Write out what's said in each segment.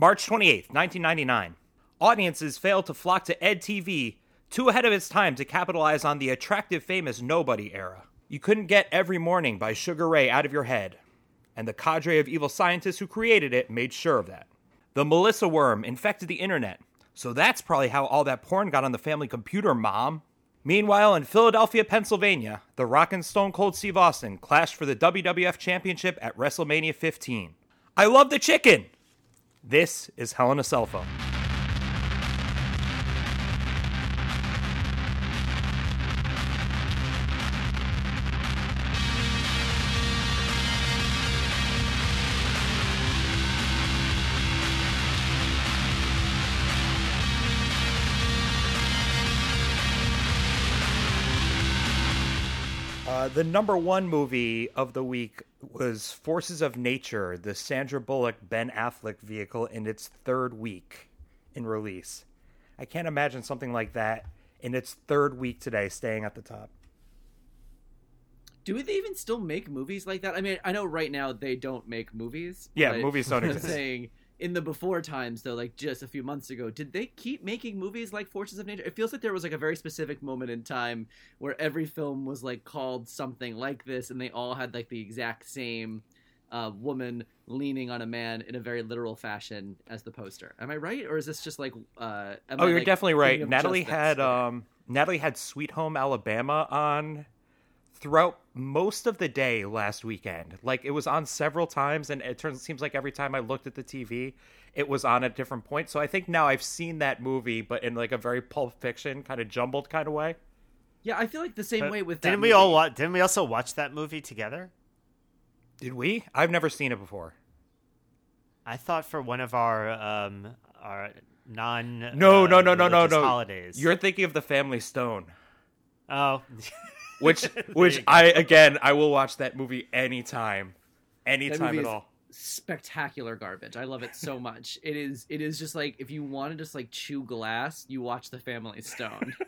March 28th, 1999. Audiences failed to flock to EdTV too ahead of its time to capitalize on the attractive, famous Nobody era. You couldn't get Every Morning by Sugar Ray out of your head, and the cadre of evil scientists who created it made sure of that. The Melissa worm infected the internet, so that's probably how all that porn got on the family computer, Mom. Meanwhile, in Philadelphia, Pennsylvania, The Rock and Stone Cold Steve Austin clashed for the WWF Championship at WrestleMania 15. I love the chicken! This is Hell in a Cell Phone. Uh, the number one movie of the week was Forces of Nature, the Sandra Bullock Ben Affleck vehicle in its third week in release. I can't imagine something like that in its third week today staying at the top. Do they even still make movies like that? I mean, I know right now they don't make movies. Yeah, movies don't exist. Saying in the before times though, like just a few months ago, did they keep making movies like Forces of Nature? It feels like there was like a very specific moment in time where every film was like called something like this, and they all had like the exact same uh, woman leaning on a man in a very literal fashion as the poster. Am I right, or is this just like? Uh, Oh, I, you're like, definitely right. Natalie had um Natalie had Sweet Home Alabama on throughout most of the day last weekend. Like it was on several times and it turns it seems like every time I looked at the TV, it was on at different points. So I think now I've seen that movie but in like a very pulp fiction kind of jumbled kind of way. Yeah, I feel like the same But way with didn't we movie. all wa- didn't we also watch that movie together? Did we? I've never seen it before. I thought for one of our um our non No, uh, no, no, no, no, no. holidays. You're thinking of the Family Stone, oh which which I again I will watch that movie anytime, anytime movie at all. spectacular garbage. I love it so much. It is it is just like if you want to just like chew glass, you watch The Family Stone.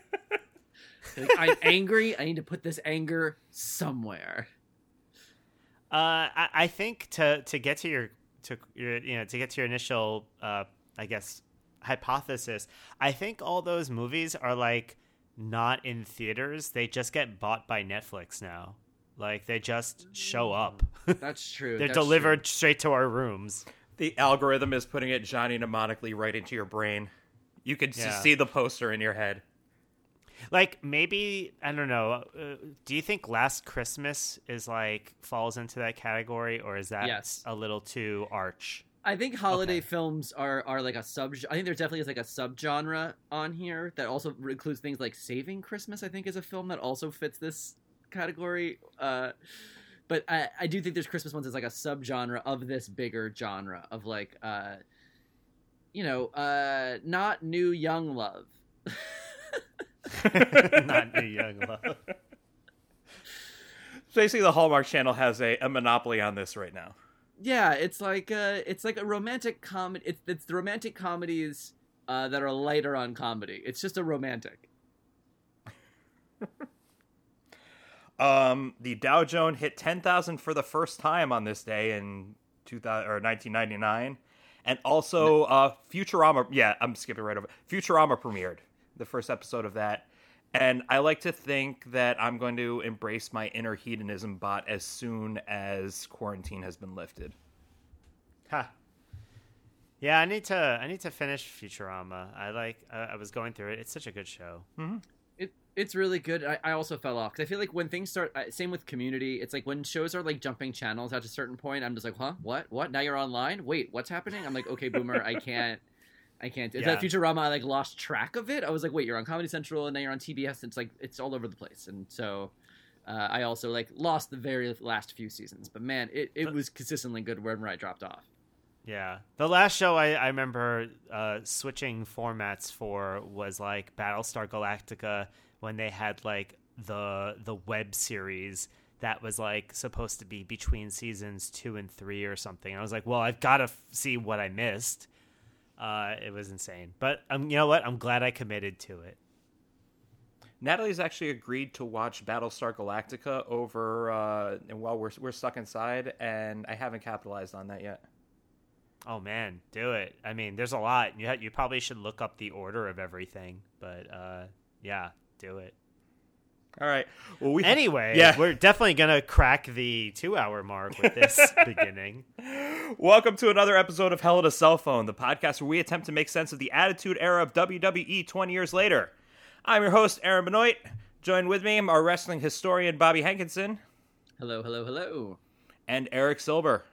Like, I'm angry. I need to put this anger somewhere. Uh, I, I think to to get to your to your you know to get to your initial uh, I guess hypothesis, I think all those movies are like not in theaters. They just get bought by Netflix now. Like they just show up. That's true. They're that's delivered true. straight to our rooms. The algorithm is putting it Johnny mnemonically right into your brain. You can Yeah. see the poster in your head. Like maybe I don't know. Uh, do you think Last Christmas is like falls into that category, or is that Yes. a little too arch? I think holiday Okay. films are are like a sub. I think there definitely is like a subgenre on here that also includes things like Saving Christmas. I think is a film that also fits this category. Uh, but I, I do think there's Christmas ones as like a subgenre of this bigger genre of like, uh, you know, uh, not new young love. Not New Young Love. Basically, the Hallmark Channel has a, a monopoly on this right now. Yeah, it's like uh it's like a romantic comedy. It's it's the romantic comedies uh, that are lighter on comedy. It's just a romantic. Um, the Dow Jones hit 10,000 for the first time on this day in 2000 or 1999. And also, uh, Futurama. Yeah, I'm skipping right over. Futurama premiered the first episode of that. And I like to think that I'm going to embrace my inner hedonism bot as soon as quarantine has been lifted. Huh. Yeah, I need to. I need to finish Futurama. I like. I, I was going through it. It's such a good show. Mm-hmm. It it's really good. I, I also fell off because I feel like when things start. Same with Community. It's like when shows are like jumping channels at a certain point. I'm just like, huh, what, what? Now you're online. Wait, what's happening? I'm like, okay, boomer, I can't. I can't. Is that Yeah. Futurama? I like lost track of it. I was like, wait, you're on Comedy Central and now you're on TBS. It's like it's all over the place. And so, uh, I also like lost the very last few seasons. But man, it, it was consistently good wherever I dropped off. Yeah, the last show I, I remember uh, switching formats for was like Battlestar Galactica when they had like the the web series that was like supposed to be between seasons two and three or something. I was like, well, I've got to f- see what I missed. Uh, it was insane, but um, you know what? I'm glad I committed to it. Natalie's actually agreed to watch Battlestar Galactica over, uh, and while we're we're stuck inside, and I haven't capitalized on that yet. Oh man, do it. I mean, there's a lot. You ha- you probably should look up the order of everything, but uh, yeah, do it. All right. Well, we Anyway, Yeah. we're definitely gonna crack the two-hour mark with this beginning. Welcome to another episode of Hell at a Cell Phone, the podcast where we attempt to make sense of the Attitude Era of WWE 20 years later. I'm your host, Aaron Benoit. Joined with me, our wrestling historian, Bobby Hankinson, Hello, hello, hello. and Eric Silver.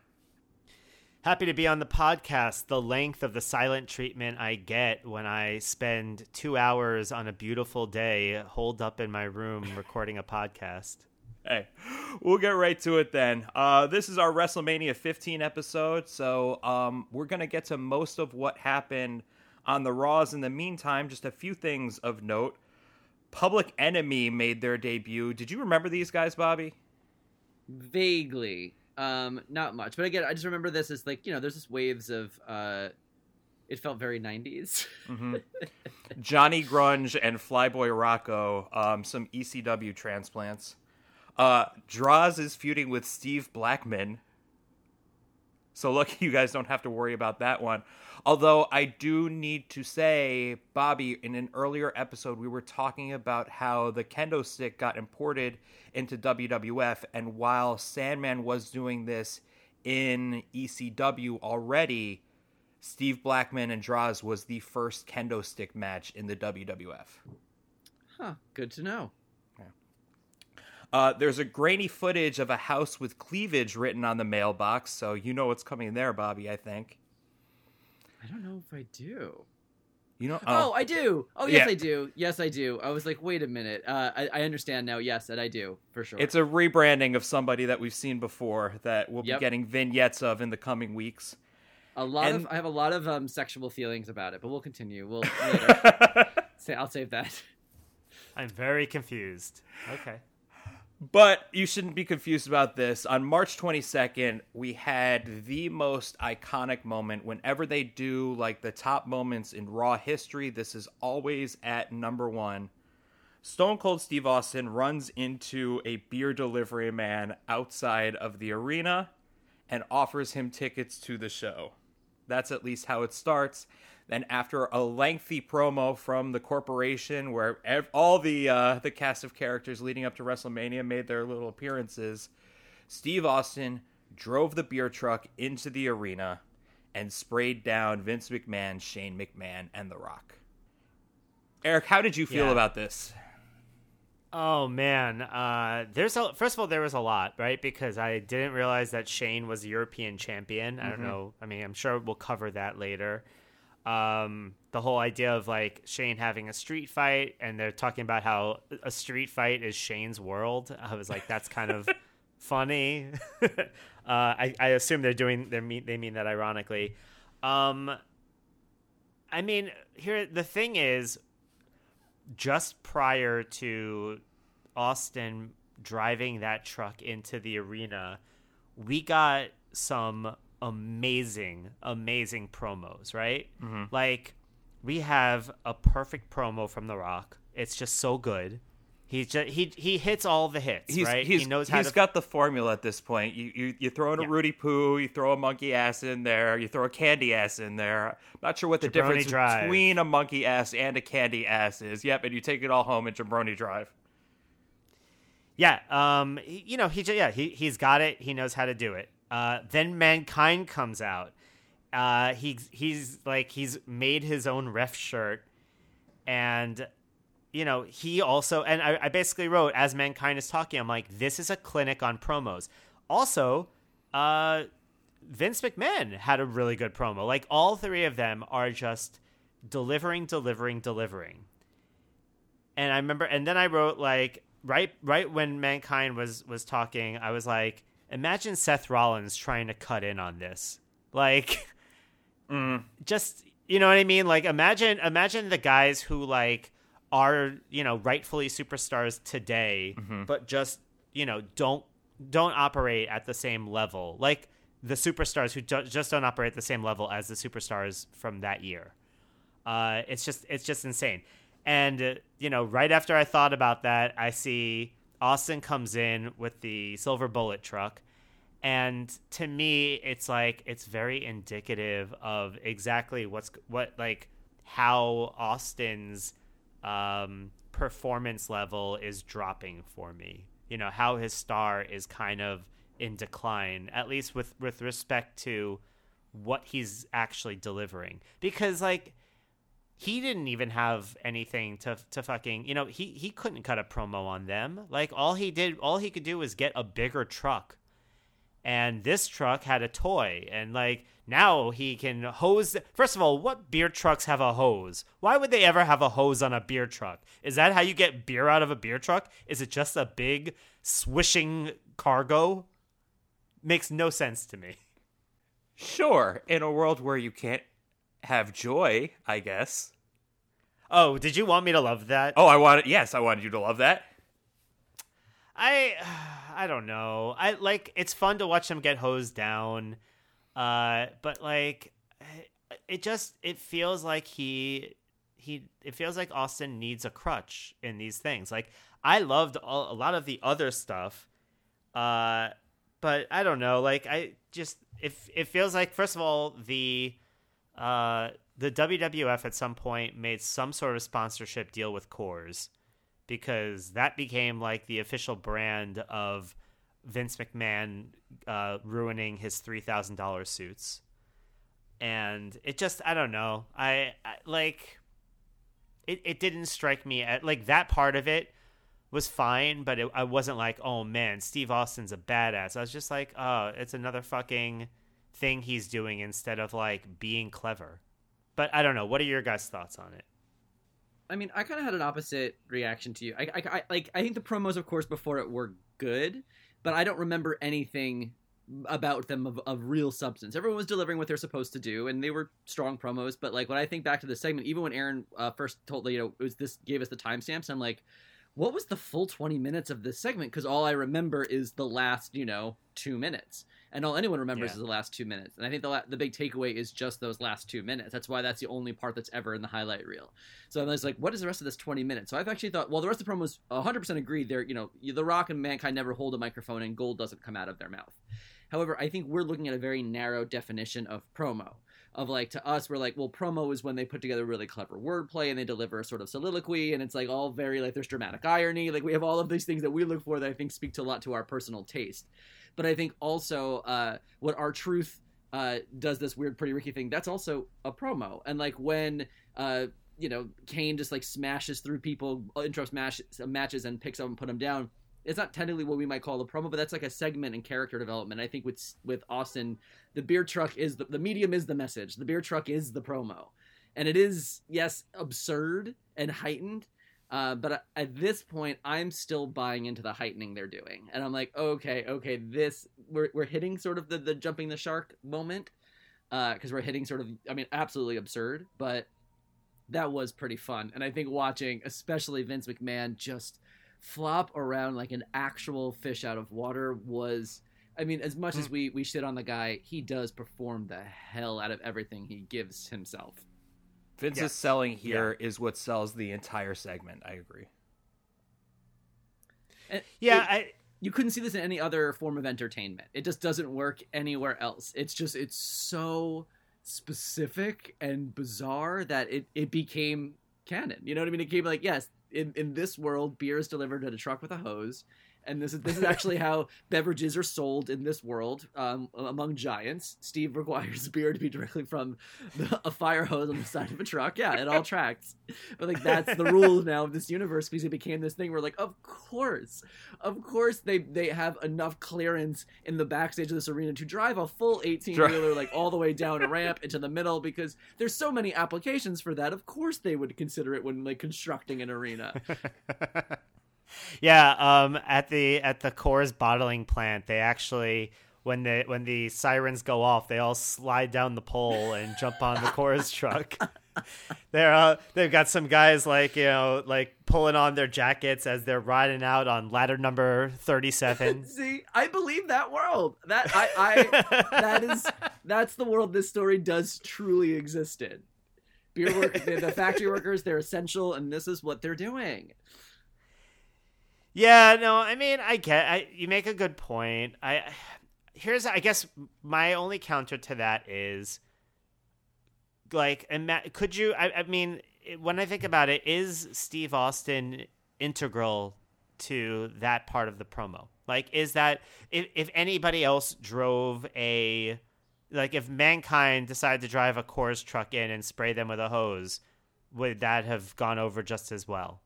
Happy to be on the podcast. The length of the silent treatment I get when I spend two hours on a beautiful day holed up in my room recording a podcast. Hey, we'll get right to it then. Uh, this is our WrestleMania 15 episode, so um, we're going to get to most of what happened on the Raws. In the meantime, just a few things of note. Public Enemy made their debut. Did you remember these guys, Bobby? Vaguely, um, not much, but again, I just remember this as like you know, there's just waves of. uh It felt very '90s. Johnny Grunge and Flyboy Rocco, um, some ECW transplants. Uh, Droz is feuding with Steve Blackman. So lucky you guys don't have to worry about that one. Although I do need to say, Bobby, in an earlier episode, we were talking about how the kendo stick got imported into WWF, and while Sandman was doing this in ECW already, Steve Blackman and Droz was the first kendo stick match in the WWF. huh? Good to know. Uh, there's a grainy footage of a house with cleavage written on the mailbox, so you know what's coming there, Bobby. I think. I don't know if I do. You know. Oh, I do. Oh, yes, Yeah. I do. Yes, I do. I was like, wait a minute. Uh, I, I understand now. Yes, that I do for sure. It's a rebranding of somebody that we've seen before that we'll Yep. be getting vignettes of in the coming weeks. a lot and- of. I have a lot of um sexual feelings about it, but we'll continue. We'll later. say I'll save that. I'm very confused. Okay. But you shouldn't be confused about this. On March 22nd, we had the most iconic moment. Whenever they do like the top moments in Raw history, this is always at number one. Stone Cold Steve Austin runs into a beer delivery man outside of the arena and offers him tickets to the show. That's at least how it starts. Then, after a lengthy promo from the corporation, where ev- all the uh, the cast of characters leading up to WrestleMania made their little appearances, Steve Austin drove the beer truck into the arena and sprayed down Vince McMahon, Shane McMahon, and The Rock. Eric, how did you feel Yeah. about this? Oh man, uh, there's a first of all there was a lot right because I didn't realize that Shane was a European champion. I don't know. I mean, I'm sure we'll cover that later. Um, the whole idea of like Shane having a street fight and they're talking about how a street fight is Shane's world. I was like, that's kind of funny. uh, I, I assume they're doing they mean they mean that ironically. Um, I mean, here the thing is, just prior to Austin driving that truck into the arena, we got some amazing, amazing promos, right? Like, we have a perfect promo from The Rock. It's just so good. He's just he he hits all the hits, He's, right? he's, he knows how he's to got the formula at this point. You you, you throw in a Yeah. Rudy Poo, you throw a monkey ass in there, you throw a candy ass in there. Not sure what the Jabroni difference Drive. between a monkey ass and a candy ass is. Yep, and you take it all home in Jabroni Drive. Yeah, um, you know, he yeah, he he's got it. He knows how to do it. Uh, then mankind comes out. Uh, he's he's like he's made his own ref shirt, and you know he also and I, I basically wrote as mankind is talking. I'm like, this is a clinic on promos. Also, uh, Vince McMahon had a really good promo. Like all three of them are just delivering, delivering, delivering and I remember, and then I wrote like right right when mankind was was talking, I was like, imagine Seth Rollins trying to cut in on this, like, just you know what I mean? Like, imagine imagine the guys who like are you know rightfully superstars today, but just you know don't don't operate at the same level, like the superstars who do, just don't operate at the same level as the superstars from that year. Uh, it's just it's just insane. And uh, you know, right after I thought about that, I see Austin comes in with the silver bullet truck, and to me it's like it's very indicative of exactly what's what like how austin's um performance level is dropping for me. You know how his star is kind of in decline at least with with respect to what he's actually delivering. Because like he didn't even have anything to to fucking you know he he couldn't cut a promo on them. Like all he did all he could do was get a bigger truck. And this truck had a toy. And like now he can hose first of all what beer trucks have a hose? Why would they ever have a hose on a beer truck? Is that how you get beer out of a beer truck? Is it just a big swishing cargo? Makes no sense to me. Sure, in a world where you can't have joy, I guess. oh did you want me to love that Oh, I wanted yes, I wanted you to love that. I I don't know. I like it's fun to watch him get hosed down. Uh but like it just it feels like he he it feels like Austin needs a crutch in these things. Like I loved all, a lot of the other stuff. Uh but I don't know. Like I just if it feels like first of all the uh the WWF at some point made some sort of sponsorship deal with Coors because that became like the official brand of Vince McMahon uh, ruining his three thousand dollars suits, and it just I don't know I, I like it. It didn't strike me at like that part of it was fine, but it, I wasn't like oh man Steve Austin's a badass. I was just like oh it's another fucking thing he's doing instead of like being clever. But I don't know. What are your guys' thoughts on it? I mean, I kind of had an opposite reaction to you. I, I, I, like, I think the promos, of course, before it were good, but I don't remember anything about them of, of real substance. Everyone was delivering what they're supposed to do, and they were strong promos. But like when I think back to the segment, even when Aaron uh, first told you know it was this gave us the timestamps, I'm like, what was the full 20 minutes of this segment? Because all I remember is the last you know two minutes and all anyone remembers Yeah. is the last two minutes. And I think the la- the big takeaway is just those last two minutes. That's why that's the only part that's ever in the highlight reel. So I was like, what is the rest of this twenty minutes? So I've actually thought, well, the rest of the promos, hundred percent agreed. They're you know, The Rock and Mankind never hold a microphone, and gold doesn't come out of their mouth. However, I think we're looking at a very narrow definition of promo. Of like to us, we're like, well, promo is when they put together really clever wordplay and they deliver a sort of soliloquy, and it's like all very like there's dramatic irony. Like we have all of these things that we look for that I think speak to a lot to our personal taste but I think also uh, what our truth uh, does this weird pretty Ricky thing. That's also a promo, and like when uh, you know Kane just like smashes through people, intro smash matches, and picks up and put them down. It's not technically what we might call a promo, but that's like a segment in character development. I think with with Austin, the beer truck is the, the medium is the message. The beer truck is the promo, and it is yes absurd and heightened, uh, but at this point, I'm still buying into the heightening they're doing, and I'm like, okay, okay, this we're we're hitting sort of the the jumping the shark moment, because we're hitting sort of, I mean, absolutely absurd, but that was pretty fun, and I think watching, especially Vince McMahon, just flop around like an actual fish out of water was. I mean, as much as hmm. we we shit on the guy, he does perform the hell out of everything he gives himself. Vince's Yes. selling here is what sells the entire segment. I agree. And Yeah, it- I you couldn't see this in any other form of entertainment. It just doesn't work anywhere else. It's just it's so specific and bizarre that it, it became canon. You know what I mean? It became like, yes, in, in this world, beer is delivered in a truck with a hose. And this is this is actually how beverages are sold in this world um, among giants. Steve requires beer to be directly from the, a fire hose on the side of a truck. Yeah, it all tracks. But like that's the rule now of this universe because it became this thing where like, of course, of course they they have enough clearance in the backstage of this arena to drive a full 18 wheeler like all the way down a ramp into the middle because there's so many applications for that. Of course they would consider it when like constructing an arena. Yeah, um, at the at the Coors bottling plant, they actually when the when the sirens go off, they all slide down the pole and jump on the Coors truck. They're uh, they've got some guys like you know like pulling on their jackets as they're riding out on ladder number thirty seven. See, I believe that world. That I, I that is that's the world this story does truly exist in. Beer work, the factory workers, they're essential, and this is what they're doing. Yeah, no, I mean, I get, I, you make a good point. I, here's I guess my only counter to that is like ima- could you I, I mean when I think about it is Steve Austin integral to that part of the promo like is that if if anybody else drove a like if mankind decided to drive a Coors truck in and spray them with a hose would that have gone over just as well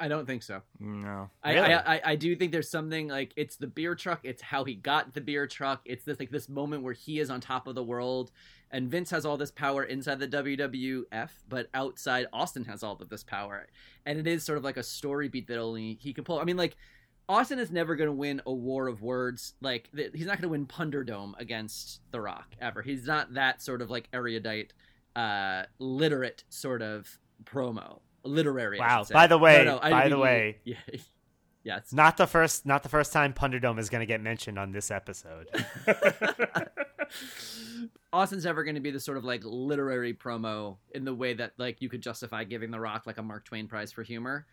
I don't think so. No. I, Really? I, I I do think there's something like it's the beer truck. It's how he got the beer truck. It's this like this moment where he is on top of the world, and Vince has all this power inside the WWF, but outside Austin has all of this power, and it is sort of like a story beat that only he can pull. I mean, like Austin is never going to win a war of words. Like th- he's not going to win Punderdome against The Rock ever. He's not that sort of like erudite, uh, literate sort of promo. Literary. Wow. should say. By the way- No, no, I by mean, the way- yeah, yeah, it's not the first not the first time Punderdome is going to get mentioned on this episode Austin's never going to be the sort of like literary promo in the way that like you could justify giving The Rock like a Mark Twain prize for humor.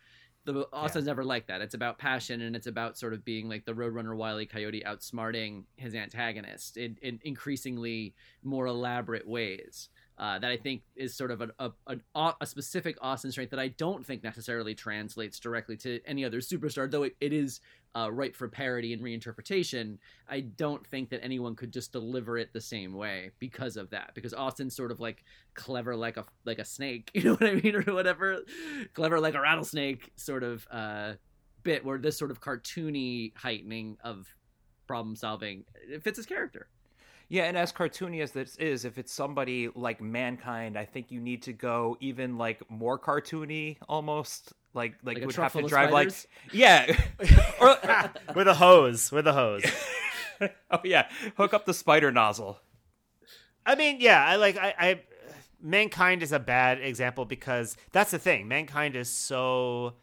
The Austin's never like that. It's about passion and it's about sort of being like the Roadrunner Wile E. Coyote outsmarting his antagonist in, in increasingly more elaborate ways. Uh, that I think is sort of a, a, a, specific Austin strength that I don't think necessarily translates directly to any other superstar, though it, it is uh, ripe for parody and reinterpretation. I don't think that anyone could just deliver it the same way because of that. Because Austin's sort of like clever like a like a snake, you know what I mean, or whatever, clever like a rattlesnake sort of uh, bit, where this sort of cartoony heightening of problem solving it fits his character. Yeah, and as cartoony as this is, if it's somebody like Mankind, I think you need to go even like more cartoony, almost like like, Like you would have to of drive like yeah, or with a hose with a hose oh yeah, hook up the spider nozzle. I mean, yeah, I like I, I mankind is a bad example because that's the thing. Mankind is so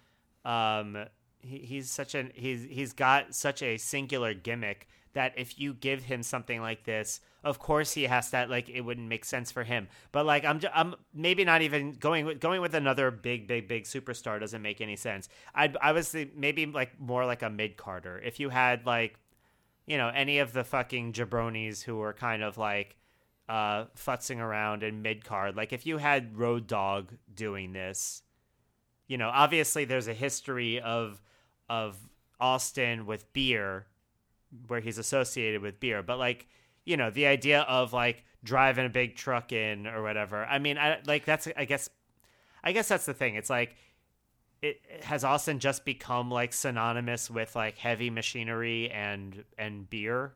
um he, he's such an he's he's got such a singular gimmick that if you give him something like this, of course he has that like it wouldn't make sense for him. But like I'm ju- I'm maybe not even going with going with another big big big superstar doesn't make any sense. I I was maybe like more like a mid carder. If you had like you know any of the fucking jabronis who were kind of like uh futzing around in mid card like if you had Road Dogg doing this you know obviously there's a history of of austin with beer where he's associated with beer but like you know the idea of like driving a big truck in or whatever i mean i like that's i guess i guess that's the thing it's like it has Austin just become like synonymous with like heavy machinery and and beer?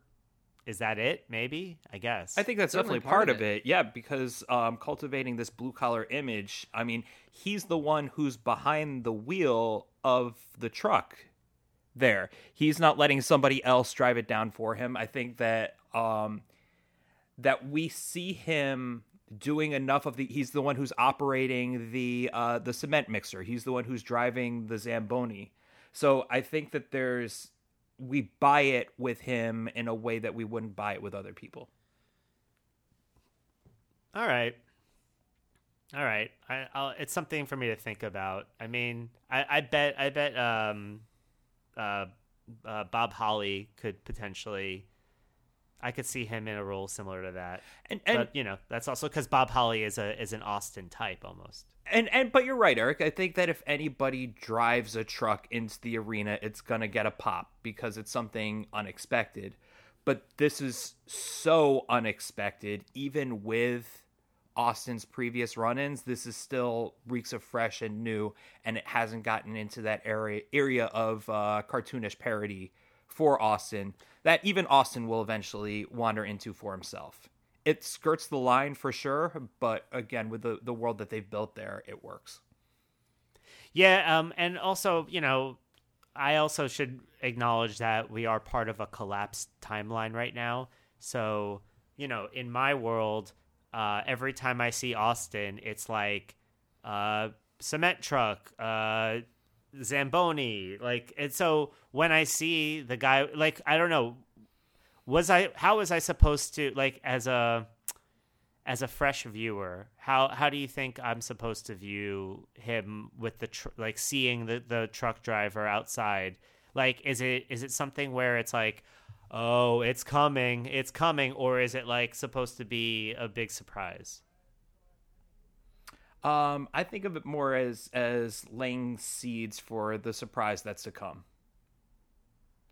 Is that it? Maybe I guess. I think that's Certainly definitely part, part of of it. Yeah, because um, cultivating this blue collar image. I mean, he's the one who's behind the wheel of the truck. There, he's not letting somebody else drive it down for him. I think that um, that we see him doing enough of the. He's the one who's operating the uh, the cement mixer. He's the one who's driving the zamboni. So I think that there's we buy it with him in a way that we wouldn't buy it with other people. All right. All right. I, I'll, it's something for me to think about. I mean, I, I bet I bet um, uh, uh, Bob Holly could potentially. I could see him in a role similar to that. And and but you know, that's also because Bob Holly is a is an Austin type almost. and and but you're right, Eric. I think that if anybody drives a truck into the arena, it's gonna get a pop because it's something unexpected. But this is so unexpected, even with Austin's previous run-ins. This is still reeks of fresh and new, and it hasn't gotten into that area area of uh, cartoonish parody for Austin that even Austin will eventually wander into for himself. It skirts the line for sure, but again, with the, the world that they've built there, it works. Yeah, um, and also, you know, I also should acknowledge that we are part of a collapsed timeline right now. So, you know, in my world, uh, every time I see Austin, it's like uh, cement truck, uh, Zamboni, like, and so when I see the guy, like, I don't know, was I, how was I supposed to, like, as a, as a fresh viewer, how how do you think I'm supposed to view him with the tr- like seeing the the truck driver outside? Like, is it is it something where it's like, oh, it's coming, it's coming, or is it like supposed to be a big surprise? Um, I think of it more as as laying seeds for the surprise that's to come.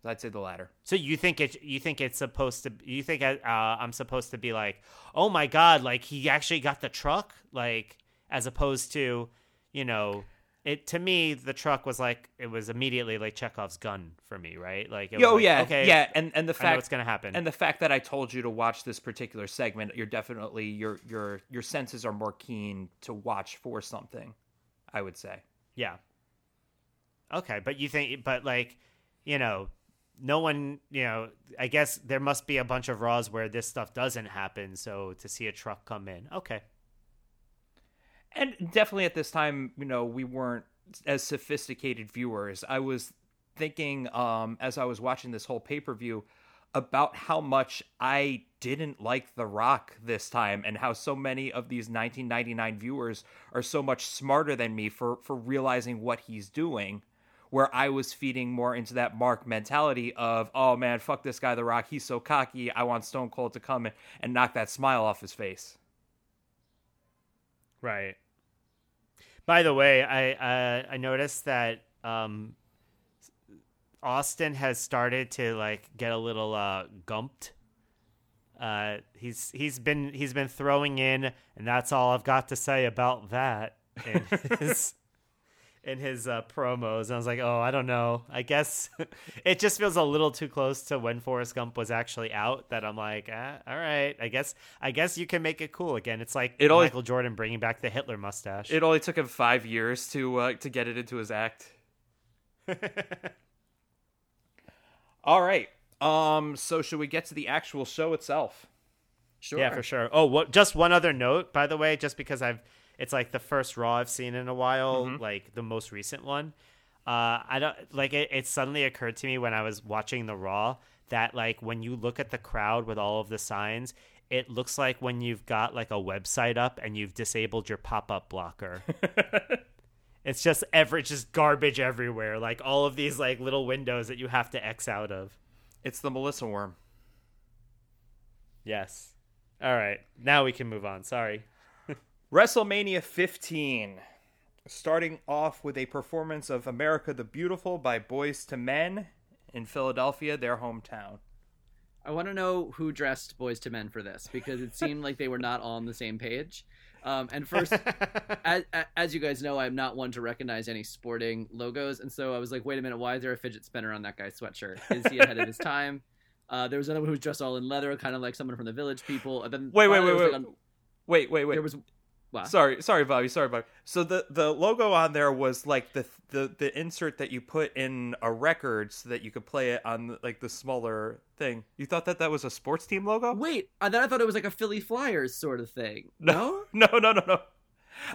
I'd say the latter. So you think it? You think it's supposed to? You think uh, I'm supposed to be like, oh my god, like he actually got the truck, like as opposed to, you know, it to me the truck was like it was immediately like Chekhov's gun for me, right? Like, it oh like, yeah, okay, yeah, and and the fact what's gonna happen. and the fact that I told you to watch this particular segment, you're definitely your your your senses are more keen to watch for something. I would say. Yeah. Okay, but you think, but like, you know, no one, you know, I guess there must be a bunch of Raws where this stuff doesn't happen. So to see a truck come in, okay. And definitely at this time, you know, we weren't as sophisticated viewers. I was thinking um as I was watching this whole pay-per-view about how much I didn't like The Rock this time and how so many of these 1999 viewers are so much smarter than me for for realizing what he's doing where I was feeding more into that Mark mentality of, oh man, fuck this guy, The Rock. He's so cocky. I want Stone Cold to come in and knock that smile off his face. Right. By the way, I uh, I noticed that um, Austin has started to like get a little uh, gumped. Uh, he's he's been he's been throwing in, and that's all I've got to say about that. In his in his uh, promos, and I was like, oh, I don't know. I guess it just feels a little too close to when Forrest Gump was actually out. That I'm like, ah, all right. I guess I guess you can make it cool again. It's like It always- Michael Jordan bringing back the Hitler mustache. It only took him five years to uh, to get it into his act. All right. Um. So should we get to the actual show itself? Sure. Yeah, for sure. Oh, what? Just one other note, by the way, just because I've it's like the first Raw I've seen in a while, like the most recent one. Uh, I don't like it. It suddenly occurred to me when I was watching the Raw that like when you look at the crowd with all of the signs, it looks like when you've got like a website up and you've disabled your pop up blocker. it's just every just garbage everywhere, like all of these like little windows that you have to X out of. It's the Melissa Worm. Yes. All right, now we can move on. Sorry. WrestleMania 15. Starting off with a performance of America the Beautiful by Boyz II Men in Philadelphia, their hometown. I want to know who dressed Boyz II Men for this because it seemed like they were not all on the same page. Um, and first, as, as you guys know, I'm not one to recognize any sporting logos, and so I was like, "Wait a minute, why is there a fidget spinner on that guy's sweatshirt? Is he ahead of his time?" Uh, there was another one who was dressed all in leather, kind of like someone from the Village People. And then Wait, wait, wait, wait. like, Wait, wait, wait. there was wow. Sorry, sorry, Bobby. Sorry, Bobby. So the the logo on there was like the the the insert that you put in a record so that you could play it on like the smaller thing. You thought that that was a sports team logo? Wait, I then I thought it was like a Philly Flyers sort of thing. No, no, no, no, no.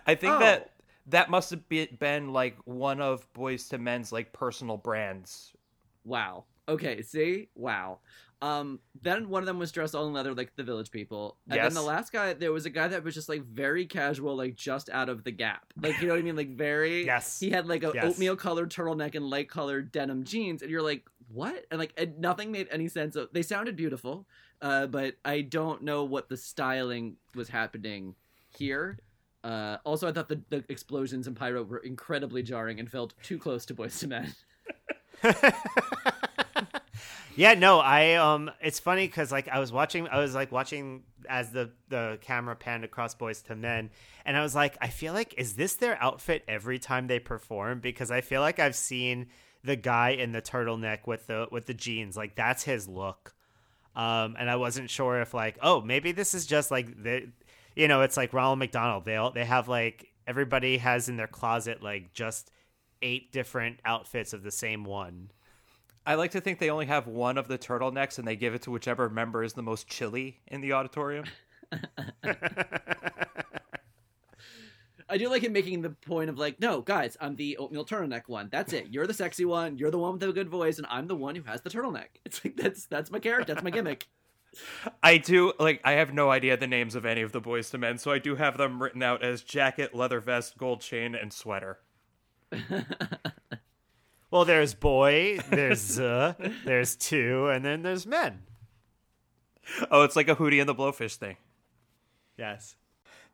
I think Oh. that that must have been like one of Boyz II Men's like personal brands. Wow. Okay, see? Wow. Um, then one of them was dressed all in leather like the village people. And Yes. then the last guy, there was a guy that was just like very casual, like just out of the gap. Like, you know what I mean? Like very Yes. He had like a Yes. oatmeal colored turtleneck and light colored denim jeans, and you're like, what? And like and nothing made any sense. They sounded beautiful, uh, but I don't know what the styling was happening here. Uh, also, I thought the, the explosions and pyro were incredibly jarring and felt too close to Boyz II Men. Yeah, no, I um it's funny cuz like I was watching I was like watching as the the camera panned across Boyz II Men and I was like I feel like is this their outfit every time they perform because I feel like I've seen the guy in the turtleneck with the with the jeans like that's his look. Um and I wasn't sure if like oh maybe this is just like the you know it's like Ronald McDonald they all they have like everybody has in their closet like just eight different outfits of the same one. I like to think they only have one of the turtlenecks and they give it to whichever member is the most chilly in the auditorium. I do like him making the point of like, no, guys, I'm the oatmeal turtleneck one. That's it. You're the sexy one. You're the one with the good voice, and I'm the one who has the turtleneck. It's like that's that's my character. That's my gimmick. I do like I have no idea the names of any of the Boyz II Men, so I do have them written out as jacket, leather vest, gold chain, and sweater. Well, there's boy, there's Z, there's two, and then there's men. Oh, it's like a Hootie and the Blowfish thing. Yes.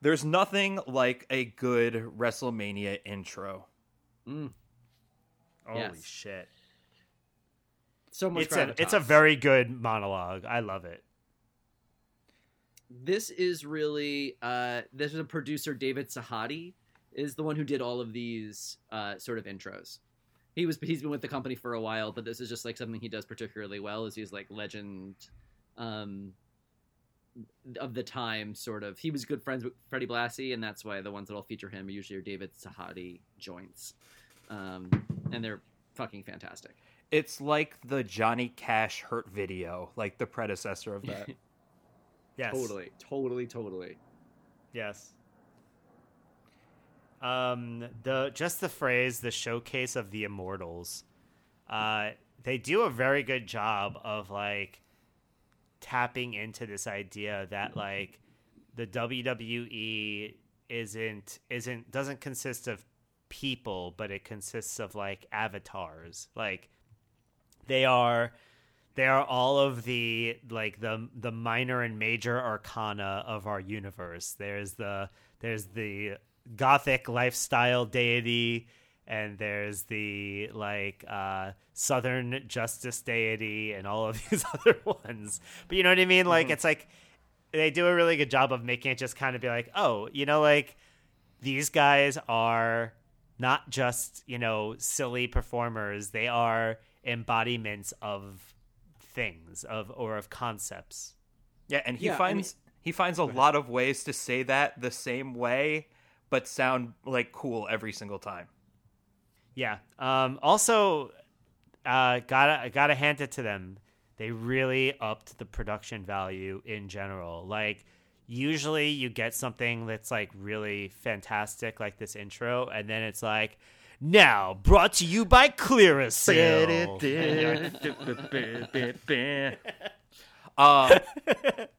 There's nothing like a good WrestleMania intro. Mm. Holy Yes. shit. So much. It's a it's a very good monologue. I love it. this is really uh this is a producer david sahadi is the one who did all of these uh sort of intros he was he's been with the company for a while but this is just like something he does particularly well is he's like legend um of the time sort of he was good friends with freddie blassie and that's why the ones that'll feature him usually are david sahadi joints um and they're fucking fantastic It's like the Johnny Cash Hurt video, like the predecessor of that. Yes. totally totally totally Yes. Um, the just the phrase "the showcase of the immortals," uh, they do a very good job of like tapping into this idea that like the WWE isn't isn't doesn't consist of people, but it consists of like avatars. Like they are they are all of the like the the minor and major arcana of our universe. There's the there's the gothic lifestyle deity and there's the like uh southern justice deity and all of these other ones. But you know what I mean? Like it's like they do a really good job of making it just kind of be like, "Oh, you know like these guys are not just, you know, silly performers. They are embodiments of things of or of concepts. Yeah, and he Yeah, I finds he finds a lot of ways to say that the same way, but sound like cool every single time. Yeah. Um also uh gotta gotta hand it to them. They really upped the production value in general. Like usually you get something that's like really fantastic like this intro and then it's like now brought to you by Clearasil. uh,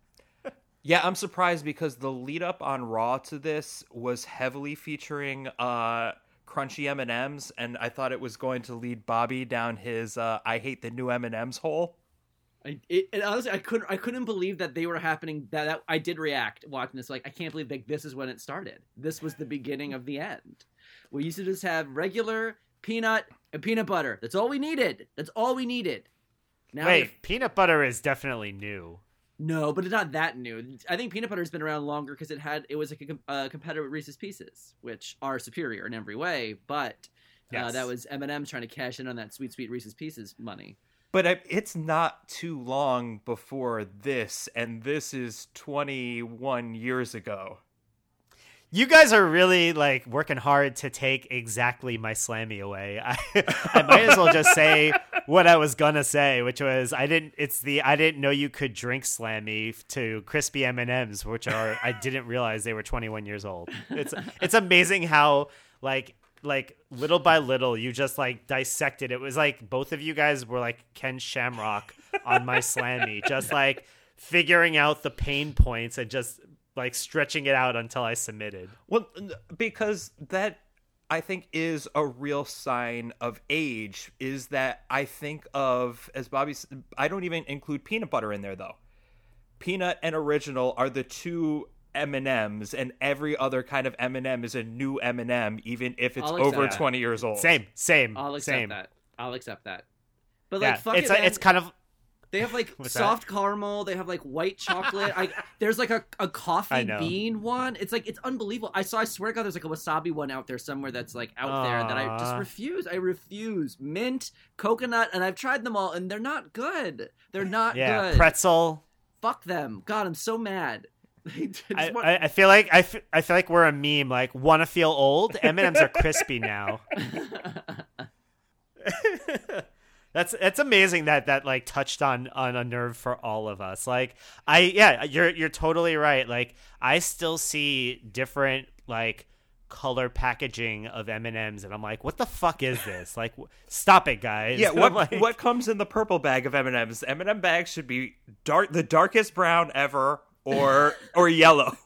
yeah, I'm surprised because the lead up on Raw to this was heavily featuring uh, crunchy M and M's, and I thought it was going to lead Bobby down his uh, "I hate the new M and M's" hole. I it, and honestly I couldn't I couldn't believe that they were happening that, that I did react watching this like I can't believe like this is when it started. This was the beginning of the end. We used to just have regular peanut and peanut butter. That's all we needed. That's all we needed. Now Wait, if- peanut butter is definitely new. No, but it's not that new. I think peanut butter has been around longer because it had it was like a, a competitor with Reese's Pieces, which are superior in every way. But uh, that was M and M's trying to cash in on that sweet sweet Reese's Pieces money. But I, it's not too long before this, and this is 21 years ago. You guys are really like working hard to take exactly my slammy away. I, I might as well just say what I was gonna say, which was I didn't. It's the I didn't know you could drink slammy to crispy M and M's, which are I didn't realize they were 21 years old. It's it's amazing how like like little by little you just like dissected. It was like both of you guys were like Ken Shamrock on my slammy, just like figuring out the pain points and just like stretching it out until I submitted. Well, because that I think is a real sign of age. Is that I think of as Bobby. I don't even include peanut butter in there though. Peanut and original are the two M and M's, and every other kind of M and m is a new M and m even if it's over that. twenty years old. Same, same, I'll accept same. that. I'll accept that. But Yeah, like, fuck it's it, like, man. it's kind of They have like soft caramel. They have like white chocolate. I there's like a, a coffee bean one. It's like it's unbelievable. I saw. I swear to God, there's like a wasabi one out there somewhere that's like out there that I just refuse. I refuse mint, coconut, and I've tried them all, and they're not good. They're not yeah good. pretzel. Fuck them. God, I'm so mad. I, want- I, I feel like I, f- I feel like we're a meme. Like, want to feel old? M and M's are crispy now. That's it's amazing that that like touched on on a nerve for all of us. Like I yeah, you're you're totally right. Like I still see different like color packaging of M&Ms and I'm like, "What the fuck is this?" Like w- stop it, guys. Yeah, what like- what comes in the purple bag of M and M's? M and M bags should be dark, the darkest brown ever, or or yellow.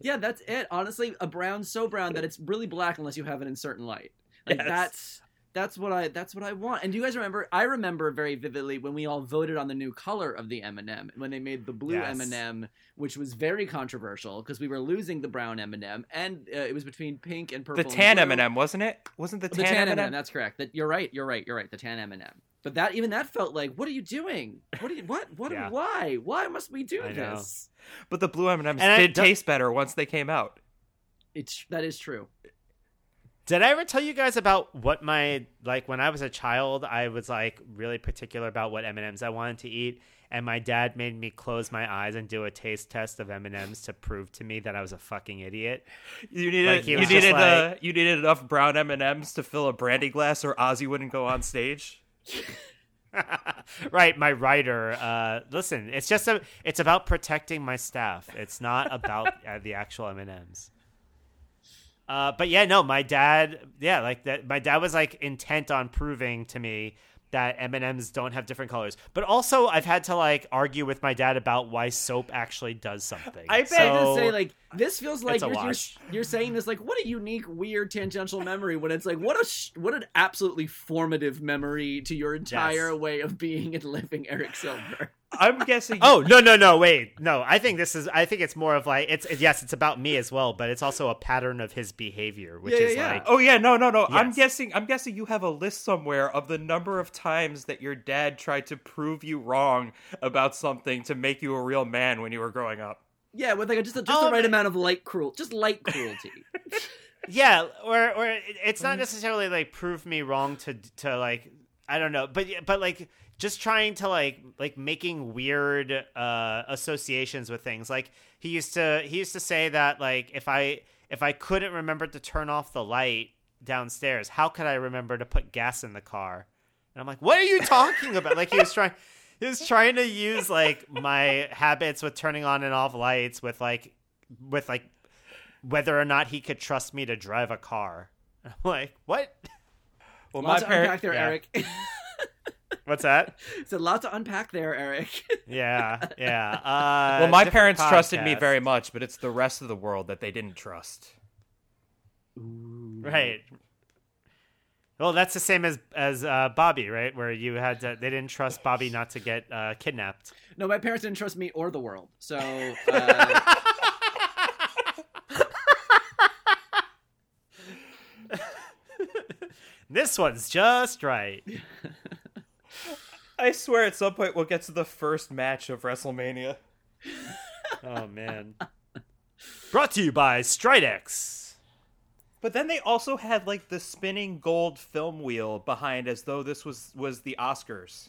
yeah, that's it. Honestly, a brown so brown that it's really black unless you have it in certain light. Like Yes. that's That's what I. That's what I want. And do you guys remember? I remember very vividly when we all voted on the new color of the M and m when they made the blue Yes. M and m which was very controversial because we were losing the brown M and m and uh, it was between pink and purple. The and tan blue. M&M, wasn't it? Wasn't the The tan, tan M&M? M&M. That's correct. That you're right. You're right. You're right. The tan M&M. But that even that felt like, what are you doing? What are you? What? What? Yeah. Why? Why must we do I know. this? But the blue M&Ms And I did don't- taste better once they came out. It's that is true. Did I ever tell you guys about what my like when I was a child? I was like really particular about what M and M's I wanted to eat, and my dad made me close my eyes and do a taste test of M and M's to prove to me that I was a fucking idiot. You needed Like, you needed uh, you needed enough brown M&Ms to fill a brandy glass or Ozzy wouldn't go on stage. right, my writer. Uh, listen, it's just a, it's about protecting my staff. It's not about uh, the actual M and M's. Uh, but yeah, no, my dad, yeah, like that. My dad was like intent on proving to me that M and M's don't have different colors. But also, I've had to like argue with my dad about why soap actually does something. I bet- So- gonna say like this feels like you're, you're you're saying this like what a unique weird tangential memory when it's like what a sh- what an absolutely formative memory to your entire Yes. way of being and living Eric Silver. I'm guessing Oh no no no wait no I think this is I think it's more of like it's yes it's about me as well but it's also a pattern of his behavior which Yeah, yeah, is yeah. like Oh yeah, no, no, no. I'm guessing. I'm guessing you have a list somewhere of the number of times that your dad tried to prove you wrong about something to make you a real man when you were growing up. Yeah, with like a, just a, just Oh, the right man. amount of light cruel, just light cruelty. Yeah, or or it's not necessarily like prove me wrong to to like I don't know, but but like just trying to like like making weird uh associations with things. Like he used to he used to say that like if I if I couldn't remember to turn off the light downstairs, how could I remember to put gas in the car? And I'm like, "What are you talking about?" like he was trying he was trying to use like my habits with turning on and off lights with like with like whether or not he could trust me to drive a car. I'm like, what? Well, my to unpack parents. there, yeah. Eric. What's that? so lot to unpack there, Eric. Yeah, yeah. Uh, Well, my different parents trusted me very much, but it's the rest of the world that they didn't trust. right. Well, that's the same as as uh, Bobby, right? Where you had to, they didn't trust Bobby not to get uh, kidnapped. No, my parents didn't trust me or the world. So uh, This one's just right. I swear, at some point we'll get to the first match of WrestleMania. Oh man. Brought to you by Stridex. But then they also had like the spinning gold film wheel behind, as though this was was the Oscars.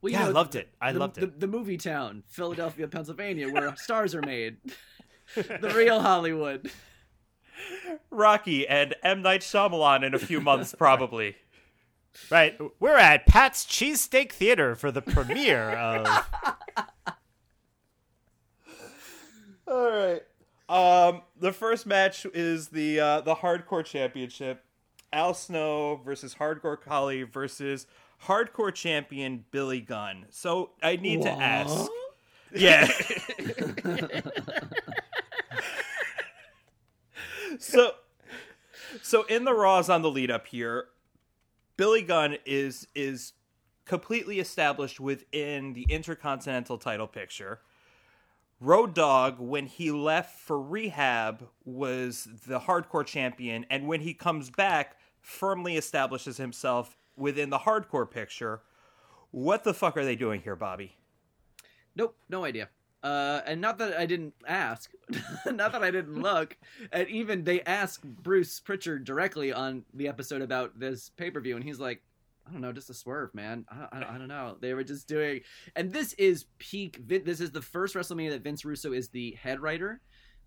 well, you Yeah, I loved it. I the, loved the, it. The movie town, Philadelphia, Pennsylvania, where stars are made. the real Hollywood. Rocky and M Night Shyamalan in a few months, probably. Right. We're at Pat's Cheesesteak Theater for the premiere of. All right. Um, the first match is the uh, the Hardcore Championship. Al Snow versus Hardcore Holly versus Hardcore Champion Billy Gunn. So I need to ask. Yeah. so so in the Raws on the lead up here, Billy Gunn is is completely established within the Intercontinental title picture. Road Dogg, when he left for rehab, was the hardcore champion, and when he comes back, firmly establishes himself within the hardcore picture. What the fuck are they doing here, Bobby? Nope, no idea. Uh, and not that I didn't ask, not that I didn't look. And even they asked Bruce Pritchard directly on the episode about this pay per view, and he's like, I don't know, just a swerve, man. I, I, I don't know. They were just doing, and this is peak. This is the first WrestleMania that Vince Russo is the head writer,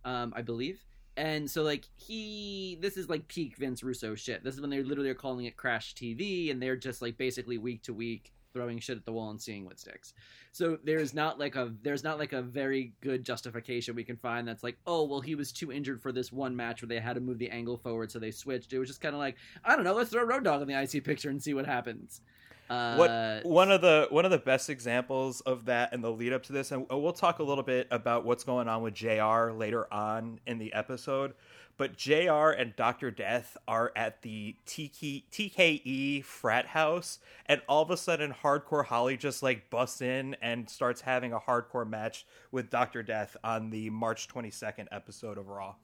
um, I believe. And so, like he, this is like peak Vince Russo shit. This is when they literally are calling it Crash TV, and they're just like basically week to week throwing shit at the wall and seeing what sticks. So there's not like a there's not like a very good justification we can find that's like, oh well he was too injured for this one match where they had to move the angle forward so they switched. It was just kind of like, I don't know, let's throw a Road Dogg in the IC picture and see what happens. Uh, what one of the one of the best examples of that in the lead up to this, and we'll talk a little bit about what's going on with JR later on in the episode. But JR and Dr. Death are at the TK, TKE frat house, and all of a sudden, Hardcore Holly just like busts in and starts having a hardcore match with Dr. Death on the March 22nd episode of Raw.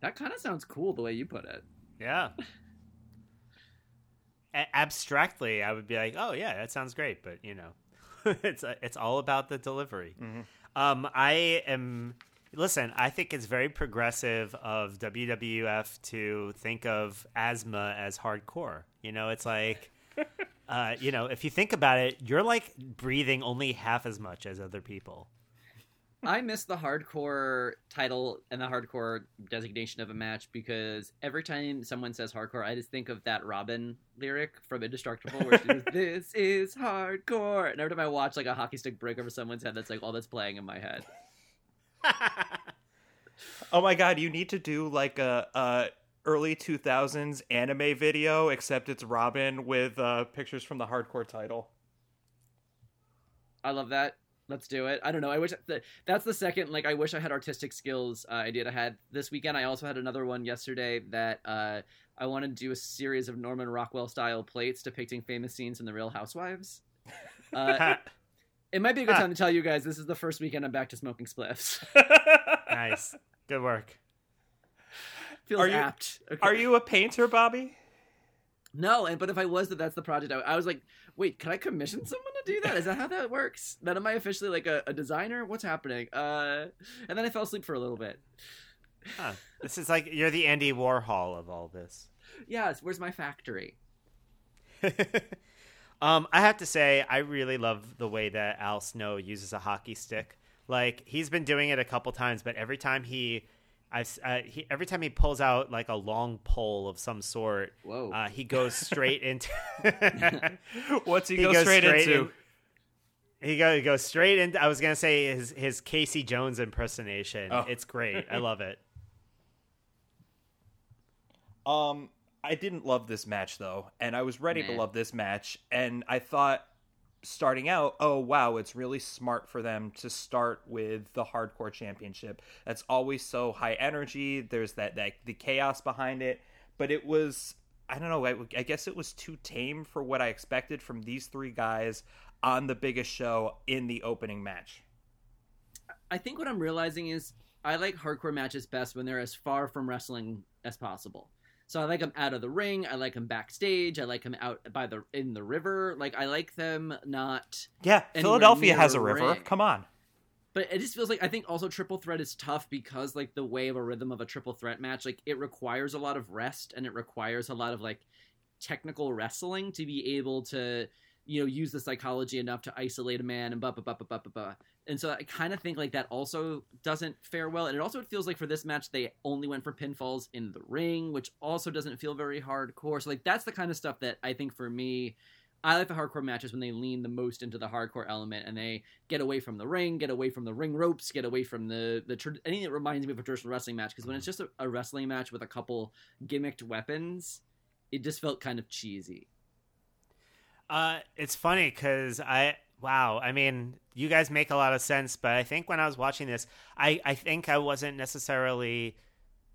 That kind of sounds cool the way you put it. Yeah. A- abstractly, I would be like, "Oh yeah, that sounds great," but you know, it's it's all about the delivery. Mm-hmm. Um, I am. Listen, I think it's very progressive of WWF to think of asthma as hardcore. You know, it's like, uh, you know, if you think about it, you're like breathing only half as much as other people. I miss the hardcore title and the hardcore designation of a match because every time someone says hardcore, I just think of that Robyn lyric from Indestructible where she goes, This is hardcore. And every time I watch like a hockey stick break over someone's head, that's like all that's playing in my head. Oh my god, you need to do like a, a early 2000s anime video, except it's Robyn with uh, pictures from the hardcore title. I love that. Let's do it. I don't know. I wish that that's the second. Like, I wish I had artistic skills. Uh, I did. I had this weekend. I also had another one yesterday that uh, I wanted to do a series of Norman Rockwell style plates depicting famous scenes in The Real Housewives. Uh, it might be a good time to tell you guys this is the first weekend I'm back to smoking spliffs. nice, good work. Feels Are you- apt. Okay. Are you a painter, Bobby? No, and but if I was, that that's the project. I, I was like, wait, can I commission someone to do that? Is that how that works? Then am I officially like a, a designer? What's happening? Uh, and then I fell asleep for a little bit. Huh. This is like you're the Andy Warhol of all this. Yes, where's my factory? um, I have to say, I really love the way that Al Snow uses a hockey stick. Like he's been doing it a couple times, but every time he, I've, uh, he, every time he pulls out like a long pole of some sort, Whoa. uh, he goes straight into. What's he, He go goes straight, straight into? in- He go he goes straight into. I was gonna say his his Casey Jones impersonation. Oh. It's great. I love it. Um, I didn't love this match though, and I was ready to love this match, and I thought starting out, oh wow, it's really smart for them to start with the hardcore championship. That's always so high energy. There's that that the chaos behind it, but it was I don't know. I, I guess it was too tame for what I expected from these three guys on the biggest show in the opening match. I think what I'm realizing is I like hardcore matches best when they're as far from wrestling as possible. So I like them out of the ring. I like them backstage. I like them out by the in the river. Like I like them not. Yeah, Philadelphia has a river. ring. Come on. But it just feels like I think also triple threat is tough because like the way of a rhythm of a triple threat match, like it requires a lot of rest and it requires a lot of like technical wrestling to be able to you know use the psychology enough to isolate a man and blah blah blah blah blah blah. And so I kind of think like that also doesn't fare well. And it also feels like for this match they only went for pinfalls in the ring, which also doesn't feel very hardcore. So like that's the kind of stuff that I think for me I like the hardcore matches when they lean the most into the hardcore element and they get away from the ring, get away from the ring ropes, get away from the the tr- anything that reminds me of a traditional wrestling match. Because when it's mm-hmm. just a, a wrestling match with a couple gimmicked weapons, it just felt kind of cheesy. Uh, it's funny because I wow. I mean, you guys make a lot of sense, but I think when I was watching this, I I think I wasn't necessarily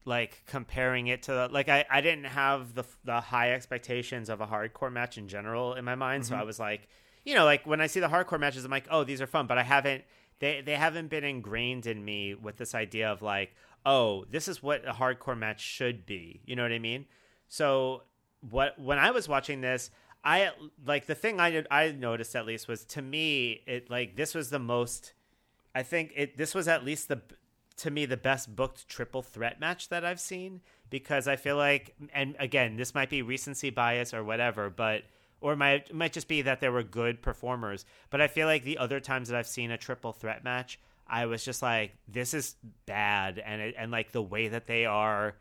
like comparing it to the, like I I didn't have the the high expectations of a hardcore match in general in my mind, so I was like, you know, like when I see the hardcore matches, I'm like, oh, these are fun, but I haven't. They, they haven't been ingrained in me with this idea of like, oh, this is what a hardcore match should be. You know what I mean? So what when I was watching this, I like the thing I did, I noticed at least was to me it like this was the most I think it this was at least the to me the best booked triple threat match that I've seen because I feel like and again this might be recency bias or whatever but or it might it might just be that there were good performers but I feel like the other times that I've seen a triple threat match I was just like this is bad and it, and like the way that they are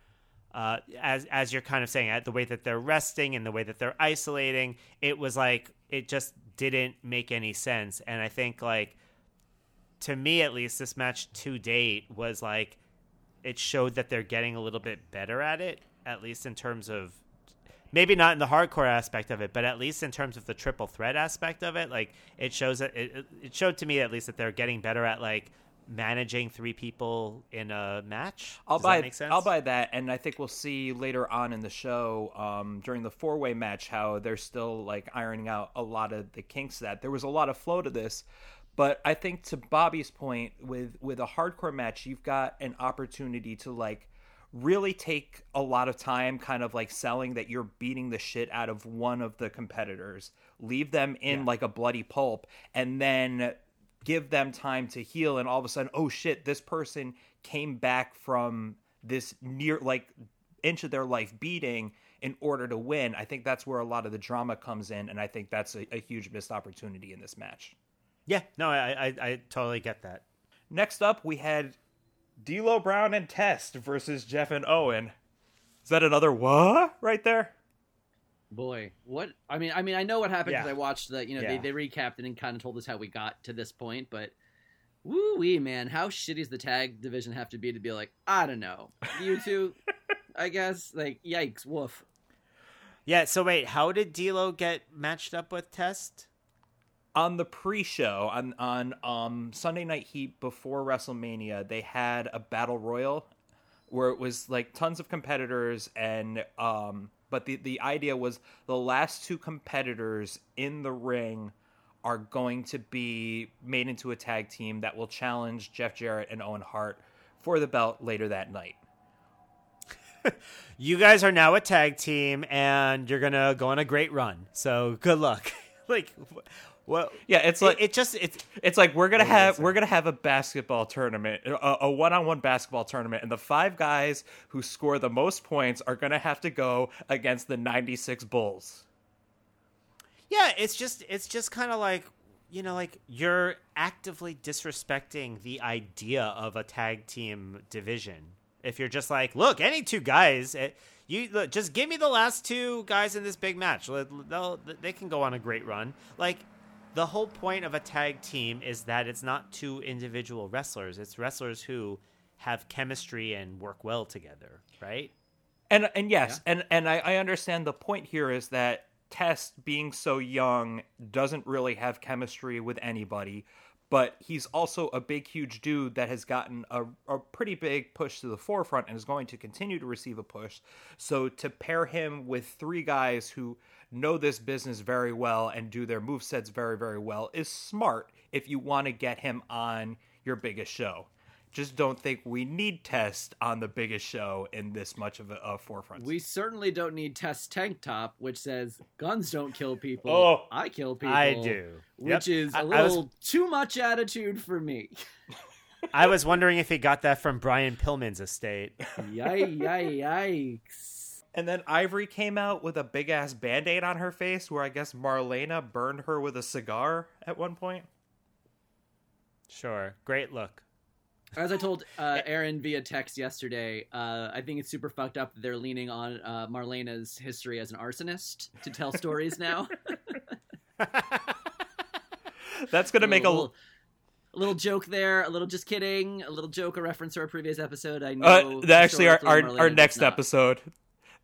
uh, as as you're kind of saying, uh, the way that they're resting and the way that they're isolating, it was like it just didn't make any sense. And I think like to me at least, this match to date was like it showed that they're getting a little bit better at it, at least in terms of maybe not in the hardcore aspect of it, but at least in terms of the triple threat aspect of it. Like it shows that it, it showed to me at least that they're getting better at like managing three people in a match. I'll Does buy that make sense? I'll buy that, and I think we'll see later on in the show um, during the four way match how they're still like ironing out a lot of the kinks. That there was a lot of flow to this, but I think to Bobby's point with with a hardcore match, you've got an opportunity to like really take a lot of time kind of like selling that you're beating the shit out of one of the competitors leave them in like a bloody pulp and then give them time to heal and all of a sudden oh shit this person came back from this near like inch of their life beating in order to win i think that's where a lot of the drama comes in and i think that's a, a huge missed opportunity in this match Yeah, no, I, I I totally get that. next up we had D'Lo Brown and Test versus Jeff and Owen. Is that another what right there? Boy, what I mean, I mean, I know what happened because Yeah. I watched the, you know, Yeah. they, they recapped it and kind of told us how we got to this point, but woo wee, man, how shitty does the tag division have to be to be like, I don't know, you two, I guess, like, yikes, woof. Yeah. So wait, how did D'Lo get matched up with Test? on the pre-show on on um Sunday Night Heat before WrestleMania, they had a battle royal where it was like tons of competitors and um but the the idea was the last two competitors in the ring are going to be made into a tag team that will challenge Jeff Jarrett and Owen Hart for the belt later that night. You guys are now a tag team, and you're gonna go on a great run. So good luck. like, what? Yeah, it's like it just it's It's like we're gonna What do you have we're gonna have a basketball tournament, a, a one-on-one basketball tournament, and the five guys who score the most points are gonna have to go against the '96 Bulls. yeah, it's just it's just kind of like you know, like you're actively disrespecting the idea of a tag team division. If you're just like, look, any two guys, it, you look, just give me the last two guys in this big match. They'll, they can go on a great run. Like the whole point of a tag team is that it's not two individual wrestlers; it's wrestlers who have chemistry and work well together, right? And and yes, and and I, I understand the point here is that Test being so young doesn't really have chemistry with anybody, but he's also a big, huge dude that has gotten a, a pretty big push to the forefront and is going to continue to receive a push. So to pair him with three guys who know this business very well and do their move sets very, very well is smart if you want to get him on your biggest show. Just don't think we need Test on the biggest show in this much of a, a forefront. We certainly don't need Test Tank Top, which says guns don't kill people. Oh, I kill people. I do. Which Yep. is a I- I was- little too much attitude for me. I was wondering if he got that from Brian Pillman's estate. Yay, yikes. And then Ivory came out with a big ass band aid on her face where I guess Marlena burned her with a cigar at one point. Sure, great look. As I told uh, Aaron via text yesterday, uh, I think it's super fucked up that they're leaning on uh, Marlena's history as an arsonist to tell stories now. That's going to make a. little, a little joke there, a little just kidding, a little joke, a reference to our previous episode. I know. Uh, actually, our, our, our next episode.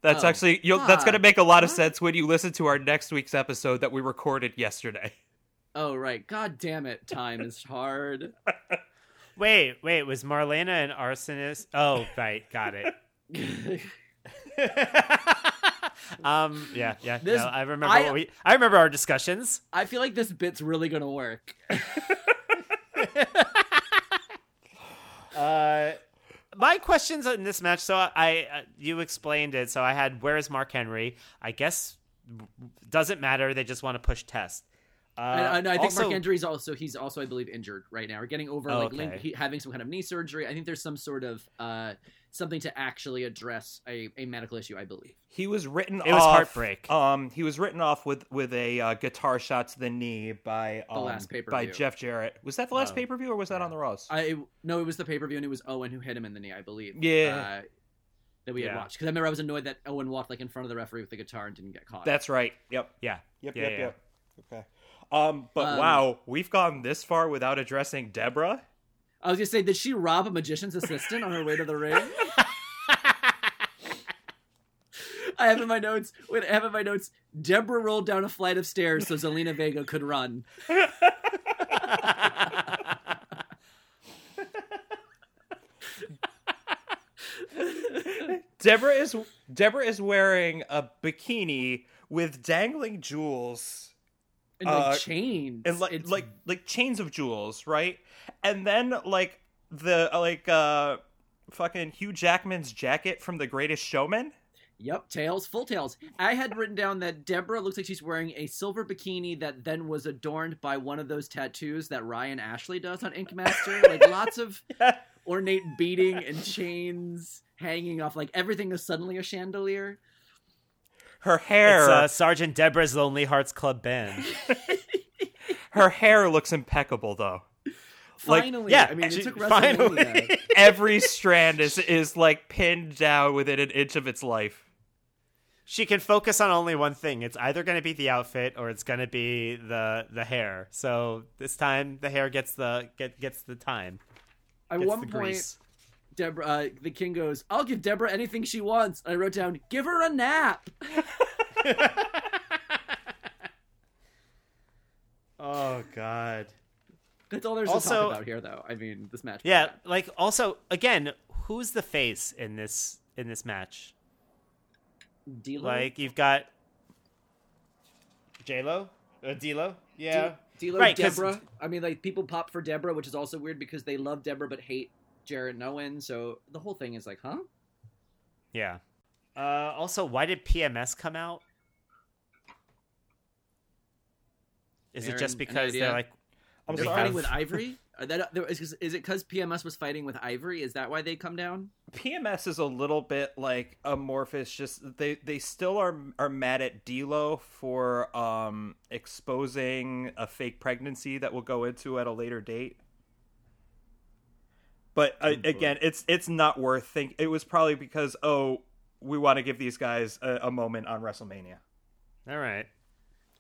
That's Oh. actually you'll, that's going to make a lot of sense when you listen to our next week's episode that we recorded yesterday. Oh right, god damn it, time is hard. Wait, wait, was Marlena an arsonist? Oh, right, got it. um, yeah, yeah. This- no, I remember. I- what we, I remember our discussions. I feel like this bit's really gonna work. Uh, my questions in this match. So I, uh, you explained it. So I had where's Mark Henry? I guess doesn't matter. They just want to push test. Uh, and, and I think also- Mark Andrews also he's also I believe injured right now or getting over Oh, like okay. link, he, having some kind of knee surgery. I think there's some sort of uh something to actually address a, a medical issue. I believe. He was written It was off. heartbreak. Um, he was written off with with a uh, guitar shot to the knee by um, last by pay-per-view. Jeff Jarrett. Was that the last Oh. pay per view or was that on the Raws? I no, it was the pay per view and it was Owen who hit him in the knee. I believe. Yeah. Uh, that we had watched because I remember I was annoyed that Owen walked like in front of the referee with the guitar and didn't get caught. That's right. Yep. yeah, Yep. Yeah, yep. yeah. Yep. Okay. Um, but um, wow, we've gone this far without addressing Deborah. I was gonna say, did she rob a magician's assistant on her way to the ring? I have in my notes. Wait, I have in my notes. Deborah rolled down a flight of stairs so Zelina Vega could run. Deborah is Deborah is wearing a bikini with dangling jewels and like Uh, chains. and like It's- like like chains of jewels, right? And then like the like uh fucking Hugh Jackman's jacket from The Greatest Showman. Yep, tails, full tails. I had written down that Deborah looks like she's wearing a silver bikini that then was adorned by one of those tattoos that Ryan Ashley does on Ink Master. like lots of ornate beading and chains hanging off. Like everything is suddenly a chandelier. Her hair It's uh, Sergeant Deborah's Lonely Hearts Club Band. her hair looks impeccable though. Like, Finally, yeah, I mean, it took finally. Every strand is is like pinned down within an inch of its life. she can focus on only one thing. It's either going to be the outfit or it's going to be the the hair. So this time the hair gets the get gets the time. At Gets one the point, grease. Deborah, uh, the king goes, "I'll give Deborah anything she wants." I wrote down, "Give her a nap." Oh God. That's all there's Also- to talk about here, though. I mean, this match. Yeah, like also again, who's the face in this in this match? D'Lo? Like you've got J Lo, uh, D'Lo, yeah, D'Lo, Right, 'cause- Deborah. I mean, like people pop for Deborah, which is also weird because they love Deborah but hate Jarrett Noen. So the whole thing is like, huh? yeah. Uh, also, why did PMS come out? Is it just because they're like I'm They're We fighting have- with Ivory. Are that there- is, is it because PMS was fighting with Ivory? Is that why they come down? PMS is a little bit like amorphous. Just they they still are are mad at D'Lo for um exposing a fake pregnancy that we'll go into at a later date. But uh, again, it's it's not worth think. It was probably because oh we want to give these guys a, a moment on WrestleMania. all right.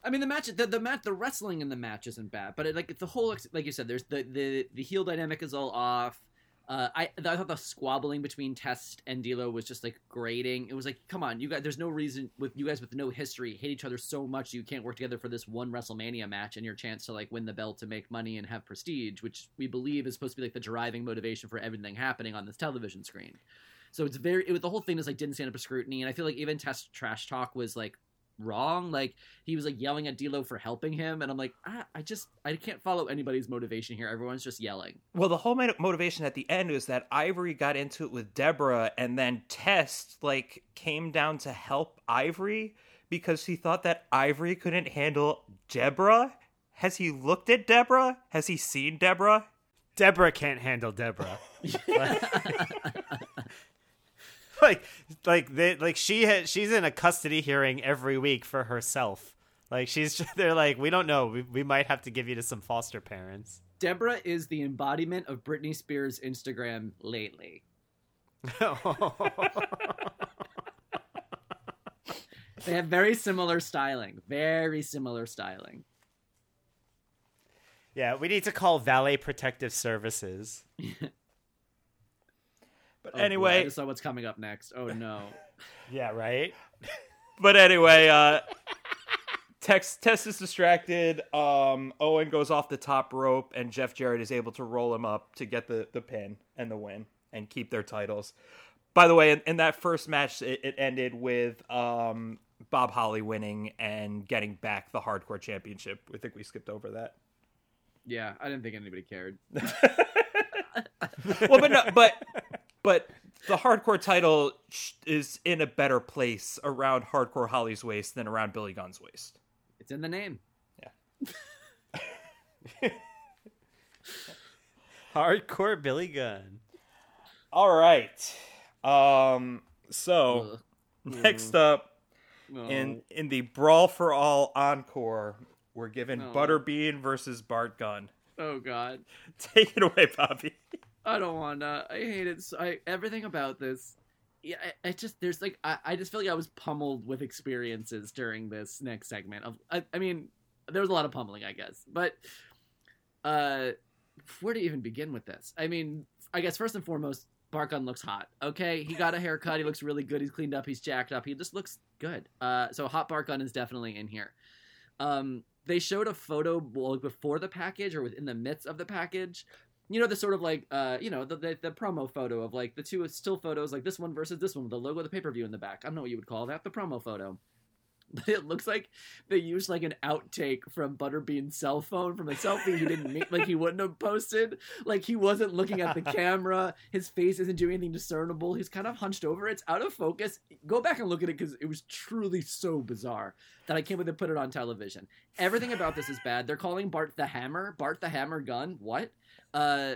I mean, the match, the, the match, the wrestling in the match isn't bad, but it, like the whole, like you said, there's the the the heel dynamic is all off. Uh, I I thought the squabbling between Test and D'Lo was just like grating. It was like, come on, you guys. There's no reason with you guys with no history hate each other so much you can't work together for this one WrestleMania match and your chance to like win the belt to make money and have prestige, which we believe is supposed to be like the driving motivation for everything happening on this television screen. So it's very it, the whole thing is like didn't stand up to scrutiny, and I feel like even Test trash talk was like wrong. Like he was like yelling at D'Lo for helping him, and I'm like, ah, I just I can't follow anybody's motivation here. Everyone's just yelling. Well, the whole motivation at the end was that Ivory got into it with Deborah, and then Test like came down to help Ivory because he thought that Ivory couldn't handle Deborah. Has he looked at Deborah? Has he seen Deborah? Deborah can't handle Deborah. like, like they, like she ha- she's in a custody hearing every week for herself. Like she's, they're like, we don't know. We, we might have to give you to some foster parents. Deborah is the embodiment of Britney Spears' Instagram lately. They have very similar styling. Very similar styling. yeah, we need to call Valet Protective Services. But Oh, boy, I anyway, just saw what's coming up next. Oh no. Yeah, right. but anyway, uh, Tex Test is distracted. Um, Owen goes off the top rope, and Jeff Jarrett is able to roll him up to get the the pin and the win and keep their titles. By the way, in, in that first match, it, it ended with um, Bob Holly winning and getting back the Hardcore Championship. I think we skipped over that. Yeah, I didn't think anybody cared. Well, but no, but but the Hardcore title is in a better place around Hardcore Holly's waist than around Billy Gunn's waist. It's in the name. Yeah. hardcore Billy Gunn. All right. Um. So Ugh. next up No. in in the Brawl for All encore, we're given No. Butterbean versus Bart Gunn. oh god. Take it away, Bobby. I don't wanna. I hate it. So, I everything about this. Yeah, I, I just there's like I, I just feel like I was pummeled with experiences during this next segment. Of I, I mean, there was a lot of pummeling, I guess, but uh, where to even begin with this? I mean, I guess first and foremost, Bart Gunn looks hot. Okay, he got a haircut. He looks really good. He's cleaned up. He's jacked up. He just looks good. Uh, so hot Bart Gunn is definitely in here. Um, they showed a photo well, before the package or within the midst of the package you know the sort of like uh you know the, the the promo photo of like the two still photos like this one versus this one with the logo of the pay per view in the back. I don't know what you would call that. The promo photo. But it looks like they used like an outtake from Butterbean's cell phone from a selfie he didn't make, like he wouldn't have posted. Like he wasn't looking at the camera. His face isn't doing anything discernible. He's kind of hunched over. It's out of focus. Go back and look at it because it was truly so bizarre that I can't believe they put it on television. Everything about this is bad. They're calling Bart the Hammer. Bart the Hammer Gunn. What? Uh,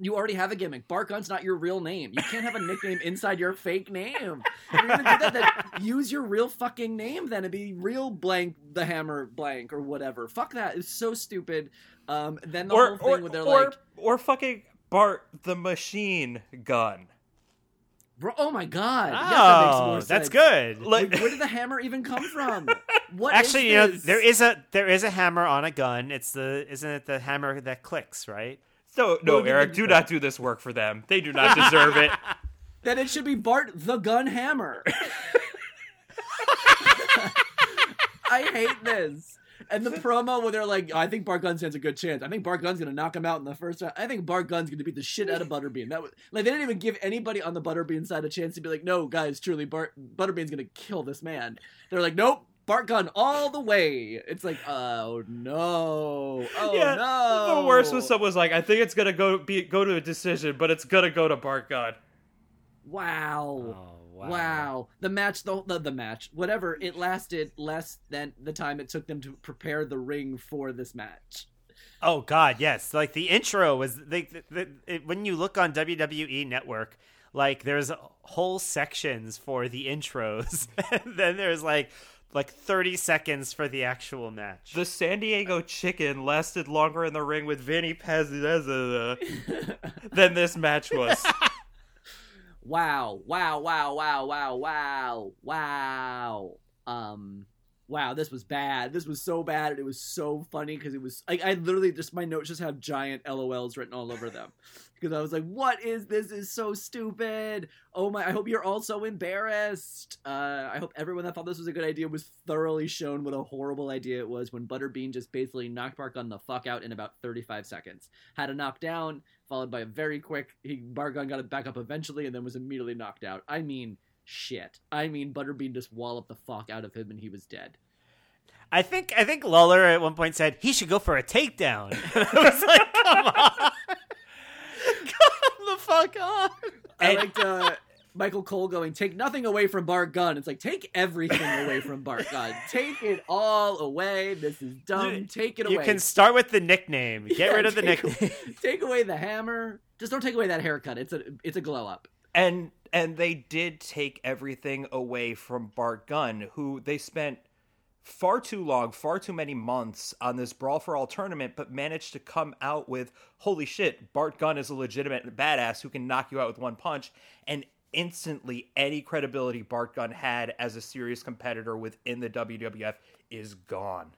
you already have a gimmick. Bart Gunn's not your real name. You can't have a nickname inside your fake name. If you're gonna do that, then use your real fucking name then and be real blank the hammer blank or whatever. Fuck that. It's so stupid. Um then the or whole thing or, where they're or, like or fucking Bart the Machine Gun. Bro, oh my god. Oh, yes, that makes more oh, sense. that's good. Like, Like, where did the hammer even come from? What is Actually, you know, there is a there is a hammer on a gun. It's the isn't it the hammer that clicks, right? no, no, Well, Eric, do not do this work for them. They do not deserve it. Then it should be Bart the Gun Hammer. I hate this. And the promo where they're like, I think Bart Gunn stands a good chance. I think Bart Gunn's gonna knock him out in the first round. I think Bart Gunn's gonna beat the shit out of Butterbean. That was like they didn't even give anybody on the Butterbean side a chance to be like, no, guys, truly, Bart Butterbean's gonna kill this man. They're like, nope, Bart Gunn all the way. It's like, oh no, oh yeah, no. the worst was someone was like, I think it's gonna go be go to a decision, but it's gonna go to Bart Gunn. Wow. Oh, Wow. The match, the, the the match, whatever, it lasted less than the time it took them to prepare the ring for this match. Oh God, yes. Like the intro was like the, the, it, when you look on WWE Network, like there's whole sections for the intros, and then there's like like 30 seconds for the actual match. The San Diego Chicken lasted longer in the ring with Vinny Paz than this match was. Wow, wow, wow, wow, wow, wow, wow. Um, wow, this was bad. This was so bad. And it was so funny because it was like I literally just my notes just have giant LOLs written all over them because I was like, "What is this? this is so stupid." Oh my! I hope you're all so embarrassed. Uh, I hope everyone that thought this was a good idea was thoroughly shown what a horrible idea it was when Butterbean just basically knocked Bart Gunn the fuck out in about 35 seconds. Had a knockdown, followed by a very quick. He Bart Gunn got it back up eventually, and then was immediately knocked out. I mean, shit. I mean, Butterbean just walloped the fuck out of him, and he was dead. I think I think Lawler at one point said he should go for a takedown. I was like, come on, fuck on. I liked uh, Michael Cole going, "Take nothing away from Bart Gunn." It's like take everything away from Bart Gunn. Take it all away. This is dumb. Take it away. You can start with the nickname. Get Yeah, rid of the nickname. take away the hammer. Just don't take away that haircut. It's a it's a glow up. and and they did take everything away from Bart Gunn, who they spent far too long, far too many months on this Brawl for All tournament, but managed to come out with holy shit, Bart Gunn is a legitimate badass who can knock you out with one punch, and instantly any credibility Bart Gunn had as a serious competitor within the WWF is gone.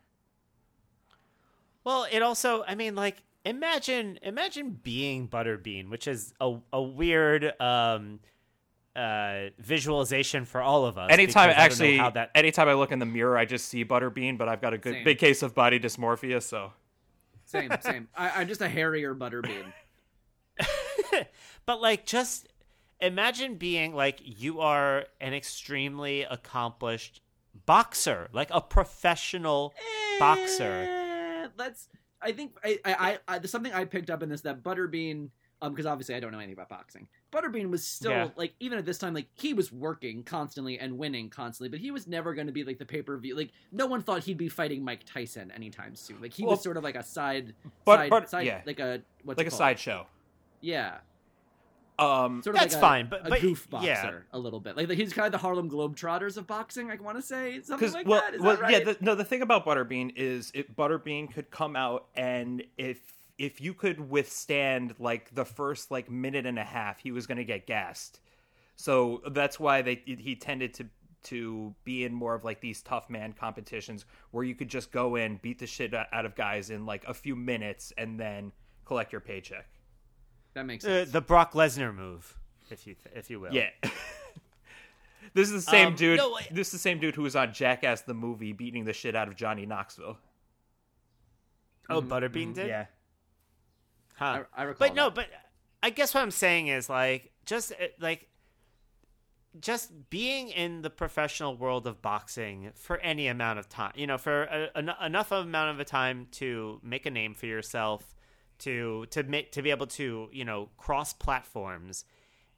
Well, it also, I mean, like, imagine, imagine being Butterbean, which is a, a weird um, uh, visualization for all of us. Anytime, because I actually, how that anytime I look in the mirror, I just see Butterbean, but I've got a good Same. big case of body dysmorphia, so Same, same. I, I'm just a hairier Butterbean. but like just imagine being like you are an extremely accomplished boxer like a professional boxer Eh, Let's. I think I, I, I, I there's something I picked up in this that Butterbean, um, because obviously I don't know anything about boxing. Butterbean was still Yeah. like even at this time, like he was working constantly and winning constantly, but he was never going to be like the pay per view. Like no one thought he'd be fighting Mike Tyson anytime soon. Like he Well, was sort of like a side, but- side, but- side yeah. like a what's like a sideshow. Yeah, Um, sort of That's like a, fine, but- a goof boxer yeah. a little bit. Like he's kind of the Harlem Globetrotters of boxing. I want to say something like well, that. Is well that right? yeah the, no the thing about butterbean is it butterbean could come out and if if you could withstand like the first like minute and a half he was going to get gassed. So that's why they he tended to to be in more of like these tough man competitions where you could just go in beat the shit out of guys in like a few minutes and then collect your paycheck. That makes uh, sense. the brock lesnar move if you if you will. Yeah. This is the same Um, dude no, I- this is the same dude who was on jackass the movie beating the shit out of johnny knoxville. Oh butterbean did? Yeah Huh. I, I recall. But no, but I guess what I'm saying is like just uh, like just being in the professional world of boxing for any amount of time, you know, for a, en- enough amount of a time to make a name for yourself, to to make to be able to you know cross platforms,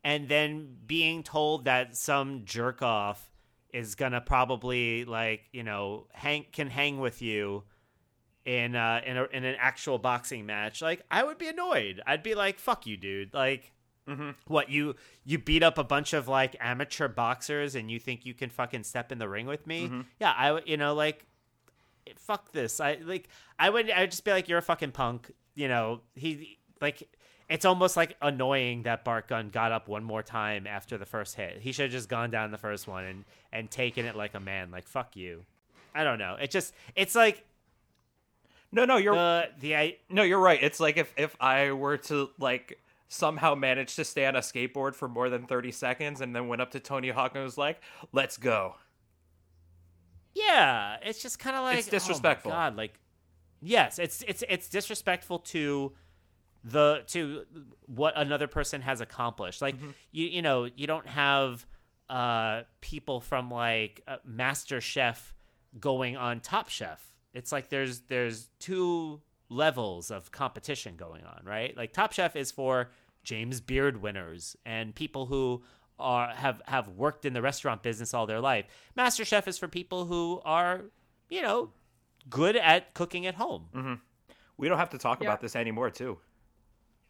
and then being told that some jerk off is gonna probably like you know hang can hang with you in uh in, a, in an actual boxing match like i would be annoyed i'd be like fuck you dude like what you you beat up a bunch of like amateur boxers and you think you can fucking step in the ring with me yeah i would you know like fuck this i like i would i'd just be like you're a fucking punk you know he like it's almost like annoying that Bart Gunn got up one more time after the first hit. He should have just gone down the first one and and taken it like a man. Like fuck you. I don't know. It just it's like No, no, you're the the I, no, you're right. It's like if if I were to like somehow manage to stay on a skateboard for more than 30 seconds and then went up to Tony Hawk and was like, "Let's go." yeah. It's just kind of like It's disrespectful. Oh God, like yes, it's it's it's disrespectful to the to what another person has accomplished. Like you you know you don't have uh people from like uh, Master Chef going on Top Chef. It's like there's there's two levels of competition going on, right? Like Top Chef is for James Beard winners and people who are have have worked in the restaurant business all their life. Master Chef is for people who are, you know, good at cooking at home. We don't have to talk Yeah. about this anymore, too.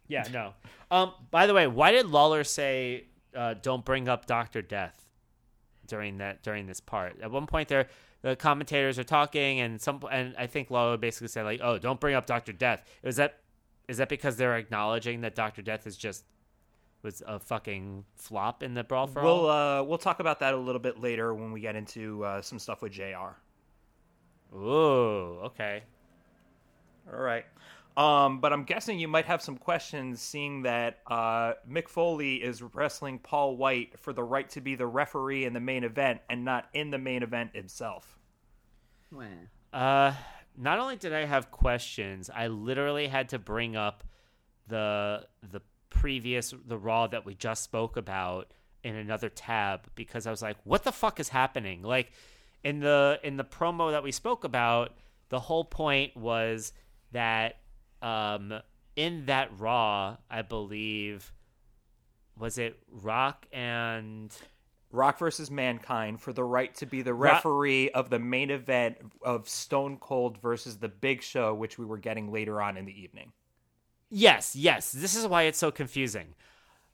Yeah, no. Um, by the way, why did Lawler say uh, "Don't bring up Doctor Death" during that during this part? At one point, there the commentators are talking, and some and I think Lawler basically said like, "Oh, don't bring up Doctor Death." Is that is that because they're acknowledging that Doctor Death is just was a fucking flop in the brawl for We'll all? uh we'll talk about that a little bit later when we get into uh, some stuff with JR. Ooh, okay. All right. Um, but I'm guessing you might have some questions seeing that uh, Mick Foley is wrestling Paul White for the right to be the referee in the main event and not in the main event itself. Wah. Uh, not only did I have questions, I literally had to bring up the the previous the raw that we just spoke about in another tab because I was like, what the fuck is happening? Like in the in the promo that we spoke about, the whole point was that um in that raw, I believe was it Rock and Rock versus Mankind for the right to be the referee of the main event of Stone Cold versus the Big Show, which we were getting later on in the evening. Yes, yes. This is why it's so confusing.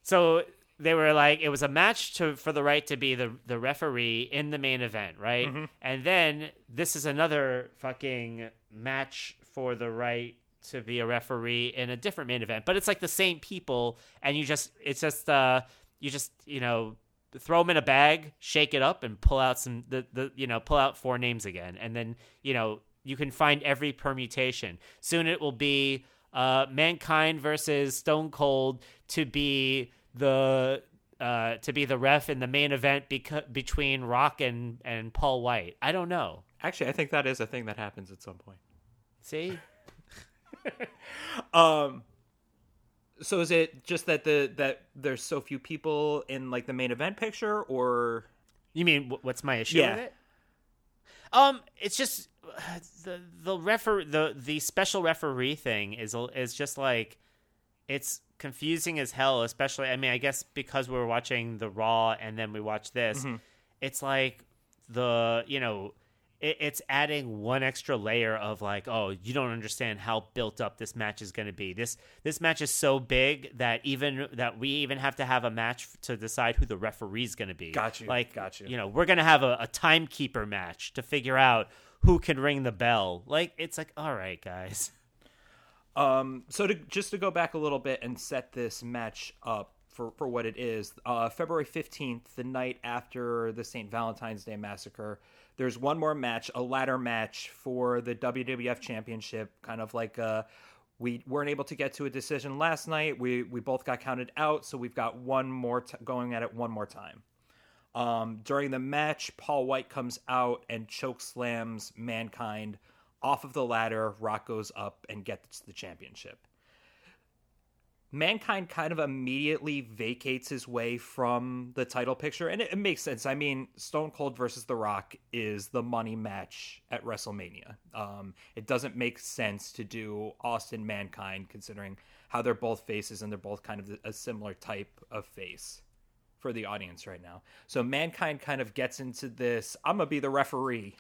So they were like, it was a match to for the right to be the the referee in the main event, right? And then this is another fucking match for the right to be a referee in a different main event, but it's like the same people, and you just it's just uh you just you know throw them in a bag, shake it up, and pull out some the the you know pull out four names again, and then you know you can find every permutation. Soon it will be uh, Mankind versus Stone Cold to be the uh, to be the ref in the main event beca- between Rock and and Paul White. I don't know. Actually, I think that is a thing that happens at some point. See, Um, so is it just that the that there's so few people in like the main event picture, or you mean what's my issue Yeah. with it? Um, it's just the the refer the the special referee thing is is just like it's confusing as hell. Especially, I mean, I guess because we were watching the Raw and then we watched this, it's like the you know it, it's adding one extra layer of like oh you don't understand how built up this match is going to be this this match is so big that even that we even have to have a match to decide who the referee is going to be Got you, like got you. you know we're going to have a, a timekeeper match to figure out who can ring the bell like it's like all right guys Um, so to just to go back a little bit and set this match up for, for what it is, uh, February 15th, the night after the St. Valentine's Day massacre, there's one more match, a ladder match for the WWF Championship, kind of like uh we weren't able to get to a decision last night. We we both got counted out, so we've got one more t- going at it one more time. Um, during the match, Paul White comes out and choke slams Mankind off of the ladder. Rock goes up and gets the championship. Mankind kind of immediately vacates his way from the title picture, and it, it, makes sense. I mean, Stone Cold versus The Rock is the money match at WrestleMania. Um, it doesn't make sense to do Austin Mankind, considering how they're both faces and they're both kind of a similar type of face for the audience right now. So Mankind kind of gets into this I'm going to be the referee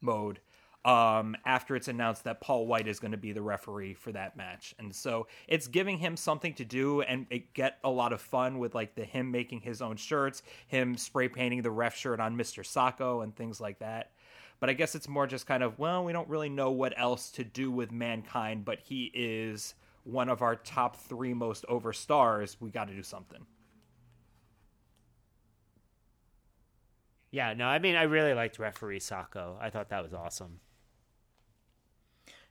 mode um, after it's announced that Paul White is going to be the referee for that match. And so it's giving him something to do and get a lot of fun with like the him making his own shirts, him spray painting the ref shirt on Mr. Socko and things like that. But I guess it's more just kind of, well, we don't really know what else to do with mankind, but he is one of our top three most over stars. We got to do something. Yeah, no, I mean, I really liked referee Socko. I thought that was awesome.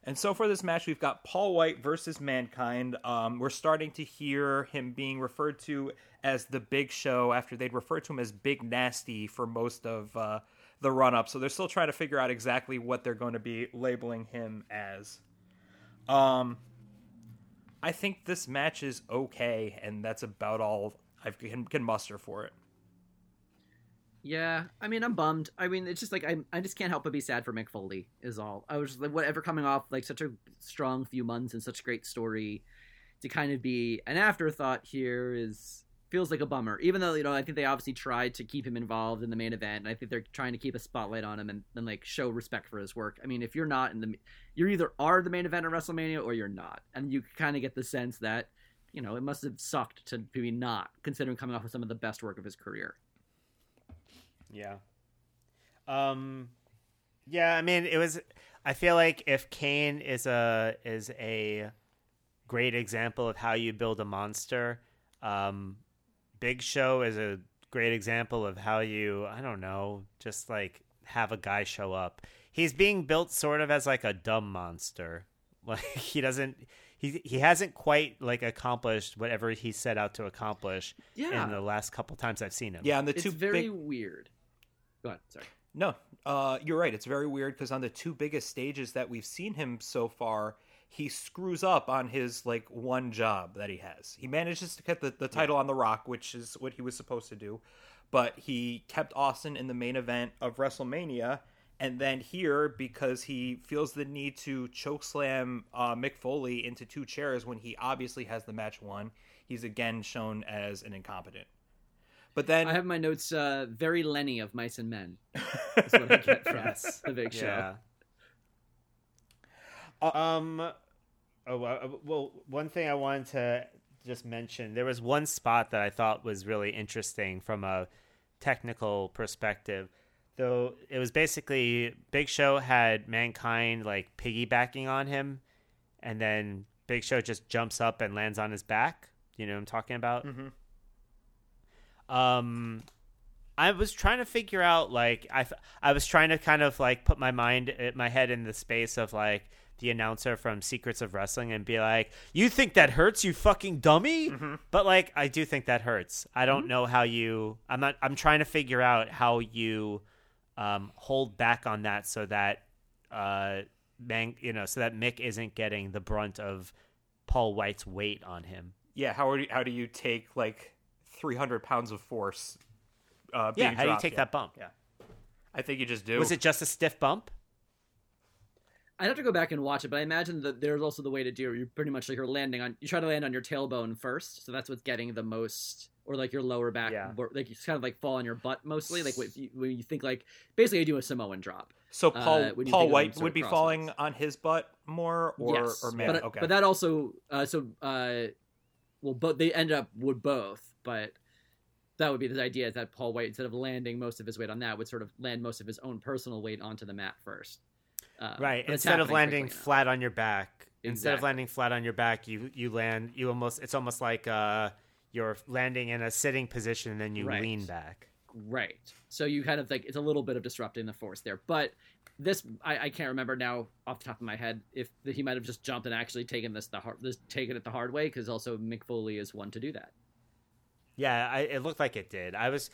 And so for this match, we've got Paul White versus Mankind. Um, we're starting to hear him being referred to as the Big Show after they'd referred to him as Big Nasty for most of uh, the run up. So they're still trying to figure out exactly what they're going to be labeling him as. Um, I think this match is okay, and that's about all I can, can muster for it. Yeah, I mean, I'm bummed. I mean, it's just like I, I just can't help but be sad for Mick Foley. Is all. I was like, whatever, coming off like such a strong few months and such a great story, to kind of be an afterthought here is feels like a bummer. Even though you know, I think they obviously tried to keep him involved in the main event, and I think they're trying to keep a spotlight on him and, and like show respect for his work. I mean, if you're not in the, you're either are the main event of WrestleMania or you're not, and you kind of get the sense that, you know, it must have sucked to be not, considering coming off of some of the best work of his career. Yeah. Um yeah, I mean it was I feel like if Kane is a is a great example of how you build a monster, um Big Show is a great example of how you I don't know, just like have a guy show up. He's being built sort of as like a dumb monster. Like he doesn't he he hasn't quite like accomplished whatever he set out to accomplish yeah. in the last couple times I've seen him. Yeah, and the it's two very big... weird. Go ahead. Sorry. No, uh, you're right. It's very weird because on the two biggest stages that we've seen him so far, he screws up on his like one job that he has. He manages to get the, the title yeah. on the Rock, which is what he was supposed to do, but he kept Austin in the main event of WrestleMania. And then here, because he feels the need to chokeslam uh, Mick Foley into two chairs when he obviously has the match won, he's again shown as an incompetent. But then I have my notes uh, very Lenny of Mice and Men. That's what I get from yes. the Big Show. Yeah. Uh, um. Oh uh, well, one thing I wanted to just mention there was one spot that I thought was really interesting from a technical perspective. Though it was basically Big Show had Mankind like piggybacking on him, and then Big Show just jumps up and lands on his back. You know what I'm talking about? Mm-hmm. Um, I was trying to figure out like I I was trying to kind of like put my mind uh, my head in the space of like the announcer from Secrets of Wrestling and be like, "You think that hurts, you fucking dummy?" Mm-hmm. But like I do think that hurts. I don't mm-hmm. know how you I'm not I'm trying to figure out how you um, hold back on that so that uh man, you know, so that Mick isn't getting the brunt of Paul White's weight on him. Yeah, how are you, how do you take like 300 pounds of force. Uh, yeah, how do you take yeah. that bump? Yeah, I think you just do. Was it just a stiff bump? I'd have to go back and watch it, but I imagine that there's also the way to do it. You pretty much like you're landing on, you try to land on your tailbone first, so that's what's getting the most, or like your lower back, yeah. like you kind of like fall on your butt mostly, like when you, when you think like basically you do a Samoan drop. So Paul uh, Paul White would be falling on his butt more, or yes, or man, but, okay, but that also uh, so uh, well, but they end up would both, but that would be the idea is that Paul White, instead of landing most of his weight on that, would sort of land most of his own personal weight onto the mat first. Uh, right. Instead of landing flat on your back, exactly. instead of landing flat on your back, you you land. You almost. It's almost like uh, you're landing in a sitting position, and then you right. lean back. Right. So you kind of like it's a little bit of disrupting the force there, but this I, I can't remember now off the top of my head if he might have just jumped and actually taken this the hard this taken it the hard way because also Mick Foley is one to do that. Yeah, I, it looked like it did. I was,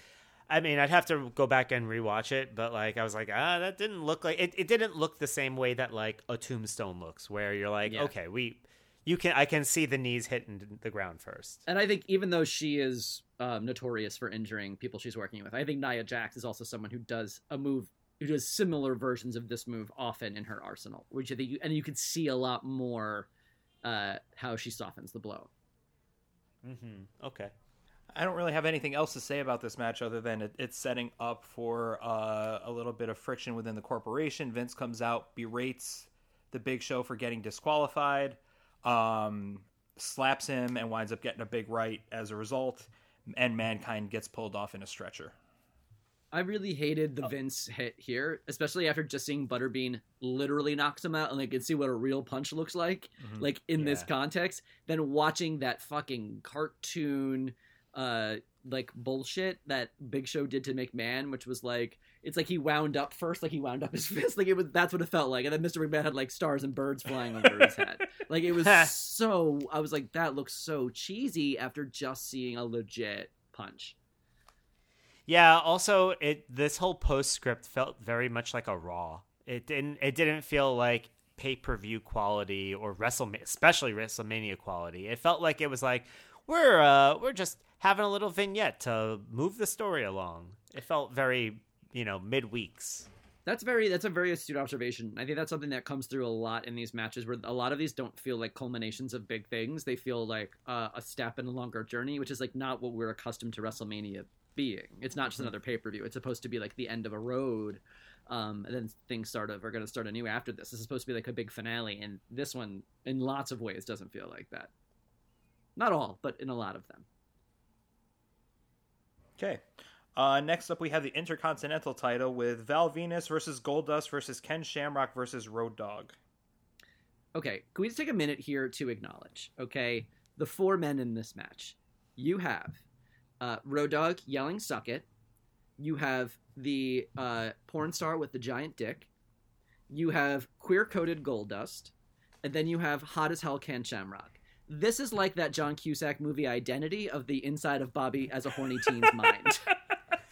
I mean, I'd have to go back and rewatch it, but like I was like, ah, that didn't look like it. It didn't look the same way that like a Tombstone looks, where you're like, yeah. okay, we, You can I can see the knees hitting the ground first. And I think even though she is um, notorious for injuring people she's working with, I think Nia Jax is also someone who does a move who does similar versions of this move often in her arsenal, which I think you, and you could see a lot more uh, how she softens the blow. Mm-hmm. Okay. I don't really have anything else to say about this match other than it, it's setting up for uh, a little bit of friction within the corporation. Vince comes out, berates the Big Show for getting disqualified, um, slaps him, and winds up getting a big right as a result. And Mankind gets pulled off in a stretcher. I really hated the Vince hit here, especially after just seeing Butterbean literally knocks him out and they can see what a real punch looks like, Mhm. like in this context. Then watching that fucking cartoon, uh, like bullshit that Big Show did to McMahon, which was like it's like he wound up first, like he wound up his fist, like it was that's what it felt like, and then Mr. McMahon had like stars and birds flying over his head, like it was so. I was like, that looks so cheesy after just seeing a legit punch. Yeah. Also, it this whole postscript felt very much like a Raw. It didn't. It didn't feel like pay per view quality or WrestleMania, especially WrestleMania quality. It felt like it was like we're uh we're just having a little vignette to move the story along. It felt very you know mid weeks. That's very that's a very astute observation. I think that's something that comes through a lot in these matches where a lot of these don't feel like culminations of big things. They feel like uh, a step in a longer journey, which is like not what we're accustomed to WrestleMania being. It's not just another pay per view. It's supposed to be like the end of a road, um, and then things sort of are going to start anew after this. This is supposed to be like a big finale, and this one, in lots of ways, doesn't feel like that. Not all, but in a lot of them. Okay. Uh, next up, we have the Intercontinental title with Val Venis versus Goldust versus Ken Shamrock versus Road Dogg. okay, can we just take a minute here to acknowledge, okay, the four men in this match? You have uh, Road Dogg yelling "suck it." You have the uh, porn star with the giant dick. You have queer coded Goldust, and then you have hot as hell Ken Shamrock. This is like that John Cusack movie Identity of the inside of Bobby as a horny teen's mind.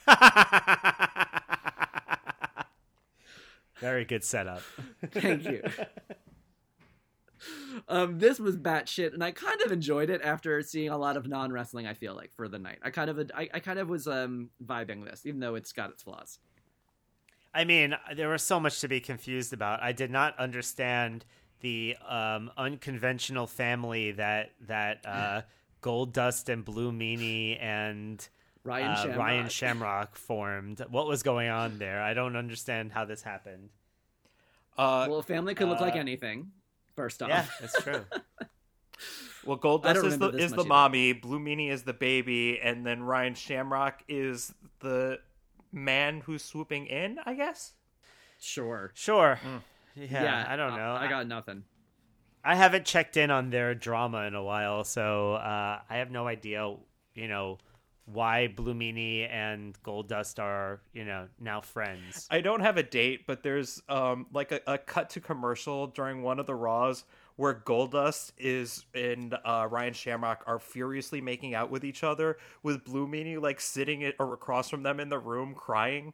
very good setup. Thank you. Um, this was batshit, and I kind of enjoyed it after seeing a lot of non wrestling. I feel like for the night, I kind of, I, I kind of was um vibing this, even though it's got its flaws. I mean, there was so much to be confused about. I did not understand the um, unconventional family that that uh, Goldust and Blue Meanie and Ryan uh, Shamrock. Ryan Shamrock formed. What was going on there? I don't understand how this happened. Uh, Well, a family could look like Uh, anything. First off, Yeah, that's true. well, Goldust is the, is much the either. mommy, Blue Meanie is the baby, and then Ryan Shamrock is the man who's swooping in, I guess? sure. Sure. Mm. Yeah, I don't know. I got nothing. I haven't checked in on their drama in a while, so uh, I have no idea, you know, why Blue Meanie and Goldust are, you know, now friends. I don't have a date, but there's um like a, a cut to commercial during one of the Raws where Goldust is and uh, Ryan Shamrock are furiously making out with each other, with Blue Meanie like sitting it or across from them in the room crying.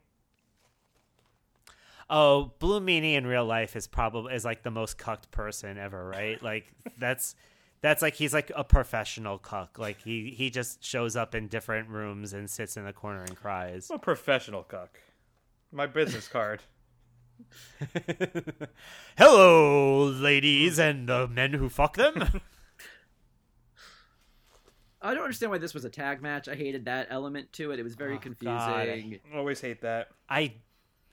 Oh, Blue Meanie in real life is probably is like the most cucked person ever, right? Like that's that's like he's like a professional cuck. Like he he just shows up in different rooms and sits in the corner and cries. I'm a professional cuck. My business card. Hello, ladies and the men who fuck them. I don't understand why this was a tag match. I hated that element to it. It was very Oh, confusing. God. Always hate that. I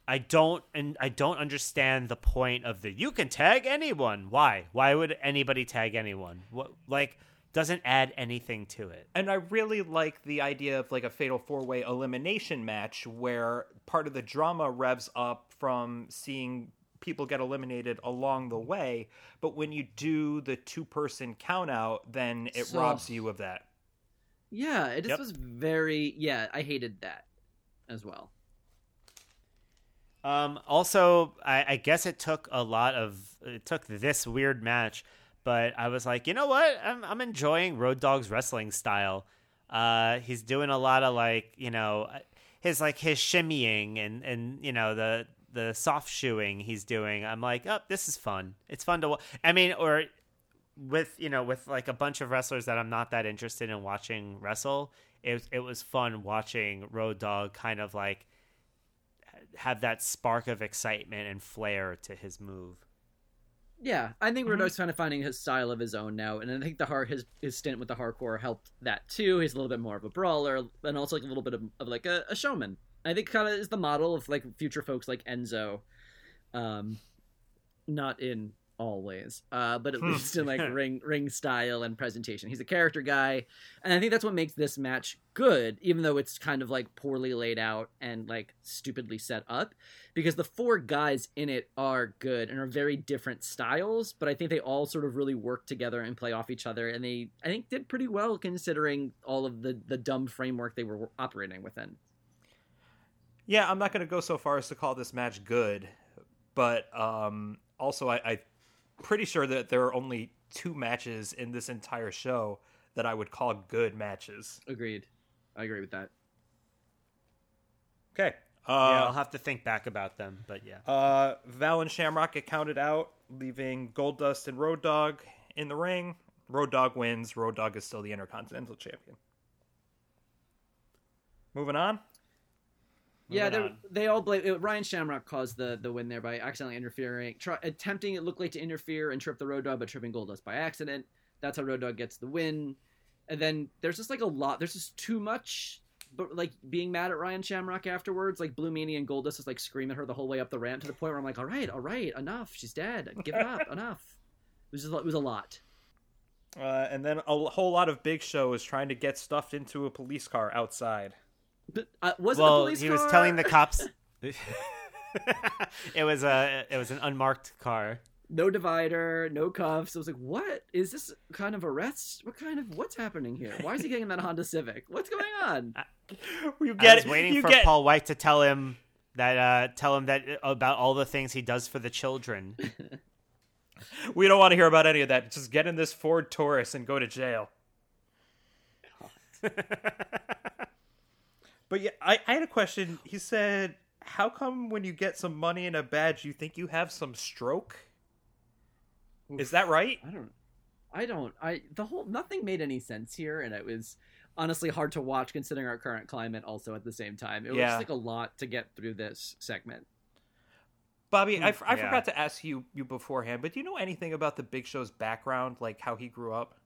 I don't and I don't understand the point of the you can tag anyone. Why? Why would anybody tag anyone? What like doesn't add anything to it. And I really like the idea of like a fatal four way elimination match where part of the drama revs up from seeing people get eliminated along the way. But when you do the two person count out, then it So- robs you of that. Yeah, it just Yep. was very. Yeah, I hated that as well. Um, also, I, I guess it took a lot of it took this weird match, but I was like, you know what? I'm I'm enjoying Road Dogg's wrestling style. Uh, he's doing a lot of like you know his like his shimmying and and you know the the soft shoeing he's doing. I'm like, oh, this is fun. It's fun to. I mean, or with you know with like a bunch of wrestlers that I'm not that interested in watching wrestle, it it was fun watching Road Dogg kind of like have that spark of excitement and flair to his move. Yeah, I think Mm-hmm. Road Dogg's kind of finding his style of his own now, and I think the hard his his stint with the hardcore helped that too. He's a little bit more of a brawler, and also like a little bit of, of like a, a showman. I think kind of is the model of like future folks like Enzo, um, not in all ways, uh, but at least in like ring ring style and presentation. He's a character guy, and I think that's what makes this match good, even though it's kind of like poorly laid out and like stupidly set up because the four guys in it are good and are very different styles, but I think they all sort of really work together and play off each other, and they I think did pretty well considering all of the the dumb framework they were operating within. Yeah, I'm not going to go so far as to call this match good, but um, also I, I'm pretty sure that there are only two matches in this entire show that I would call good matches. Agreed, I agree with that. Okay. Uh, yeah, I'll have to think back about them, but yeah. Uh, Val and Shamrock get counted out, leaving Goldust and Road Dogg in the ring. Road Dogg wins. Road Dogg is still the Intercontinental Champion. Moving on. Yeah, they they all blame it, Ryan Shamrock caused the the win there by accidentally interfering, try, attempting it looked like to interfere and trip the Road Dogg, but tripping Goldust by accident. That's how Road Dogg gets the win. And then there's just like a lot. There's just too much, but like being mad at Ryan Shamrock afterwards. Like Blue Meanie and Goldust is like screaming at her the whole way up the ramp to the point where I'm like, all right, all right, enough. She's dead. Give it up. enough. It was just, it was a lot. Uh, and then a whole lot of Big Show is trying to get stuffed into a police car outside. But uh, was it well, police he was telling the cops. it was a it was an unmarked car. no divider, no cuffs. I was like, what is this kind of arrest? What kind of what's happening here? Why is he getting that Honda Civic? What's going on? You I get was waiting you for get, Paul White to tell him that uh tell him that about all the things he does for the children. We don't want to hear about any of that. Just get in this Ford Taurus and go to jail. But yeah, I, I had a question. He said, "How come when you get some money and a badge, you think you have some stroke?" Is that right? I don't. I don't. I the whole nothing made any sense here, and it was honestly hard to watch considering our current climate. Also, at the same time, it was Yeah. just like a lot to get through this segment. Bobby, I, f- I Yeah. forgot to ask you you beforehand, but do you know anything about the Big Show's background, like how he grew up?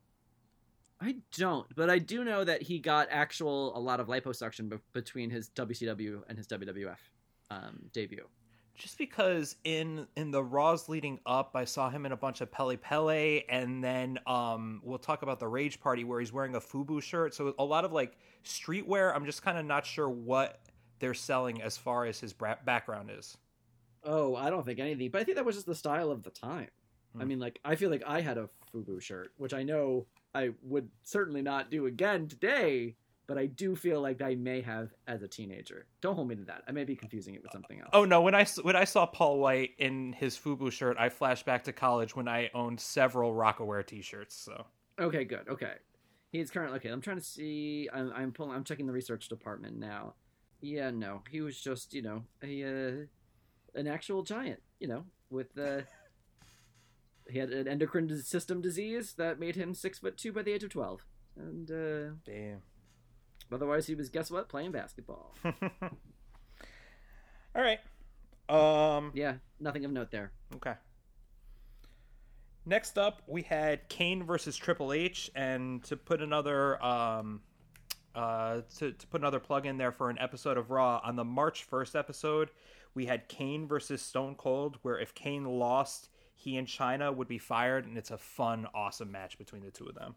I don't, but I do know that he got actual a lot of liposuction be- between his WCW and his WWF um, debut. Just because in in the Raws leading up, I saw him in a bunch of Pelle Pelle, and then um, we'll talk about the Rage Party where he's wearing a FUBU shirt. So a lot of like streetwear. I'm just kind of not sure what they're selling as far as his bra- background is. Oh, I don't think anything, but I think that was just the style of the time. I Hmm. mean, like I feel like I had a FUBU shirt, which I know I would certainly not do again today, but I do feel like I may have as a teenager. Don't hold me to that. I may be confusing it with something else. Oh no! When I when I saw Paul White in his FUBU shirt, I flashed back to college when I owned several Rocawear T-shirts. So Okay, good. Okay, he's currently okay. I'm trying to see. I'm I'm pulling. I'm checking the research department now. Yeah, no, he was just you know a uh, an actual giant. You know, with uh, he had an endocrine system disease that made him six foot two by the age of twelve, and uh, damn. otherwise he was guess what playing basketball. All right. Um. yeah, nothing of note there. Okay. Next up, we had Kane versus Triple H, and to put another um, uh, to, to put another plug in there for an episode of Raw on the March first episode, we had Kane versus Stone Cold, where if Kane lost, he and Chyna would be fired, and it's a fun, awesome match between the two of them.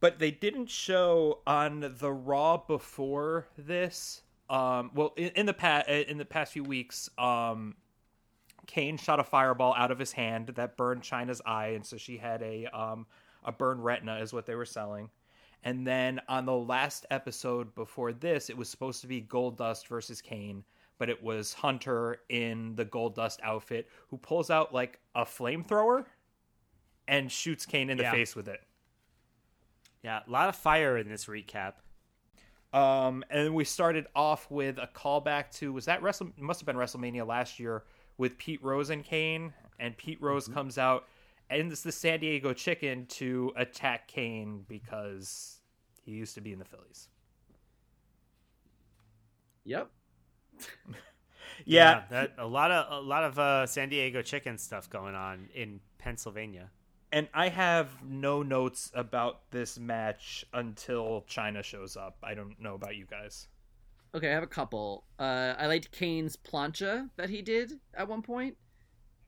But they didn't show on the Raw before this. Um, well, in, in the past, in the past few weeks, um, Kane shot a fireball out of his hand that burned Chyna's eye, and so she had a um, a burned retina, is what they were selling. And then on the last episode before this, it was supposed to be Goldust versus Kane, but it was Hunter in the Goldust outfit who pulls out like a flamethrower and shoots Kane in the Yeah. face with it. Yeah, a lot of fire in this recap. Um, and we started off with a callback to was that Wrestle must have been WrestleMania last year with Pete Rose and Kane, and Pete Rose comes out and it's the San Diego Chicken to attack Kane because he used to be in the Phillies. Yep. Yeah, that a lot of a lot of uh, San Diego chicken stuff going on in Pennsylvania. and I have no notes about this match until Chyna shows up. I don't know about you guys. Okay, I have a couple. Uh, I liked Kane's plancha that he did at one point.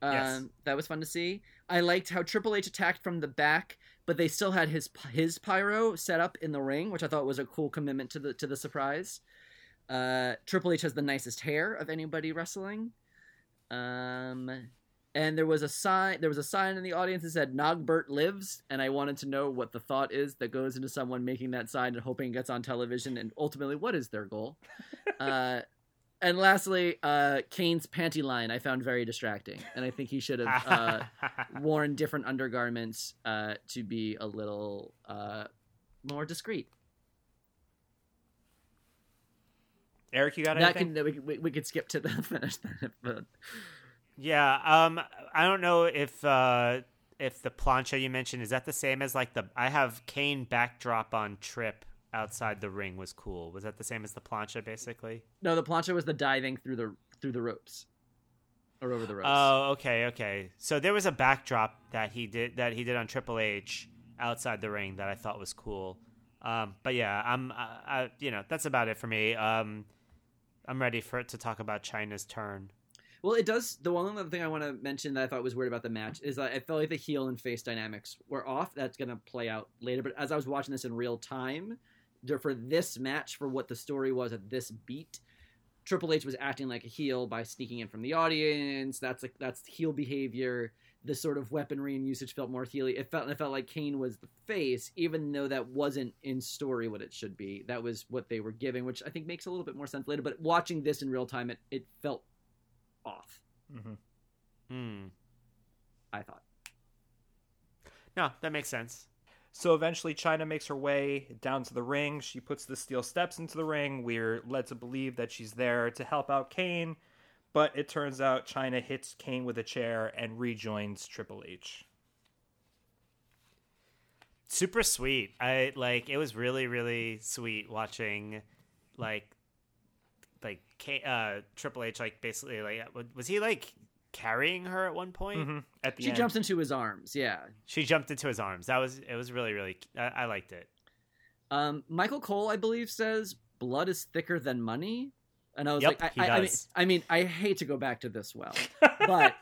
Um, Yes. That was fun to see. I liked how Triple H attacked from the back, but they still had his his pyro set up in the ring, which I thought was a cool commitment to the to the surprise. Uh, Triple H has the nicest hair of anybody wrestling. Um, and there was a sign. There was a sign in the audience that said "Nogbert lives," and I wanted to know what the thought is that goes into someone making that sign and hoping it gets on television, and ultimately, what is their goal? uh, and lastly, uh, Kane's panty line I found very distracting, and I think he should have uh, worn different undergarments uh, to be a little uh, more discreet. Eric, you got That anything? can we, we, we could skip to the finish then. Yeah, um, I don't know if uh, if the plancha you mentioned is that the same as like the I have Kane backdrop on Trip outside the ring was cool. Was that the same as the plancha basically? no, the plancha was the diving through the through the ropes or over the ropes. Oh, okay, okay. So there was a backdrop that he did that he did on Triple H outside the ring that I thought was cool. Um, but yeah, I'm, I, I, you know, that's about it for me. Um, I'm ready for it to talk about Chyna's turn. Well, it does. The one other thing I want to mention that I thought was weird about the match is that I felt like the heel and face dynamics were off. That's going to play out later. But as I was watching this in real time, for this match, for what the story was at this beat, Triple H was acting like a heel by sneaking in from the audience. That's like that's heel behavior. The sort of weaponry and usage felt more heely. It felt it felt like Kane was the face, even though that wasn't in story what it should be. That was what they were giving, which I think makes a little bit more sense later. But watching this in real time, it, it felt off. hmm Hmm. I thought. No, that makes sense. So eventually, Chyna makes her way down to the ring. She puts the steel steps into the ring. We're led to believe that she's there to help out Kane, but it turns out Chyna hits Kane with a chair and rejoins Triple H. Super sweet. I like. It was really, really sweet watching, like, like K, uh, Triple H. Like basically, like, was he like carrying her at one point? hmm At the She end. jumps into his arms. Yeah. She jumped into his arms. That was. It was really, really. I, I liked it. Um, Michael Cole, I believe, says blood is thicker than money, and I was Yep, like, I, I, I mean. I mean, I hate to go back to this well, but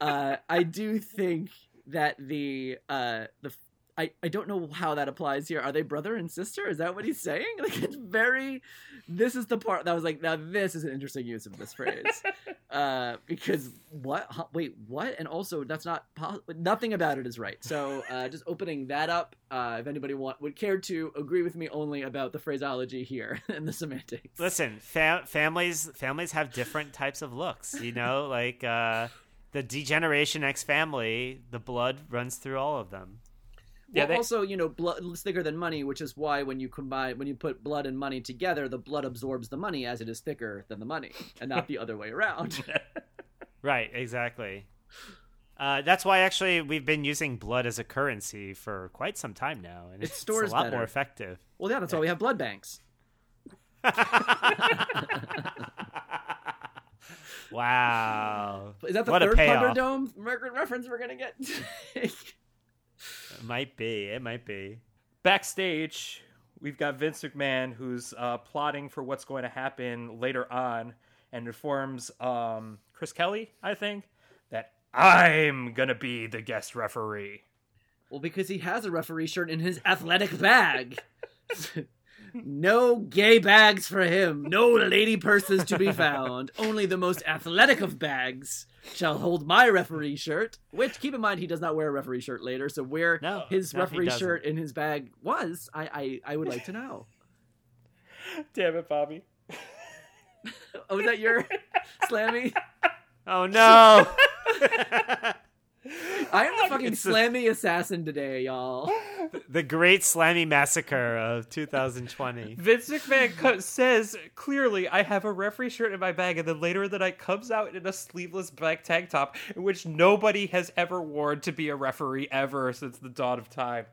uh, I do think that the uh, the I, I don't know how that applies here. Are they brother and sister? Is that what he's saying? Like it's very. This is the part that was like, now this is an interesting use of this phrase, uh, because what? Huh, wait, what? And also, that's not po- nothing about it is right. So uh, just opening that up. Uh, if anybody want would care to agree with me only about the phraseology here and the semantics. Listen, fa- families families have different types of looks. You know, like uh, the Degeneration X family, the blood runs through all of them. Yeah, well, they- also, you know, blood is thicker than money, which is why when you combine, when you put blood and money together, the blood absorbs the money as it is thicker than the money, and not the other way around. Right, exactly. Uh, that's why actually we've been using blood as a currency for quite some time now, and It it's, stores a lot better. more effective. well, yeah, that's why we have blood banks. wow, Is that the what third! Thunderdome reference we're gonna get? It might be. It might be. Backstage, we've got Vince McMahon who's uh, plotting for what's going to happen later on and informs um, Chris Kelly, I think, that I'm going to be the guest referee. well, because he has a referee shirt in his athletic bag. no gay bags for him. No lady purses to be found. Only the most athletic of bags shall hold my referee shirt. Which, keep in mind, he does not wear a referee shirt later. So where No, his no, referee shirt in his bag was, I, I, I would like to know. Damn it, Bobby. Oh, is that your slammy? Oh no! I am the fucking It's a- slammy assassin today, y'all. the Great Slammy Massacre of 2020. Vince McMahon co- says clearly, "I have a referee shirt in my bag," and then later in the night comes out in a sleeveless black tank top, in which nobody has ever worn to be a referee ever since the dawn of time.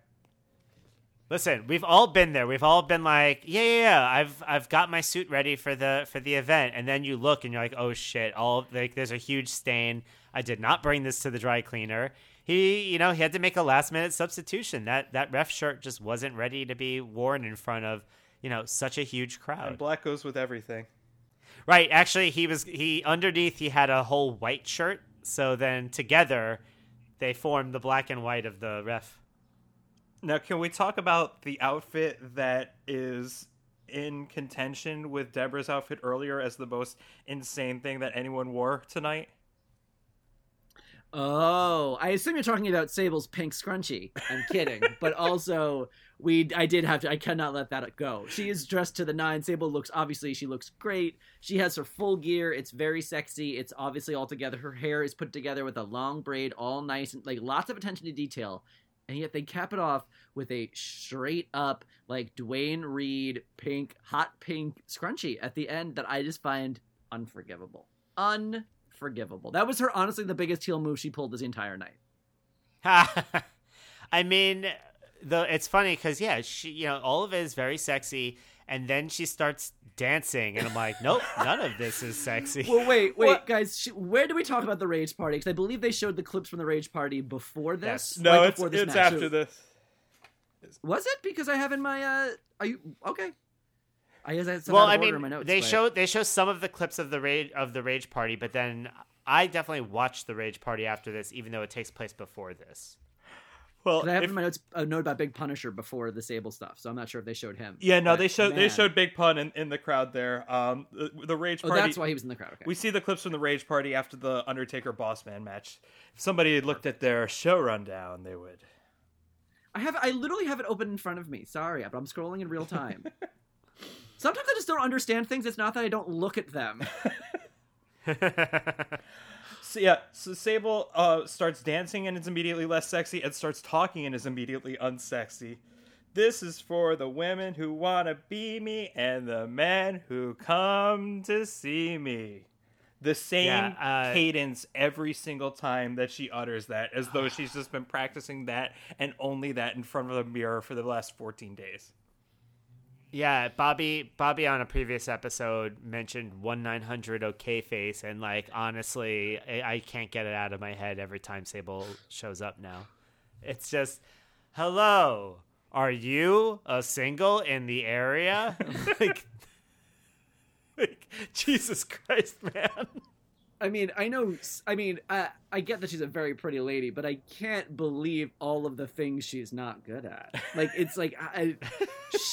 Listen, we've all been there. We've all been like, yeah, yeah, yeah, I've I've got my suit ready for the for the event, and then you look and you're like, oh shit, all like there's a huge stain. I did not bring this to the dry cleaner. He, you know, he had to make a last minute substitution. That that ref shirt just wasn't ready to be worn in front of, you know, such a huge crowd. And black goes with everything. Right. Actually, he was he underneath he had a whole white shirt. So then together, they formed the black and white of the ref. Now, can we talk about the outfit that is in contention with Debra's outfit earlier as the most insane thing that anyone wore tonight? Oh, I assume you're talking about Sable's pink scrunchie. I'm kidding, but also we I did have to I cannot let that go. She is dressed to the nine. Sable looks obviously she looks great. She has her full gear. It's very sexy. It's obviously all together. Her hair is put together with a long braid, all nice and like lots of attention to detail. And yet they cap it off with a straight up like Duane Reade pink hot pink scrunchie at the end that I just find unforgivable. Unforgivable. That was her honestly the biggest heel move she pulled this entire night. I mean, though it's funny because yeah, she you know all of it is very sexy, and then she starts dancing, and I'm like, nope, none of this is sexy. Well, wait, wait, What? guys. Sh- where do we talk about the Rage Party? Because I believe they showed the clips from the Rage Party before this. Yes. No, right it's before this it's match. after So- this. Was it? Because I have in my. uh Are you okay? I guess that's well, I mean, my notes, they but- show they show some of the clips of the rage of the rage party, but then I definitely watched the rage party after this, even though it takes place before this. Well, 'cause I have if- in my notes a note about Big Punisher before the Sable stuff, so I'm not sure if they showed him. yeah, no, But, they showed they showed Big Pun in, in the crowd there. Um, the, the Rage Oh, Party. that's why he was in the crowd. Okay. We see the clips from the Rage Party after the Undertaker Boss Man match. If somebody had looked at their show rundown, they would. I have I literally have it open in front of me. Sorry, but I'm scrolling in real time. Sometimes I just don't understand things. It's not that I don't look at them. So yeah, so Sable uh, starts dancing and is immediately less sexy, and starts talking and is immediately unsexy. This is for the women who wanna be me and the men who come to see me. The same Yeah, uh, cadence every single time that she utters that, as though she's just been practicing that and only that in front of the mirror for the last 14 days. Yeah, Bobby Bobby on a previous episode mentioned one nine hundred OK face, and like honestly, I, I can't get it out of my head every time Sable shows up now. It's just, hello, are you a single in the area? like, like, Jesus Christ, man. I mean, I know. I mean, I, I get that she's a very pretty lady, but I can't believe all of the things she's not good at. Like, it's like I,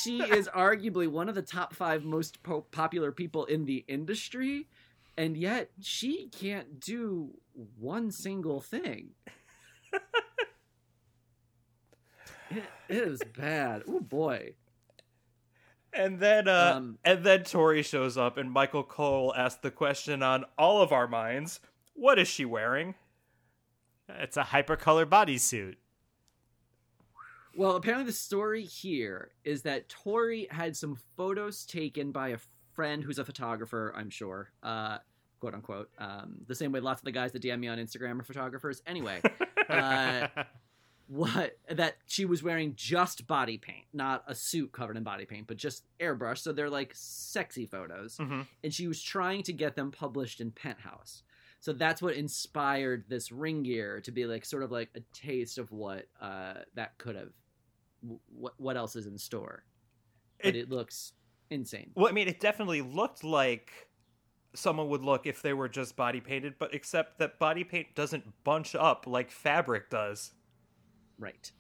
she is arguably one of the top five most po- popular people in the industry, and yet she can't do one single thing. it, it is bad. Oh boy. And then, uh, Um, and then Tori shows up, and Michael Cole asks the question on all of our minds: What is she wearing? It's a hypercolor bodysuit. Well, apparently the story here is that Tori had some photos taken by a friend who's a photographer, I'm sure, uh, quote unquote. Um, the same way lots of the guys that DM me on Instagram are photographers. Anyway, uh, what that she was wearing just body paint, not a suit covered in body paint, but just airbrush. So they're like sexy photos, Mm-hmm. and she was trying to get them published in Penthouse. So that's what inspired this ring gear to be like sort of like a taste of what uh, that could have, what what else is in store. But It- it, looks insane. Well, I mean, it definitely looked like someone would look if they were just body painted, but except that body paint doesn't bunch up like fabric does. Right.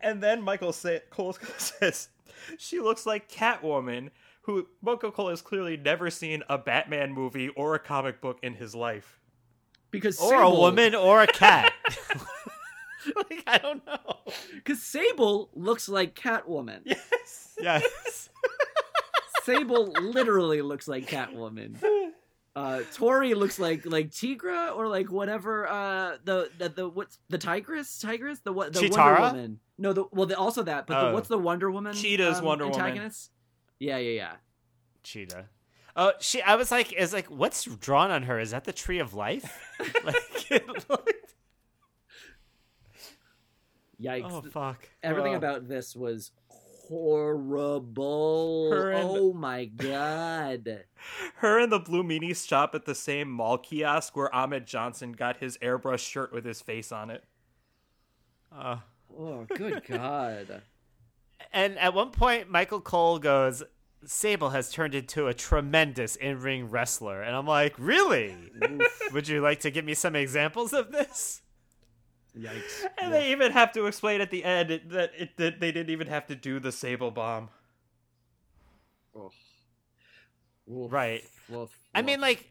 And then Michael say- Cole says she looks like Catwoman, who Michael Cole has clearly never seen a Batman movie or a comic book in his life. Because or a woman or a cat. like I don't know. Because Sable looks like Catwoman. Yes. Yes. Sable literally looks like Catwoman. Uh, Tori looks like like Tigra or like whatever. Uh, the the, the what's the Tigress? Tigress? The what? The Chitara? Wonder Woman? No, the well, the, also that. But the, Oh. what's the Wonder Woman? Cheetah's um, Wonder Woman. antagonist? Yeah, yeah, yeah. Cheetah. Oh, she. I was like, is like, what's drawn on her? Is that the tree of life? like, it looked- Yikes! oh fuck. Everything Uh, about this was horrible. And- Oh my god. Her and the Blue Meanies shop at the same mall kiosk where Ahmed Johnson got his airbrush shirt with his face on it. Uh, Oh, good god. and at one point, Michael Cole goes, "Sable has turned into a tremendous in-ring wrestler," and I'm like, "Really? Would you like to give me some examples of this?" Yikes. And they even have to explain at the end that, it, that they didn't even have to do the Sable bomb. Oof. Oof. Right. Woof. I mean, like,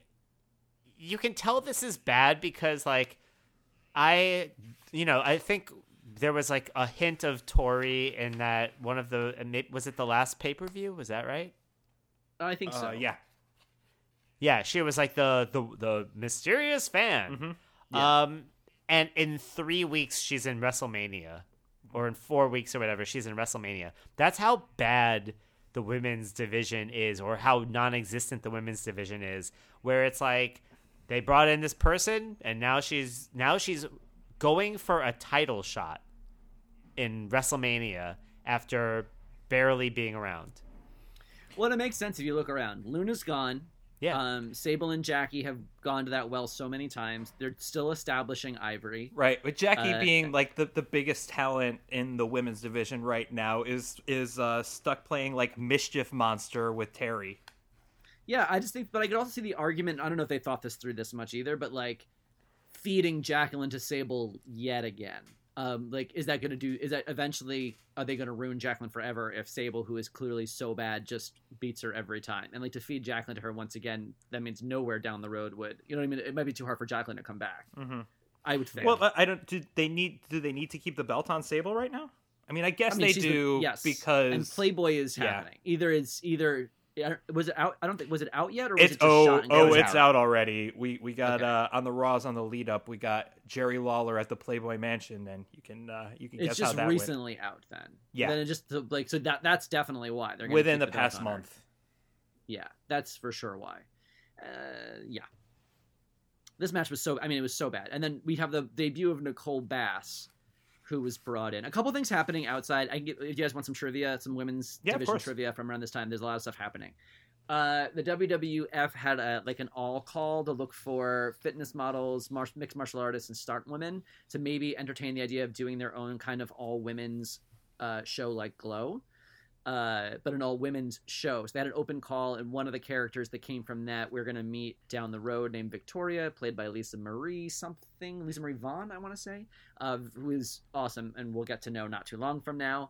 you can tell this is bad because, like, I, you know, I think there was like a hint of Tori in that one of the was it the last pay per view? Was that right? I think so. Uh, yeah. Yeah, she was like the the the mysterious fan. Mhm. Yeah. Um, and in three weeks she's in WrestleMania, or in four weeks or whatever she's in WrestleMania. That's how bad the women's division is, or how non-existent the women's division is. Where it's like they brought in this person, and now she's now she's going for a title shot in WrestleMania after barely being around. Well, it makes sense if you look around. Luna's gone. Yeah. Um, Sable and Jackie have gone to that well so many times. They're still establishing Ivory. Right, with Jackie Uh, being like the, the biggest talent in the women's division right now is is uh, stuck playing like mischief monster with Terri. Yeah, I just think, but I could also see the argument. I don't know if they thought this through this much either, but like feeding Jacqueline to Sable yet again. Um, like, is that going to do? Is that eventually are they going to ruin Jacqueline forever if Sable, who is clearly so bad, just beats her every time? And like to feed Jacqueline to her once again, that means nowhere down the road would you know what I mean? It might be too hard for Jacqueline to come back. Mm-hmm. I would think. Well, I don't. Do they need? Do they need to keep the belt on Sable right now? I mean, I guess I mean, they do been- yes, because and Playboy is yeah. happening. Either it's either was it out? I don't think was it out yet, or was it's it just oh shot oh go? it's out. already. We we got Okay. uh, on the Raws on the lead up. We got Jerry Lawler at the Playboy Mansion, and you can uh, you can It's guess just how that went recently out then. Yeah. Then it just like so that that's definitely why they're within the past on her. month. Yeah, that's for sure why. Uh, yeah. This match was so I mean it was so bad. And then we have the debut of Nicole Bass who was brought in. A couple things happening outside. I can get, if you guys want some trivia, some women's Yeah, division trivia from around this time. There's a lot of stuff happening. Uh, the WWF had a like an all call to look for fitness models, mar- mixed martial artists, and stunt women to maybe entertain the idea of doing their own kind of all women's uh, show like Glow, uh, but an all women's show. So they had an open call, and one of the characters that came from that we're going to meet down the road named Victoria, played by Lisa Marie something, Lisa Marie Vaughn, I want to say, uh, who is awesome, and we'll get to know not too long from now.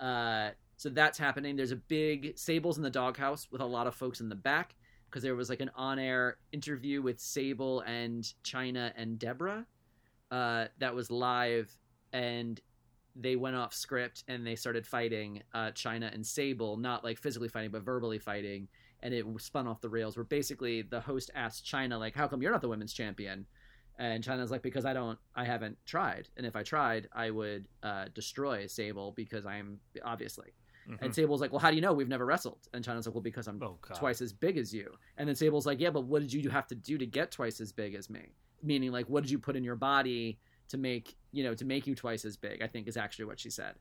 Uh, so that's happening. There's a big Sables in the doghouse with a lot of folks in the back because there was like an on-air interview with Sable and Chyna and Deborah uh, that was live, and they went off script and they started fighting uh, Chyna and Sable, not like physically fighting, but verbally fighting, and it spun off the rails. Where basically the host asked Chyna like, "How come you're not the women's champion?" And Chyna's like, "Because I don't, I haven't tried, and if I tried, I would uh, destroy Sable because I'm obviously." Mhm. And Sable's like, "Well, how do you know we've never wrestled?" And Chyna's like, "Well, because I'm Oh twice as big as you. And then Sable's like, yeah, but what did you have to do to get twice as big as me? Meaning, like, what did you put in your body to make, you know, to make you twice as big? I think is actually what she said.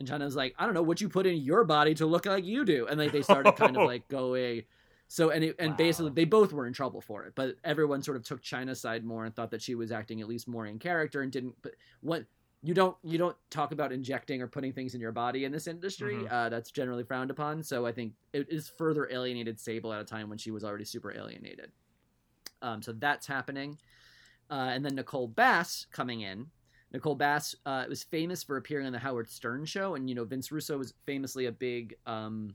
And Chyna was like, I don't know what you put in your body to look like you do. And like they started kind of like going. So and it, and Wow. basically they both were in trouble for it, but everyone sort of took Chyna's side more and thought that she was acting at least more in character and didn't. But what you don't you don't talk about injecting or putting things in your body in this industry. Mhm. Uh, that's generally frowned upon. So I think it is further alienated Sable at a time when she was already super alienated. Um, so that's happening, uh, and then Nicole Bass coming in. Nicole Bass uh, was famous for appearing on the Howard Stern show, and you know Vince Russo was famously a big um,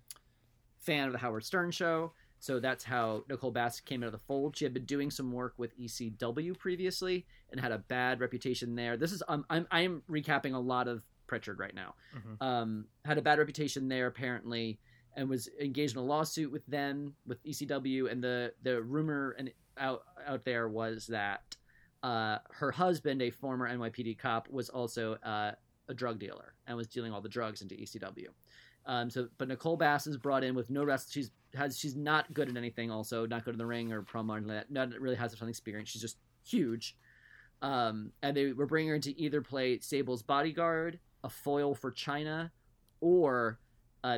fan of the Howard Stern show. So that's how Nicole Bass came out of the fold. She had been doing some work with ECW previously and had a bad reputation there. This is um, I'm I'm recapping a lot of Prichard right now. Mhm. Um, had a bad reputation there apparently, and was engaged in a lawsuit with them with ECW. And the the rumor and out out there was that uh, her husband, a former NYPD cop, was also uh, a drug dealer and was dealing all the drugs into ECW. Um, so, but Nicole Bass is brought in with no rest. She's has she's not good at anything. Also, not good in the ring or promo or that. Not really has of experience. She's just huge. Um, and they were bringing her to either play Sable's bodyguard, a foil for Chyna, or uh,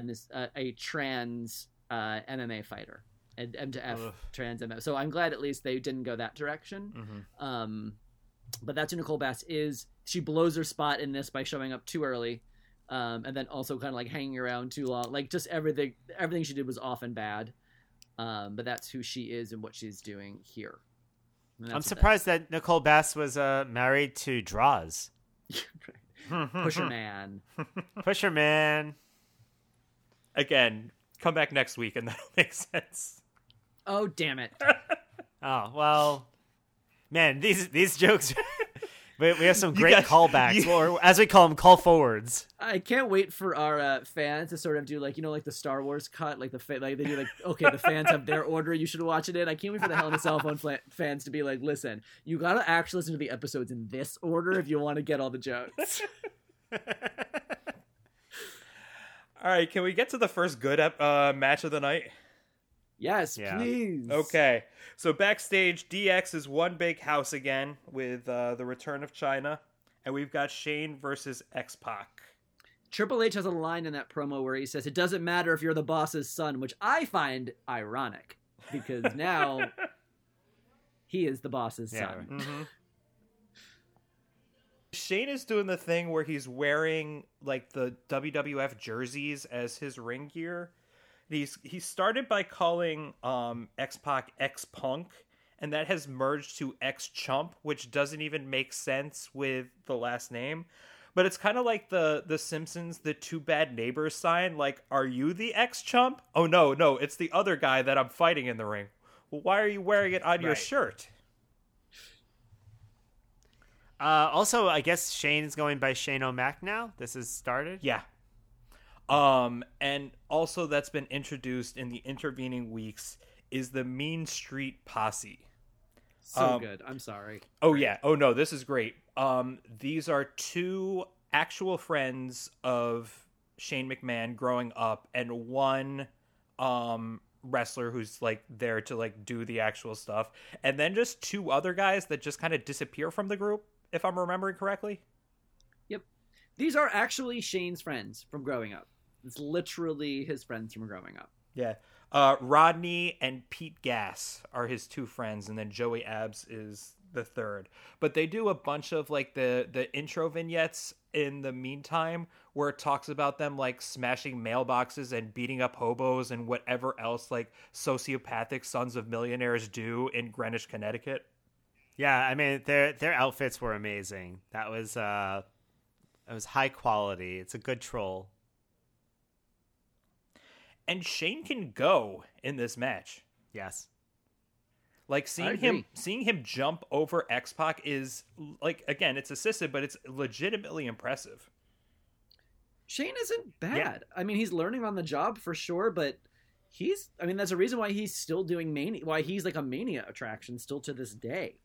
a trans uh, MMA fighter, and M to F Ugh. trans MMA. So I'm glad at least they didn't go that direction. Mm-hmm. Um, but that's who Nicole Bass is. She blows her spot in this by showing up too early, um, and then also kind of like hanging around too long. Like just everything, everything she did was often bad. Um, but that's who she is and what she's doing here. I'm surprised that Nicole Bass was uh, married to Droz. Pusher man. Pusher man. Again, come back next week and that'll make sense. Oh damn it. oh well, man, these these jokes we, we have some great got, callbacks, you, or as we call them, call forwards. I can't wait for our uh, fans to sort of do like you know like the Star Wars cut, like the fa- like they do like okay, the fans have their order, you should watch it in. I can't wait for the Hell in a Cell Phone fl- fans to be like, listen, you gotta actually listen to the episodes in this order if you want to get all the jokes. all right, can we get to the first good uh, match of the night? Yes, yeah. please. Okay. So backstage, DX is one big house again with uh, the return of Chyna, and we've got Shane versus X Pac. Triple H has a line in that promo where he says, "It doesn't matter if you're the boss's son," which I find ironic because now he is the boss's yeah. son. Mm-hmm. Shane is doing the thing where he's wearing like the WWF jerseys as his ring gear he's he started by calling um, X Pac X Punk, and that has merged to X Chump, which doesn't even make sense with the last name. But it's kind of like the the Simpsons, the two bad neighbors sign. Like, are you the X Chump? Oh no, no, it's the other guy that I'm fighting in the ring. Well, why are you wearing it on right. your shirt? Uh, also, I guess Shane's going by Shane O'Mac now. This has started. Yeah, um, and also that's been introduced in the intervening weeks is the Mean Street Posse. So um, good. I'm sorry. Oh yeah. Oh no, this is great. Um, these are two actual friends of Shane McMahon growing up, and one um wrestler who's like there to like do the actual stuff, and then just two other guys that just kind of disappear from the group, if I'm remembering correctly. Yep. These are actually Shane's friends from growing up. It's literally his friends from growing up. Yeah. Uh, Rodney and Pete Gas are his two friends, and then Joey Abs is the third. But they do a bunch of like the the intro vignettes in the meantime where it talks about them like smashing mailboxes and beating up hobos and whatever else like sociopathic sons of millionaires do in Greenwich, Connecticut. Yeah, I mean their their outfits were amazing. That was uh it was high quality. It's a good troll and Shane can go in this match. Yes. Like seeing him seeing him jump over X Pac is like again, it's assisted, but it's legitimately impressive. Shane isn't bad. Yeah. I mean, he's learning on the job for sure, but he's I mean, that's a reason why he's still doing mania why he's like a mania attraction still to this day.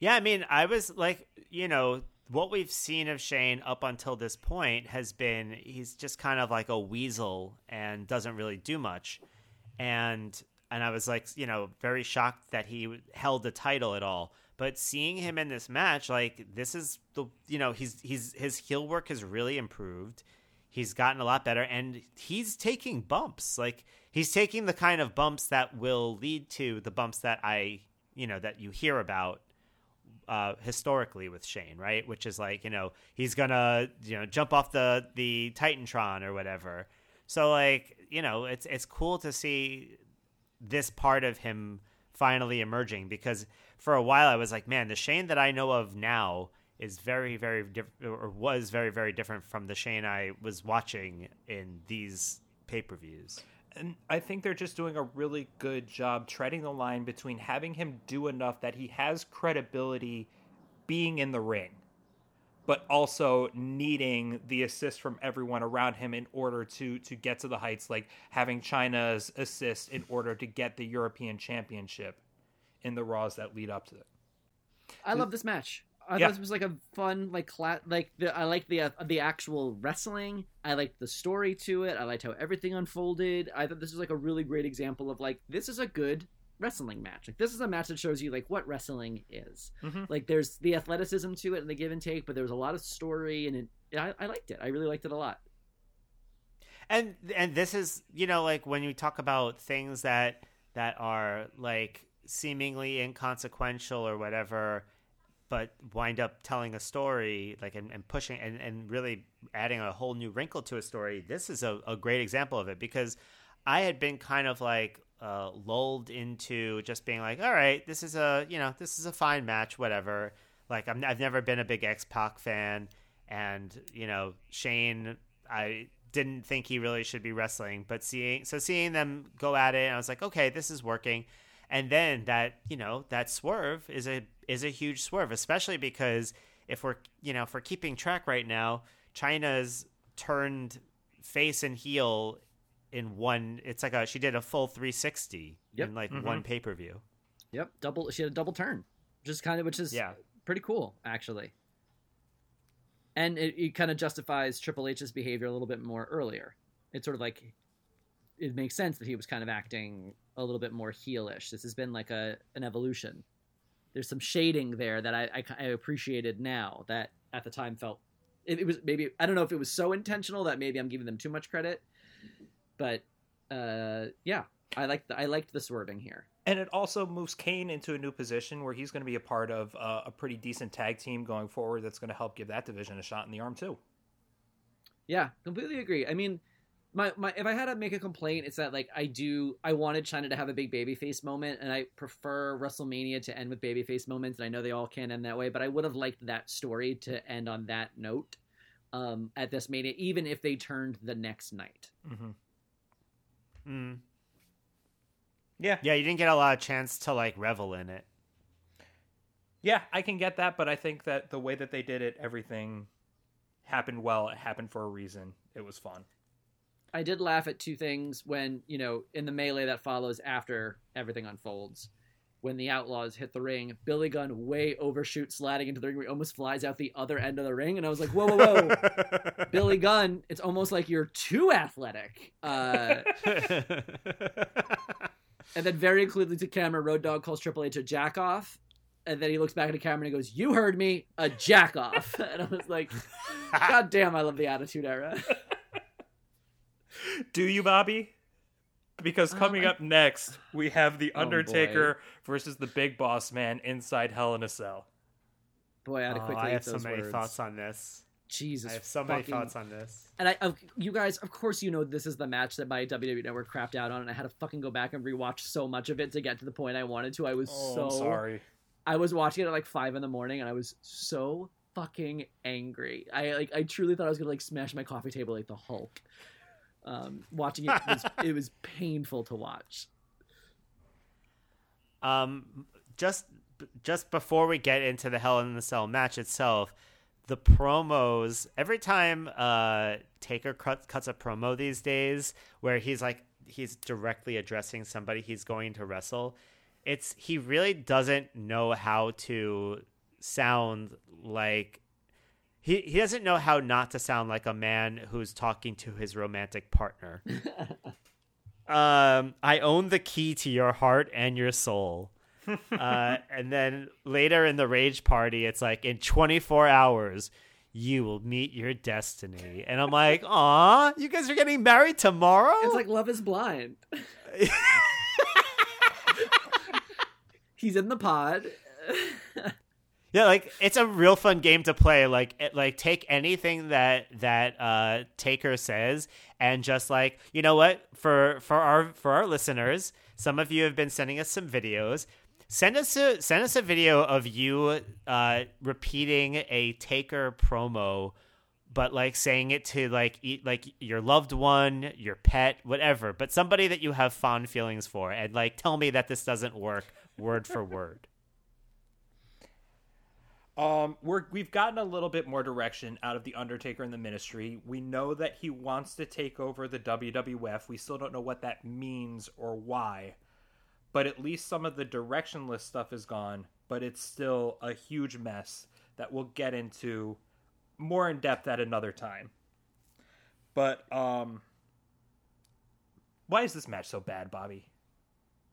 Yeah, I mean, I was like, you know, what we've seen of Shane up until this point has been he's just kind of like a weasel and doesn't really do much. And and I was like, you know, very shocked that he held the title at all. But seeing him in this match, like this is the you know, he's he's his heel work has really improved. He's gotten a lot better and he's taking bumps. Like he's taking the kind of bumps that will lead to the bumps that I, you know, that you hear about uh, historically with Shane, right? Which is like you know he's gonna you know jump off the the Titantron or whatever. So like you know it's it's cool to see this part of him finally emerging because for a while I was like, man, the Shane that I know of now is very very different or was very very different from the Shane I was watching in these pay per views and I think they're just doing a really good job treading the line between having him do enough that he has credibility being in the ring, but also needing the assist from everyone around him in order to to get to the heights, like having Chyna's assist in order to get the European Championship in the Raws that lead up to it. I love this match. I Yeah. thought this was like a fun, like cla- like the I like the uh, the actual wrestling. I liked the story to it. I liked how everything unfolded. I thought this was like a really great example of like this is a good wrestling match. Like this is a match that shows you like what wrestling is. Mhm. Like there's the athleticism to it and the give and take, but there was a lot of story and it, I, I liked it. I really liked it a lot. and and this is you know like when you talk about things that that are like seemingly inconsequential or whatever but wind up telling a story like and, and pushing and, and really adding a whole new wrinkle to a story this is a, a great example of it because i had been kind of like uh, lulled into just being like all right this is a you know this is a fine match whatever. Like I'm, i've never been a big x-pac fan and you know shane i didn't think he really should be wrestling but seeing so seeing them go at it i was like okay this is working. And then that you know that swerve is a is a huge swerve especially because if we're you know if we're keeping track right now Chyna's turned face and heel in one it's like a she did a full 360 Yep. in like Mhm. one pay-per-view Yep, double. She had a double turn, which is kind of which is yeah pretty cool actually. And it, it kind of justifies Triple H's behavior a little bit more earlier. It's sort of like it makes sense that he was kind of acting a little bit more heelish. This has been like a an evolution. There's some shading there that I, I, I appreciated now that at the time felt it, it was maybe I don't know if it was so intentional that maybe I'm giving them too much credit, but uh, yeah, I liked the, I liked the swerving here. And it also moves Kane into a new position where he's going to be a part of uh, a pretty decent tag team going forward that's going to help give that division a shot in the arm, too. Yeah, completely agree. I mean, my, my if I had to make a complaint, it's that like I do I wanted Chyna to have a big babyface moment, and I prefer WrestleMania to end with babyface moments. And I know they all can end that way, but I would have liked that story to end on that note um, at this Mania, even if they turned the next night. Mm-hmm. mm. Yeah. yeah you didn't get a lot of chance to like revel in it Yeah, I can get that, but I think that the way that they did it, everything happened well. It happened for a reason. It was fun. I did laugh at two things when you know in the melee that follows after everything unfolds. When the Outlaws hit the ring, Billy Gunn way overshoots sliding into the ring. He almost flies out the other end of the ring, and I was like, "Whoa, whoa, whoa!" Billy Gunn, it's almost like you're too athletic. Uh, and then very clearly to camera, Road Dogg calls Triple H a jack off. And then he looks back at the camera and he goes, You heard me, a jack off. And I was like, God damn, I love the Attitude Era. Do you, Bobby? Because Um, coming I- up next, we have The Oh, Undertaker versus the Big Boss Man inside Hell in a Cell. Boy, I had to Oh, I eat have so many words. thoughts on this. Jesus. I have so many thoughts on this. And I, of- you guys, of course, you know this is the match that my WWE Network crapped out on, and I had to fucking go back and rewatch so much of it to get to the point I wanted to. I was Oh, so I'm sorry. I was watching it at like five in the morning, and I was so fucking angry. I like, I truly thought I was gonna like smash my coffee table like the Hulk. Um, watching it was it was painful to watch. Um, just just before we get into the Hell in the Cell match itself, the promos. Every time uh, Taker cut, cuts a promo these days, where he's like he's directly addressing somebody he's going to wrestle, it's he really doesn't know how to sound like. He, he doesn't know how not to sound like a man who's talking to his romantic partner. um, I own the key to your heart and your soul. uh, and then later in the rage party, it's like in 24 hours, you will meet your destiny. And I'm like, aw, you guys are getting married tomorrow? It's like Love Is Blind. He's in the pod. Yeah, like it's a real fun game to play. Like, it, like take anything that that uh, Taker says, and just like you know what for for our for our listeners, some of you have been sending us some videos. Send us a send us a video of you uh, repeating a Taker promo, but like saying it to like eat like your loved one, your pet, whatever, but somebody that you have fond feelings for, and like tell me that this doesn't work word for word. Um, we're we've gotten a little bit more direction out of the Undertaker in the Ministry. We know that he wants to take over the WWF. We still don't know what that means or why, but at least some of the directionless stuff is gone. But it's still a huge mess that we'll get into more in depth at another time. But um, why is this match so bad, Bobby?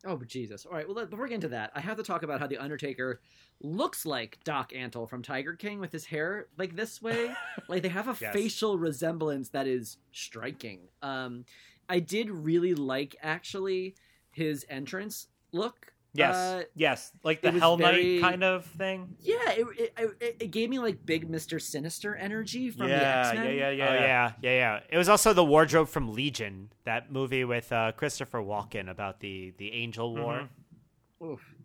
Oh, Jesus. All right. Well, before we get into that, I have to talk about how The Undertaker looks like Doc Antle from Tiger King with his hair like this way. like they have a Yes. facial resemblance that is striking. Um, I did really like, actually, his entrance look. Yes, Uh, yes, like the it was Hell very- Knight kind of thing. yeah, it, it, it, it gave me like big Mr. Sinister energy from the X Men. yeah, yeah, yeah, Oh yeah, yeah, yeah. It was also the wardrobe from Legion, that movie with uh, Christopher Walken about the the Angel War. Mhm. Oof.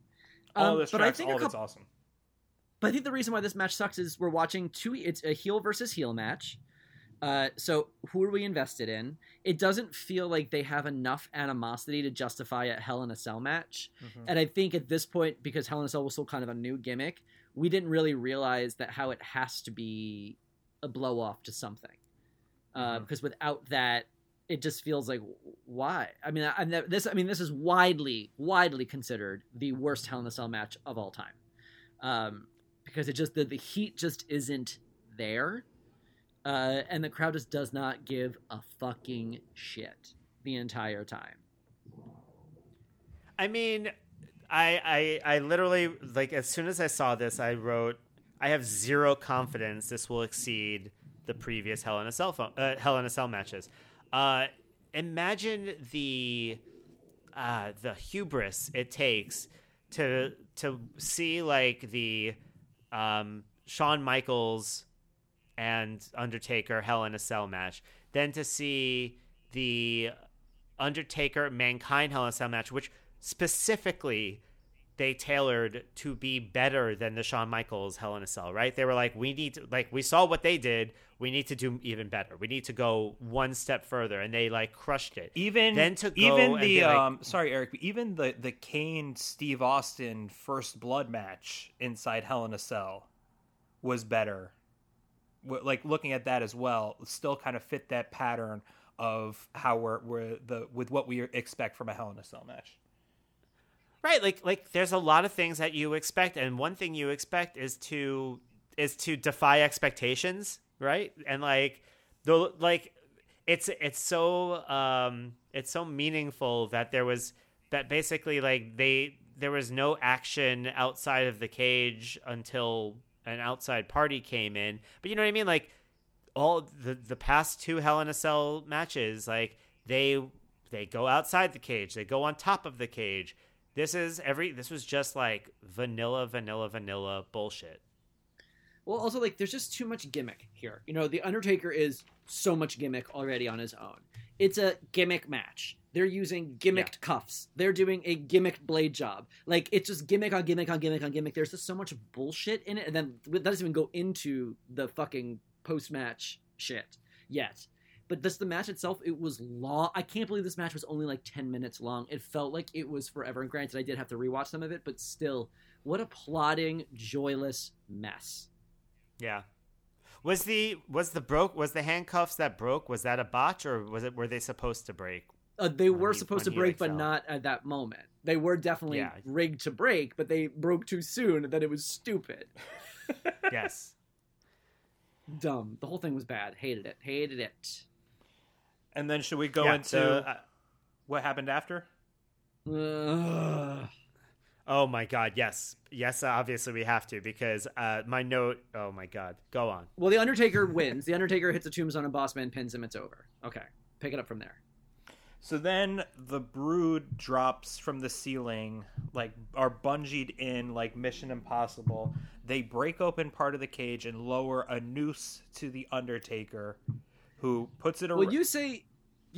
All Um, this but I tracks, think all a of couple, awesome. But I think the reason why this match sucks is we're watching two. It's a heel versus heel match. Uh, so who are we invested in? It doesn't feel like they have enough animosity to justify a Hell in a Cell match. Mhm. And I think at this point, because Hell in a Cell was still kind of a new gimmick, we didn't really realize that how it has to be a blow off to something. Uh, Mhm. Because without that, it just feels like why? I mean, I, I, this. I mean, this is widely, widely considered the worst Hell in a Cell match of all time, um, because it just the, the heat just isn't there, uh, and the crowd just does not give a fucking shit the entire time. I mean, I, I I literally like as soon as I saw this, I wrote, I have zero confidence this will exceed the previous Hell in a Cell phone, uh, Hell in a Cell matches. Uh, imagine the uh, the hubris it takes to to see like the um, Shawn Michaels and Undertaker Hell in a Cell match, then to see the Undertaker Mankind Hell in a Cell match, which specifically they tailored to be better than the Shawn Michaels Hell in a Cell, right? They were like, we need to, like, we saw what they did. We need to do even better. We need to go one step further. And they, like, crushed it. Even Then to go even and the like- um sorry Eric, even the the Kane Steve Austin first blood match inside Hell in a Cell was better. Like looking at that as well, still kind of fit that pattern of how we're we're the with what we expect from a Hell in a Cell match. Right, like like there's a lot of things that you expect, and one thing you expect is to is to defy expectations, right? And like the like it's it's so um it's so meaningful that there was that basically like they there was no action outside of the cage until an outside party came in. But you know what I mean? Like all the the past two Hell in a Cell matches, like they they go outside the cage, they go on top of the cage. This is every this was just like vanilla, vanilla, vanilla bullshit. Well, also like there's just too much gimmick here. You know, the Undertaker is so much gimmick already on his own. It's a gimmick match. They're using gimmicked cuffs. They're doing a gimmicked blade job. Like it's just gimmick on gimmick on gimmick on gimmick. There's just so much bullshit in it, and then that doesn't even go into the fucking post match shit yet. But this the match itself, it was long. I can't believe this match was only like ten minutes long. It felt like it was forever. And granted, I did have to rewatch some of it, but still, what a plodding, joyless mess. Yeah. Was the was the broke was the handcuffs that broke was that a botch or was it were they supposed to break? Uh, they were he- supposed to break, but not at that moment. They were definitely Yeah. rigged to break, but they broke too soon, That it was stupid, yes. dumb. The whole thing was bad. Hated it. Hated it. And then should we go Yeah, into so, uh, what happened after? Ugh. oh my god, yes. Yes, obviously we have to because uh my note oh my god. Go on. Well, the Undertaker wins. The Undertaker hits a tombstone and Bossman pins him. It's over. Okay, pick it up from there. So then the brood drops from the ceiling, like are bungeed in like Mission Impossible. They break open part of the cage and lower a noose to the Undertaker, who puts it around. Well, you say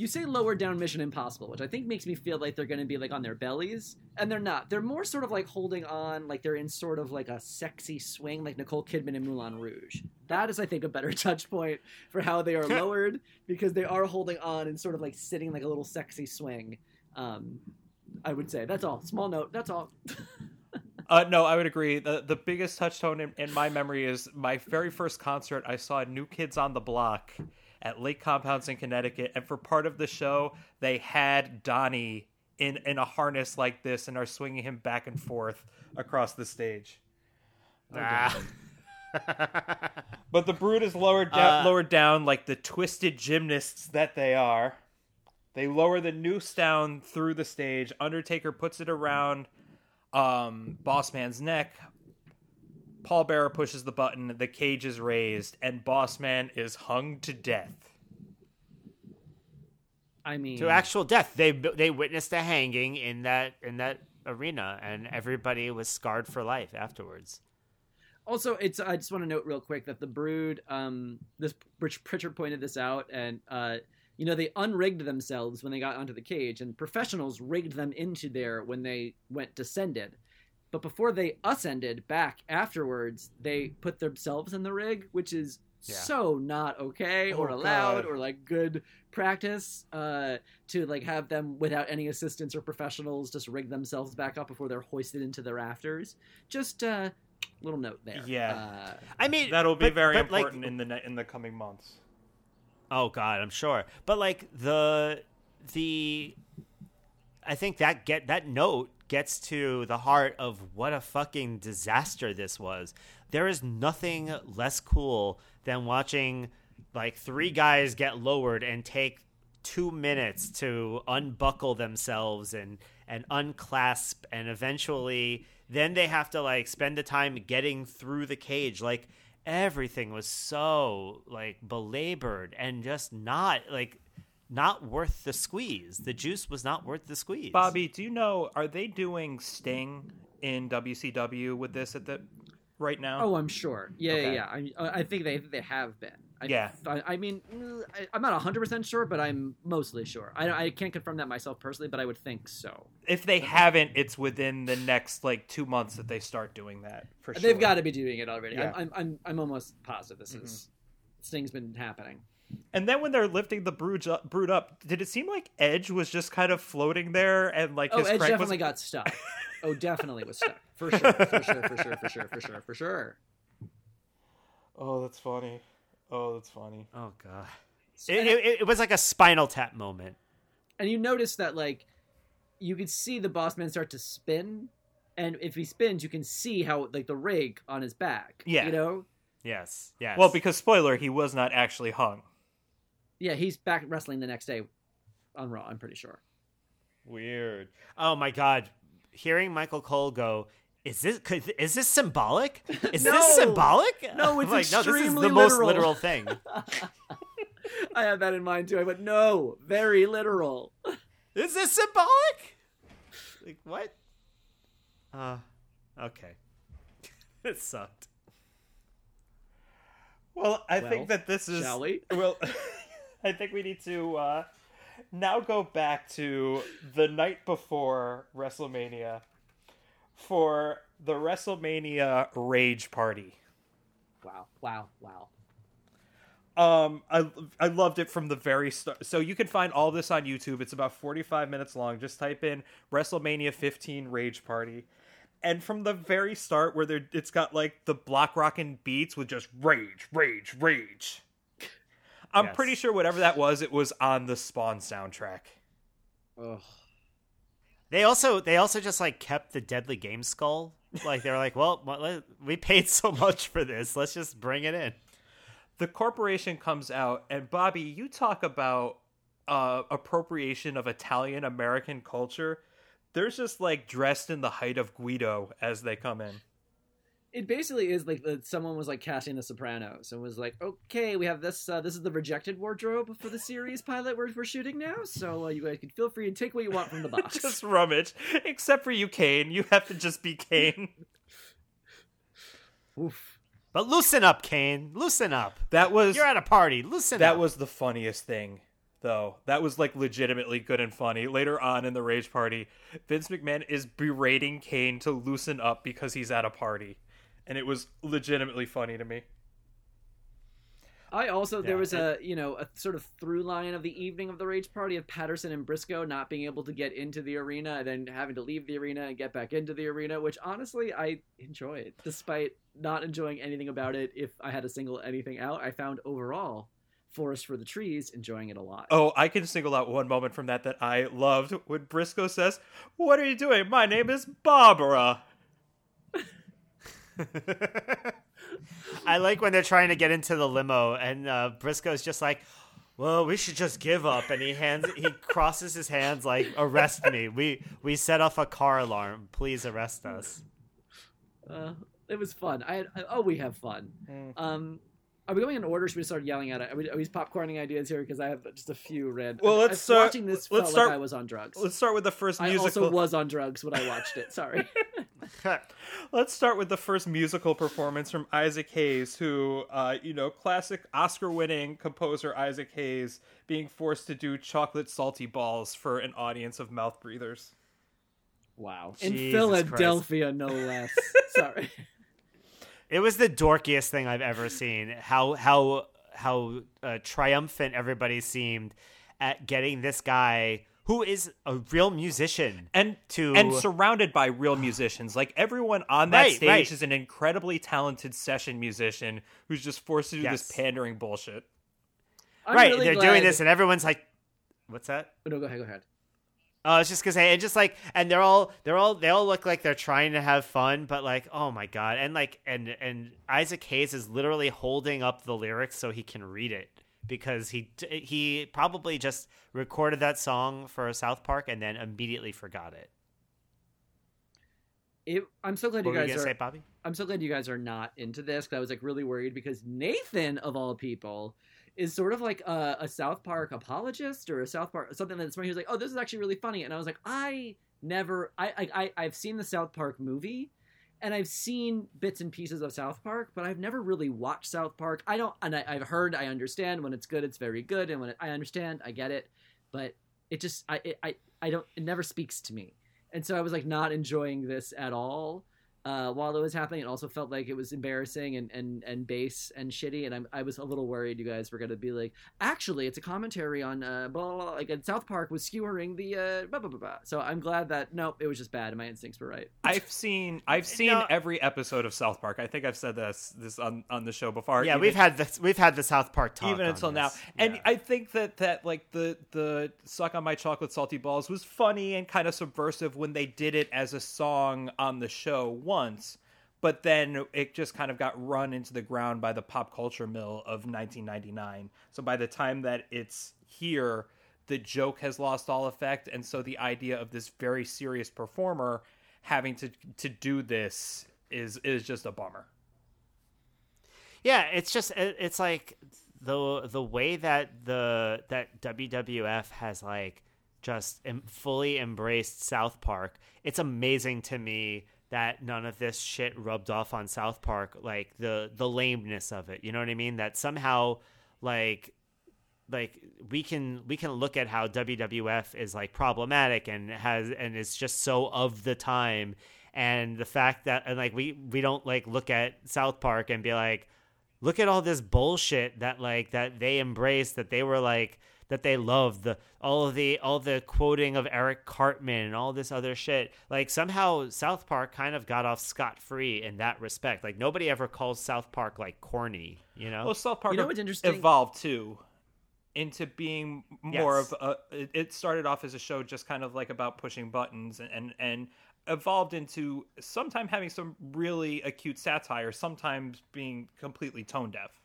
you say lower down Mission Impossible, which I think makes me feel like they're going to be like on their bellies, and they're not. They're more sort of like holding on, like they're in sort of like a sexy swing, like Nicole Kidman in Moulin Rouge. That is, I think, a better touch point for how they are lowered because they are holding on and sort of like sitting like a little sexy swing. Um, I would say that's all. Small note. That's all. Uh, no, I would agree. The the biggest touchstone in, in my memory is my very first concert. I saw New Kids on the Block at Lake Compounce in Connecticut, and for part of the show, they had Donnie in in a harness like this and are swinging him back and forth across the stage. Ah. But the brood is lowered down, Uh, lowered down like the twisted gymnasts that they are. They lower the noose down through the stage. Undertaker puts it around um, Boss Man's neck. Paul Bearer pushes the button. The cage is raised, and Boss Man is hung to death. I mean, to actual death. They they witnessed a hanging in that in that arena, and everybody was scarred for life afterwards. also it's i just want to note real quick that the brood um this rich Prichard pointed this out and uh you know they unrigged themselves when they got onto the cage and professionals rigged them into there when they went descended but before they ascended back afterwards they put themselves in the rig which is Yeah. so not okay or Oh, allowed God. or like good practice uh to like have them without any assistance or professionals just rig themselves back up before they're hoisted into the rafters just uh little note there Yeah. uh, I mean, That'll be but- very but, like, important in the ne- in the coming months. Oh God, I'm sure. But like the the I think that get that note gets to the heart of what a fucking disaster this was. There is nothing less cool than watching like three guys get lowered and take 2 minutes to unbuckle themselves and and unclasp and eventually then they have to like spend the time getting through the cage like everything was so like belabored and just not like not worth the squeeze. The juice was not worth the squeeze. Bobby, do you know are they doing Sting in WCW with this at the right now? Oh, I'm sure. Yeah, Okay. yeah, yeah. I, I think they they have been. I, Yeah. I, I mean, mm, I, I'm not 100 percent sure, but I'm mostly sure. I, I can't confirm that myself personally, but I would think so. if they haven't, it's within the next like two months that they start doing that for sure. They've got to be doing it already. Yeah. I'm, I'm, I'm, I'm almost positive this is this thing's been happening. And then when they're lifting the brood up, brood up, did it seem like Edge was just kind of floating there and like Oh, his Edge crank definitely was got stuck. Oh, definitely was stuck for sure, for sure, for sure, for sure, for sure, for sure. Oh, that's funny. Oh, that's funny. oh god. It, it, it was like a spinal tap moment. and you notice that like you could see the boss man start to spin and if he spins you can see how like the rig on his back Yeah. you know Yes. Yes. Well, because spoiler, he was not actually hung. Yeah he's back wrestling the next day on raw i'm pretty sure Weird. Oh my god. Hearing Michael Cole go, is this could, is this symbolic? Is No! this symbolic? No, it's like, no, this is extremely the most literal." literal thing. i had that in mind too i went no very literal Is this symbolic? Like what? Uh okay. it sucked. Well, I Well, think that this is. shall we? Well, I think we need to uh, now go back to the night before WrestleMania for the WrestleMania Rage Party. wow wow wow Um, I I loved it from the very start. So you can find all this on YouTube. It's about forty five minutes long. Just type in WrestleMania 15 Rage Party, and from the very start, where they're it's got like the block rocking beats with just rage, rage, rage. I'm Yes. pretty sure whatever that was, it was on the Spawn soundtrack. Ugh. They also they also just like kept the deadly game skull. Like they were like, well, we paid so much for this. Let's just bring it in. The corporation comes out, and Bobby, you talk about uh, appropriation of Italian American culture. There's just like dressed in the height of Guido as they come in. It basically is like the, someone was like casting the sopranos and was like okay we have this uh, this is the rejected wardrobe for the series pilot we're, we're shooting now so uh, you guys can feel free to take what you want from the box just rummage. Except for you, Kane. You have to just be Kane. Oof. But loosen up, Kane. Loosen up. That was You're at a party. Loosen that up. That was the funniest thing, though. That was like legitimately good and funny. Later on in the Rage Party, Vince McMahon is berating Kane to loosen up because he's at a party, and it was legitimately funny to me. I also there Yeah, was a you know a sort of through line of the evening of the rage party of Patterson and Briscoe not being able to get into the arena and then having to leave the arena and get back into the arena, which honestly I enjoyed, despite not enjoying anything about it. If I had to single anything out, I found overall Forest for the Trees enjoying it a lot. Oh, I can single out one moment from that that I loved when Briscoe says, "What are you doing? My name is Barbara." I like when they're trying to get into the limo, and uh, Briscoe's just like, "Well, we should just give up." And he hands, he crosses his hands like, "Arrest me! We we set off a car alarm. Please arrest us." Uh, it was fun. I, I oh we have fun. Um, are we going in order? Should we start yelling at it? Are we, are we popcorning ideas here? Because I have just a few red. Well, let's I- start- Watching this let's felt start- like I was on drugs. Let's start with the first musical. I also was on drugs when I watched it. Sorry. Let's start with the first musical performance from Isaac Hayes, who, uh, you know, classic Oscar-winning composer Isaac Hayes being forced to do chocolate salty balls for an audience of mouth breathers. Wow. In Jesus Philadelphia, no less. Sorry. It was the dorkiest thing I've ever seen. How how how uh, triumphant everybody seemed at getting this guy who is a real musician and to and surrounded by real musicians. Like everyone on that Right, stage right. is an incredibly talented session musician who's just forced to do Yes. this pandering bullshit. I'm right. really they're glad- doing this, and everyone's like, "What's that?" Oh, no, go ahead. Go ahead. Oh, I was just gonna say, and just like, and they're all, they're all, they all look like they're trying to have fun, but like, oh my god, and like, and and Isaac Hayes is literally holding up the lyrics so he can read it because he he probably just recorded that song for South Park and then immediately forgot it. It, I'm so glad What you you guys gonna are. say, Bobby? I'm so glad you guys are not into this because I was like really worried because Nathan of all people is sort of like a, a South Park apologist or a South Park something that's where he was like, oh, this is actually really funny, and I was like, I never, I, I I've seen the South Park movie. And I've seen bits and pieces of South Park, but I've never really watched South Park. I don't, and I, I've heard, I understand when it's good, it's very good, and when it, I understand, I get it. But it just, I, it, I, I don't, it never speaks to me and so I was like not enjoying this at all uh, while it was happening. It also felt like it was embarrassing and and and base and shitty, and I'm, I was a little worried you guys were gonna be like, actually, it's a commentary on uh, blah, blah, blah like and South Park was skewering the uh, blah, blah blah blah. So I'm glad that nope, it was just bad, and my instincts were right. I've seen I've seen No. every episode of South Park. I think I've said this this on, on the show before. Yeah, even- we've had this, we've had the South Park talk even on until now. And Yeah. I think that that like the the suck on my chocolate salty balls was funny and kind of subversive when they did it as a song on the show once. But then it just kind of got run into the ground by the pop culture mill of 1999. So by the time that it's here, the joke has lost all effect, and so the idea of this very serious performer having to to do this is is just a bummer. Yeah, it's just it's like the the way that the that WWF has like just fully embraced South Park. It's amazing to me that none of this shit rubbed off on South Park, like the the lameness of it. You know what I mean? That somehow like like we can we can look at how WWF is like problematic and has and is just so of the time and the fact that and like we we don't like look at South Park and be like look at all this bullshit that like that they embraced that they were like that they love the all of the all the quoting of Eric Cartman and all this other shit like somehow South Park kind of got off scot free in that respect like nobody ever calls South Park like corny you know Well, South Park You know what's interesting? evolved too into being more Yes. of a. It it started off as a show just kind of like about pushing buttons and and, and evolved into sometimes having some really acute satire, sometimes being completely tone deaf.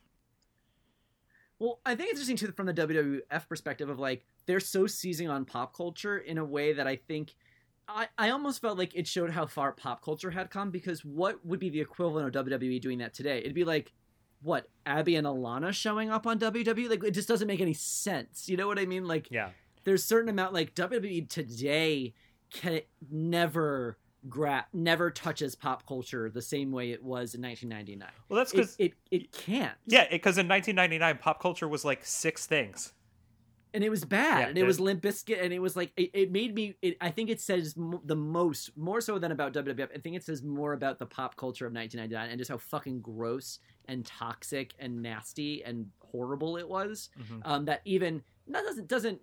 Well, I think it's interesting too from the WWF perspective of like they're so seizing on pop culture in a way that I think I, I almost felt like it showed how far pop culture had come because what would be the equivalent of WWE doing that today? It'd be like what Abbi and Ilana showing up on WWE. Like it just doesn't make any sense. You know what I mean? Like yeah there's certain amount like WWE today can never grab never touches pop culture the same way it was in 1999. Well, that's because it it can't. yeah, because in 1999, pop culture was like six things. and it was bad Yeah, and it was Limp Bizkit and it was like it, it made me it, i think it says m- the most more so than about wwf i think it says more about the pop culture of 1999 and just how fucking gross and toxic and nasty and horrible it was Mhm. um, that even that doesn't doesn't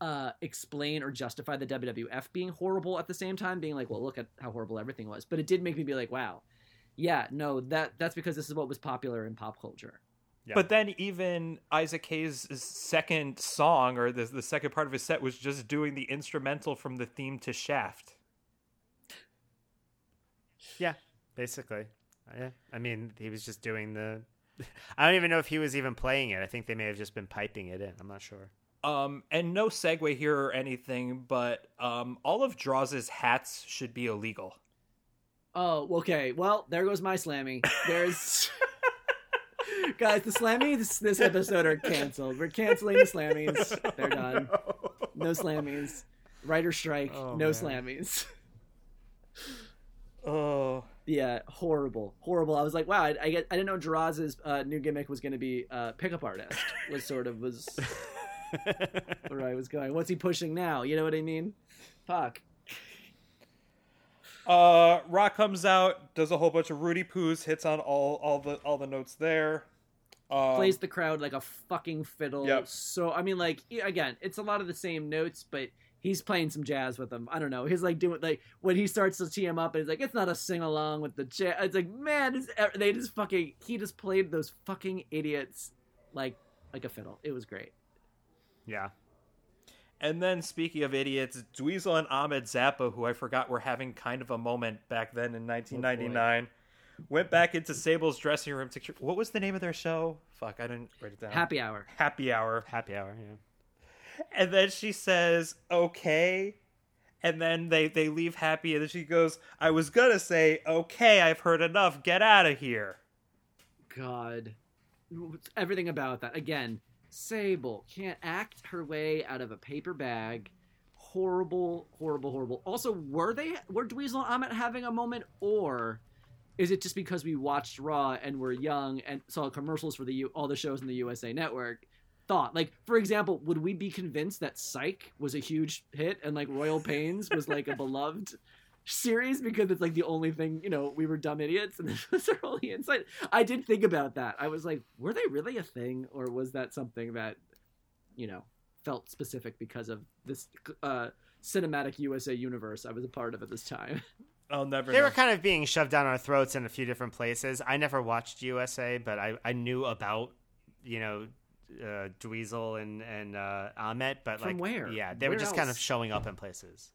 uh, explain or justify the WWF being horrible at the same time, being like, well, look at how horrible everything was. But it did make me be like, wow, yeah, no, that that's because this is what was popular in pop culture. Yeah. But then even Isaac Hayes' second song or the the second part of his set was just doing the instrumental from the theme to Shaft. Yeah, basically. Yeah, I mean, he was just doing the. I don't even know if he was even playing it. I think they may have just been piping it in. I'm not sure. Um, and no segue here or anything, but um, all of Droz's hats should be illegal. Oh, okay. Well, there goes my slammy. There's guys, the slammies this, episode are canceled. We're canceling the slammies. They're done. No slammies. Writer strike. Oh, no man. slammies. Oh, Yeah, horrible, horrible. I was like, wow, I, I, get, I didn't know Droz's uh, new gimmick was going to be uh, pickup artist. Was sort of was where I was going. What's he pushing now? You know what I mean? Fuck. Uh, Rock comes out, does a whole bunch of Rudy poos, hits on all all the all the notes there. Um, Plays the crowd like a fucking fiddle. Yep. So I mean, like again, it's a lot of the same notes, but he's playing some jazz with them. I don't know. He's like doing like when he starts to tee him up, and he's like, it's not a sing along with the jazz. It's like, man, they just fucking he just played those fucking idiots like like a fiddle. It was great. Yeah. And then speaking of idiots, Dweezil and Ahmet Zappa, who I forgot were having kind of a moment back then in 1999, went back into Sable's dressing room to. What was the name of their show? Fuck, I didn't write it down. Happy hour. Happy Hour. Happy hour. Yeah. And then she says, "Okay." And then they they leave happy, and then she goes, "I was gonna say, okay, I've heard enough. Get out of here." God, everything about that again. Sable can't act her way out of a paper bag. Horrible, horrible, horrible. Also, were they were Dweezil and Ahmet having a moment, or is it just because we watched Raw and were young and saw commercials for the U- all the shows in the USA Network? Thought like, for example, would we be convinced that Psych was a huge hit and like Royal Pains was like a beloved series because it's like the only thing you know we were dumb idiots and this was our only insight i did think about that i was like were they really a thing or was that something that you know felt specific because of this uh cinematic usa universe i was a part of at this time I'll never. They know. were kind of being shoved down our throats in a few different places. I never watched USA, but I, I knew about, you know, uh, Dweezil and and uh, Ahmet. But From like, where? Yeah, they were Where just kind of showing up in places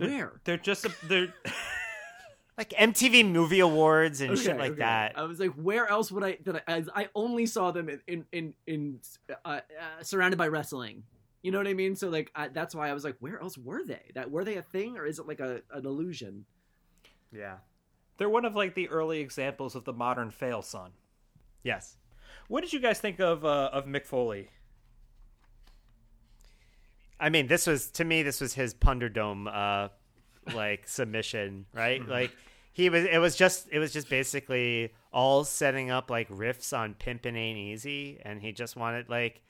They're- where They're just a, they're. like MTV Movie Awards and shit like okay. that. i was like where else would i that i, I only saw them in in in, in uh, uh, surrounded by wrestling you know what i mean so like I, that's why i was like where else were they that were they a thing or is it like a an illusion yeah. They're one of like the early examples of the modern fail son. Yes. What did you guys think of uh, of Mick Foley? I mean, this was to me. This was his Punderdome, uh, like submission, right? like he was. It was just. It was just basically all setting up like riffs on "Pimpin' Ain't Easy," and he just wanted like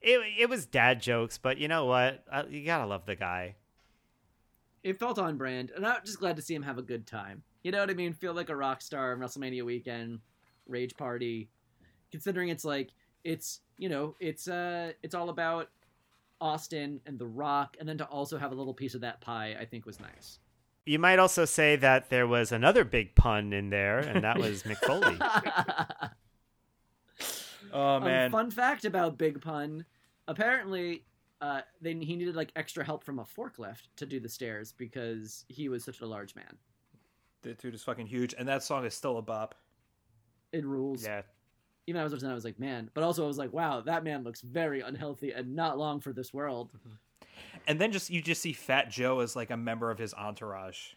it. It was dad jokes, but you know what? Uh, you gotta love the guy. it felt on brand, and I'm just glad to see him have a good time. You know what I mean? Feel like a rock star on WrestleMania weekend, rage party. Considering it's like it's you know it's uh it's all about Austin and The Rock, and then to also have a little piece of that pie, I think was nice. You might also say that there was another big pun in there, and that was McFoley. Foley. Oh Um, man, fun fact about Big Pun: apparently, uh, they, he needed like extra help from a forklift to do the stairs because he was such a large man. the dude is fucking huge, and that song is still a bop. It rules. yeah. Even I was listening, I was like, man. But also, I was like, wow, that man looks very unhealthy and not long for this world. And then just you just see Fat Joe as like a member of his entourage,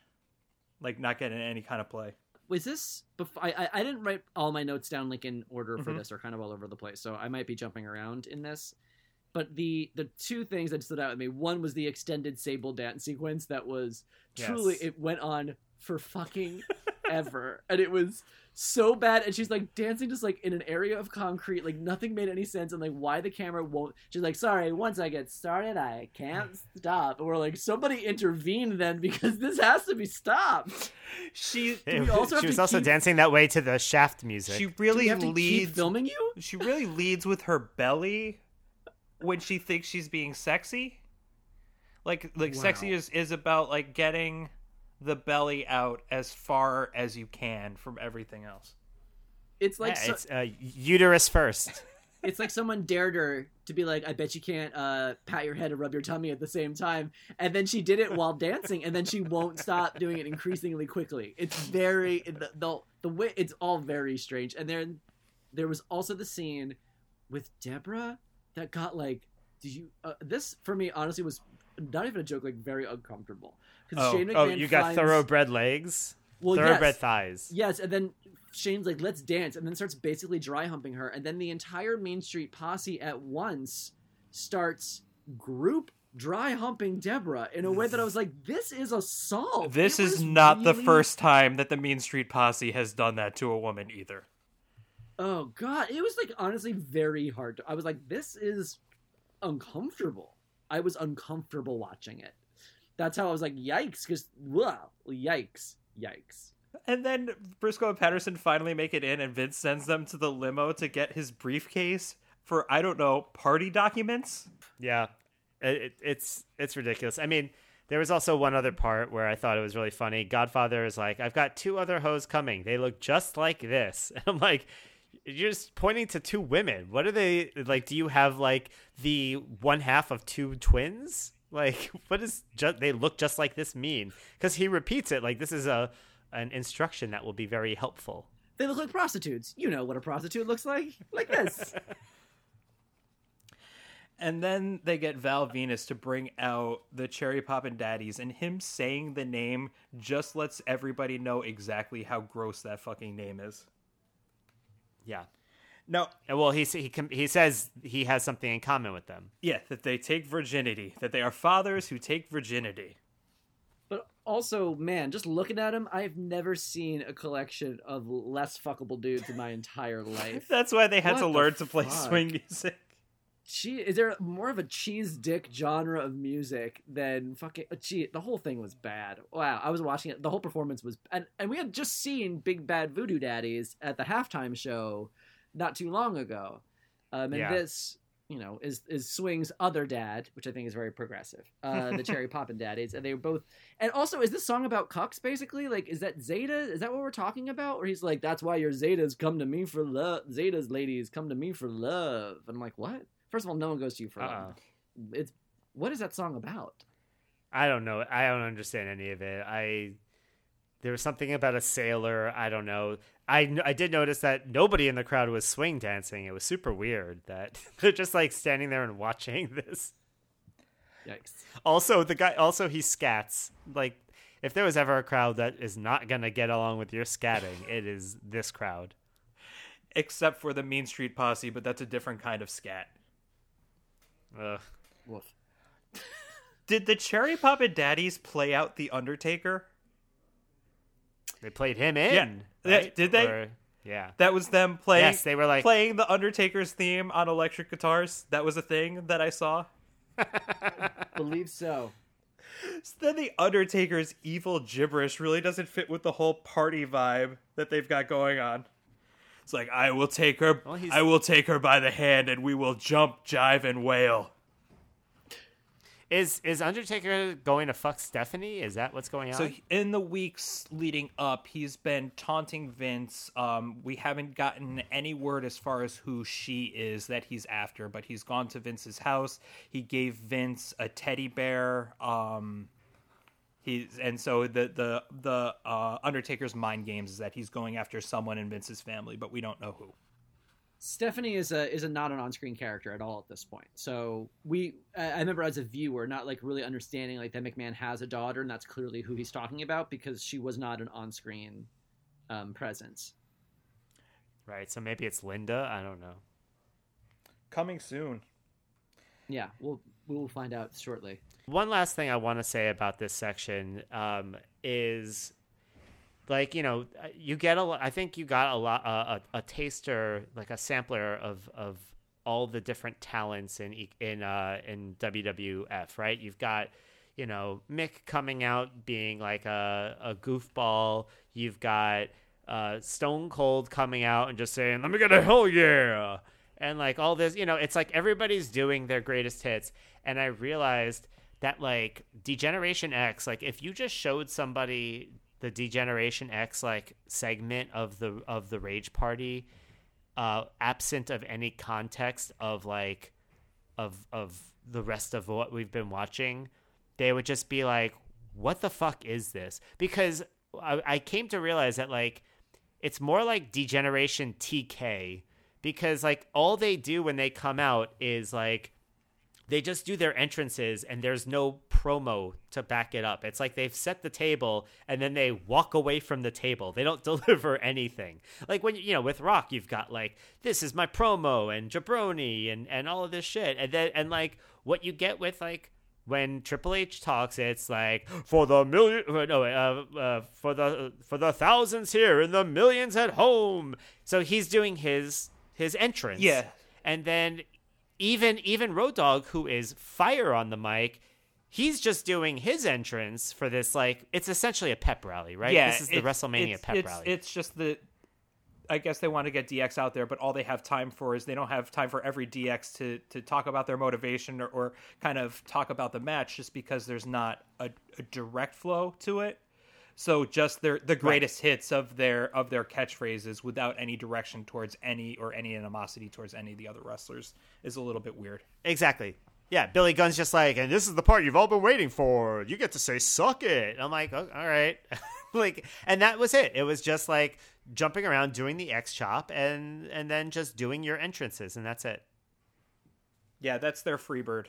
like not getting any kind of play. Was this? Before, I, I didn't write all my notes down like in order for Mhm. this, or kind of all over the place. So I might be jumping around in this. But the the two things that stood out with me, one was the extended Sable dance sequence that was truly Yes. it went on for fucking ever, and it was so bad. And she's like dancing just like in an area of concrete, like nothing made any sense, and like why the camera won't. She's like, "Sorry, once I get started, I can't stop." And we're like, "Somebody intervene then, because this has to be stopped." She we also she was also keep- dancing that way to the Shaft music. she really we have to keep leads filming you? she really leads with her belly when she thinks she's being sexy. Like like sexy is is about like getting the belly out as far as you can from everything else. It's like yeah, so- it's uh, uterus first. it's like someone dared her to be like, I bet you can't uh, pat your head and rub your tummy at the same time. And then she did it while dancing, and then she won't stop doing it increasingly quickly. It's very the the, the way it's all very strange. And then there was also the scene with Deborah that got like, did you? Uh, this for me honestly was not even a joke, like very uncomfortable. Because Oh. Shane oh, you got finds- thoroughbred legs, well, thoroughbred yes. thighs. Yes, and then Shane's like, let's dance, and then starts basically dry humping her, and then the entire Mean Street posse at once starts group dry humping Deborah in a way that I was like, this is assault. This is not the first time that the Mean Street Posse has done that to a woman either. Oh god, it was like honestly very hard. To, I was like, this is uncomfortable. I was uncomfortable watching it. That's how I was like, yikes, because wow, yikes, yikes. And then Briscoe and Patterson finally make it in, and Vince sends them to the limo to get his briefcase for I don't know party documents. Yeah, it, it, it's it's ridiculous. I mean, there was also one other part where I thought it was really funny. Godfather is like, "I've got two other hoes coming. They look just like this." And I'm like, "You're just pointing to two women. What are they like? Do you have like the one half of two twins? Like, what does ju- they look just like this mean?" Because he repeats it like this is a an instruction that will be very helpful. They look like prostitutes. You know what a prostitute looks like? Like this. And then they get Val Venis to bring out the Cherry Poppin' Daddies, and him saying the name just lets everybody know exactly how gross that fucking name is. Yeah. No, well, he he he says he has something in common with them. yeah, that they take virginity, that they are fathers who take virginity. But also, man, just looking at him, I've never seen a collection of less fuckable dudes in my entire life. That's why they had What to the learn to play swing music. Che- is there more of a cheese dick genre of music than fucking uh, gee, the whole thing was bad. Wow, I was watching it. The whole performance was and and we had just seen Big Bad Voodoo Daddies at the halftime show not too long ago. Um and Yeah. this, you know, is is Swing's other dad, which I think is very progressive. Uh the Cherry Poppin' Daddies and they were both and also is this song about cucks basically? Like is that Zeta? Is that what we're talking about? Or he's like that's why your Zetas come to me for love. Zetas ladies come to me for love. And I'm like, "What?" First of all, no one goes to you for Uh-uh. love. It's what is that song about? I don't know. I don't understand any of it. I there was something about a sailor. I don't know. I I did notice that nobody in the crowd was swing dancing. It was super weird that they're just like standing there and watching this. Yikes! Also, the guy also he scats. Like if there was ever a crowd that is not gonna get along with your scatting, it is this crowd. Except for the Mean Street Posse, but that's a different kind of scat. Ugh. Did the Cherry Poppin' Daddies play out The Undertaker? They played him in. Yeah. Yeah, right? did they? Or- yeah. That was them playing. Yes, they were like- playing the Undertaker's theme on electric guitars. That was a thing that I saw. Believe so. So then the Undertaker's evil gibberish really doesn't fit with the whole party vibe that they've got going on. It's like I will take her, Well, I will take her by the hand, and we will jump, jive, and wail. Is is Undertaker going to fuck Stephanie? Is that what's going on? So in the weeks leading up, he's been taunting Vince. Um, we haven't gotten any word as far as who she is that he's after, but he's gone to Vince's house. He gave Vince a teddy bear. Um, he's and so the the the uh, Undertaker's mind games is that he's going after someone in Vince's family, but we don't know who. Stephanie is a is a not an on screen character at all at this point. So we, I I remember as a viewer, not like really understanding like that McMahon has a daughter, and that's clearly who he's talking about because she was not an on screen um, presence. right. So maybe it's Linda. I don't know. Coming soon. Yeah, we'll we will find out shortly. One last thing I want to say about this section um, is like you know you get a i think you got a lot uh, a, a taster like a sampler of of all the different talents in in uh in wwf right? You've got you know mick coming out being like a, a goofball. You've got uh stone cold coming out and just saying let me get a hell yeah. And like all this you know it's like everybody's doing their greatest hits. And i realized that like degeneration x like if you just showed somebody the degeneration x like segment of the of the rage party uh absent of any context of like of of the rest of what we've been watching they would just be like what the fuck is this? Because i, I came to realize that like it's more like degeneration tk because like all they do when they come out is like they just do their entrances and there's no promo to back it up. It's like they've set the table and then they walk away from the table. They don't deliver anything. Like when you know with Rock, you've got like this is my promo and jabroni and and all of this shit, and then and like what you get with like when Triple H talks, it's like for the million, no, uh, uh, for the for the thousands here and the millions at home. So he's doing his his entrance, Yeah. and then even even Road Dogg, who is fire on the mic, he's just doing his entrance for this. Like it's essentially a pep rally, right? Yeah, this is the WrestleMania it's, pep it's, rally. It's just the. I guess they want to get DX out there, but all they have time for is they don't have time for every DX to to talk about their motivation or, or kind of talk about the match, just because there's not a, a direct flow to it. So just their the greatest hits of their of their catchphrases without any direction towards any or any animosity towards any of the other wrestlers is a little bit weird. Exactly. Yeah, Billy Gunn's just like, and this is the part you've all been waiting for. You get to say "suck it." I'm like, oh, all right, like, and that was it. It was just like jumping around, doing the X chop, and and then just doing your entrances, and that's it. Yeah, that's their Freebird.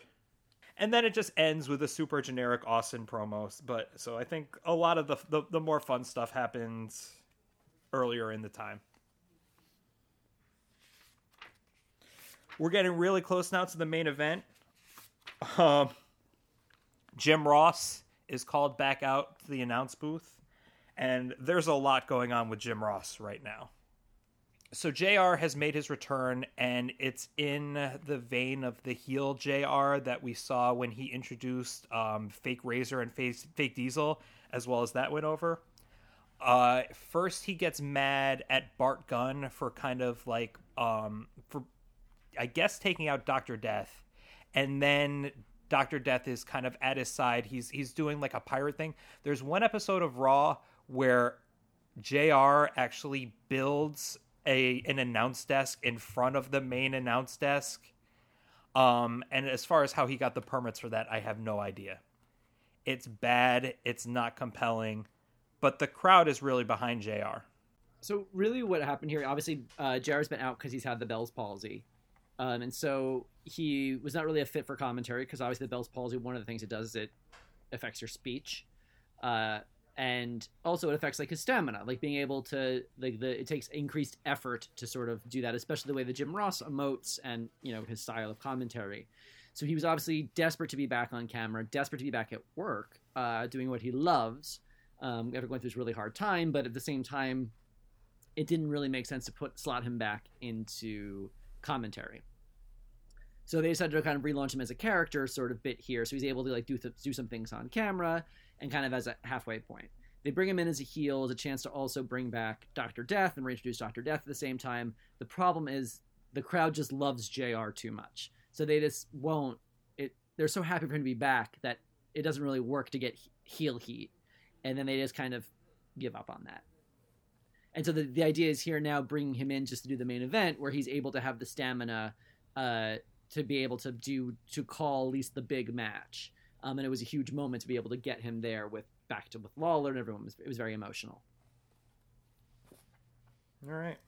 And then it just ends with a super generic Austin promos. But so I think a lot of the the, the more fun stuff happens earlier in the time. We're getting really close now to the main event. Um, Jim Ross is called back out to the announce booth, and there's a lot going on with Jim Ross right now so JR has made his return, and it's in the vein of the heel JR that we saw when he introduced um, fake Razor and fake, fake Diesel, as well as that went over. Uh, first, he gets mad at Bart Gunn for kind of like um, for I guess taking out Doctor Death, and then Doctor Death is kind of at his side. He's he's doing like a pirate thing. There's one episode of Raw where JR actually builds a an announce desk in front of the main announce desk. Um, and as far as how he got the permits for that, I have no idea. It's bad. It's not compelling, but the crowd is really behind Jr. So really, what happened here? Obviously, uh, JR's been out because he's had the Bell's palsy, um, and so he was not really a fit for commentary because obviously the Bell's palsy. One of the things it does is it affects your speech, uh, and also it affects like his stamina, like being able to like the it takes increased effort to sort of do that, especially the way that Jim Ross emotes and you know his style of commentary. So he was obviously desperate to be back on camera, desperate to be back at work, uh, doing what he loves. Um, after going through this really hard time, but at the same time, it didn't really make sense to put slot him back into commentary. So they decided to kind of relaunch him as a character, sort of bit here, so he's able to like do th- do some things on camera and kind of as a halfway point. They bring him in as a heel, as a chance to also bring back Doctor Death and reintroduce Doctor Death at the same time. The problem is the crowd just loves Jr. too much, so they just won't. It they're so happy for him to be back that it doesn't really work to get heel heat, and then they just kind of give up on that. And so the, the idea is here now bringing him in just to do the main event where he's able to have the stamina uh, to be able to do to call at least the big match. Um, and it was a huge moment to be able to get him there with back to with Lawler and everyone was it was very emotional. All right.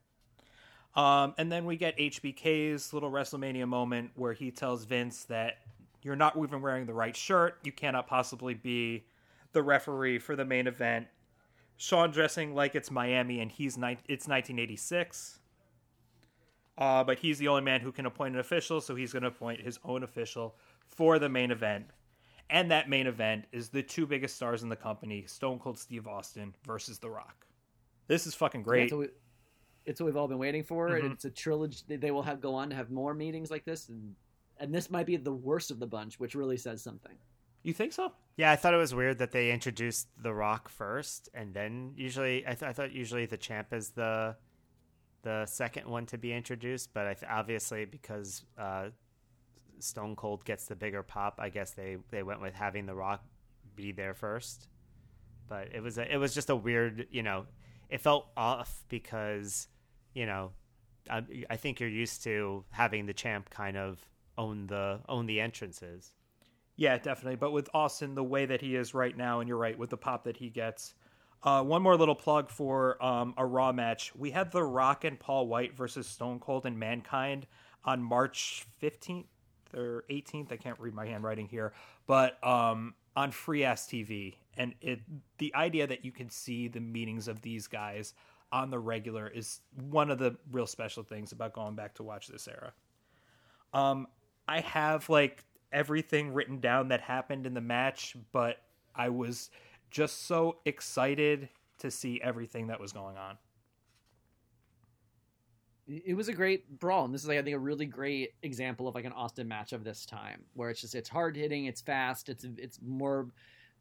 Um, and then we get HBK's little WrestleMania moment where he tells Vince that you're not even wearing the right shirt. You cannot possibly be the referee for the main event. Shawn dressing like it's Miami and he's ni- it's 1986. Uh, but he's the only man who can appoint an official, so he's going to appoint his own official for the main event. And that main event is the two biggest stars in the company, Stone Cold Steve Austin versus The Rock. This is fucking Yeah, great. It's what, we, it's what we've all been waiting for, Mhm. and it's a trilogy. they- They will have go on to have more meetings like this, and and this might be the worst of the bunch, which really says something. You think so? Yeah, I thought it was weird that they introduced The Rock first, and then usually I, th- I thought usually the champ is the the second one to be introduced, but I th- obviously because uh, Stone Cold gets the bigger pop, I guess they they went with having The Rock be there first. But it was a, it was just a weird, you know, it felt off because you know I, I think you're used to having the champ kind of own the own the entrances. Yeah, definitely. But with Austin, the way that he is right now, and you're right with the pop that he gets. Uh, one more little plug for um, a Raw match. We had The Rock and Paul White versus Stone Cold and Mankind on March 15th or 18th. I can't read my handwriting here, but um, on Free Ass TV. And it the idea that you can see the meetings of these guys on the regular is one of the real special things about going back to watch this era. Um, I have like everything written down that happened in the match, but I was just so excited to see everything that was going on. It was a great brawl, and this is like I think a really great example of like an Austin match of this time, where it's just it's hard hitting, it's fast, it's it's more,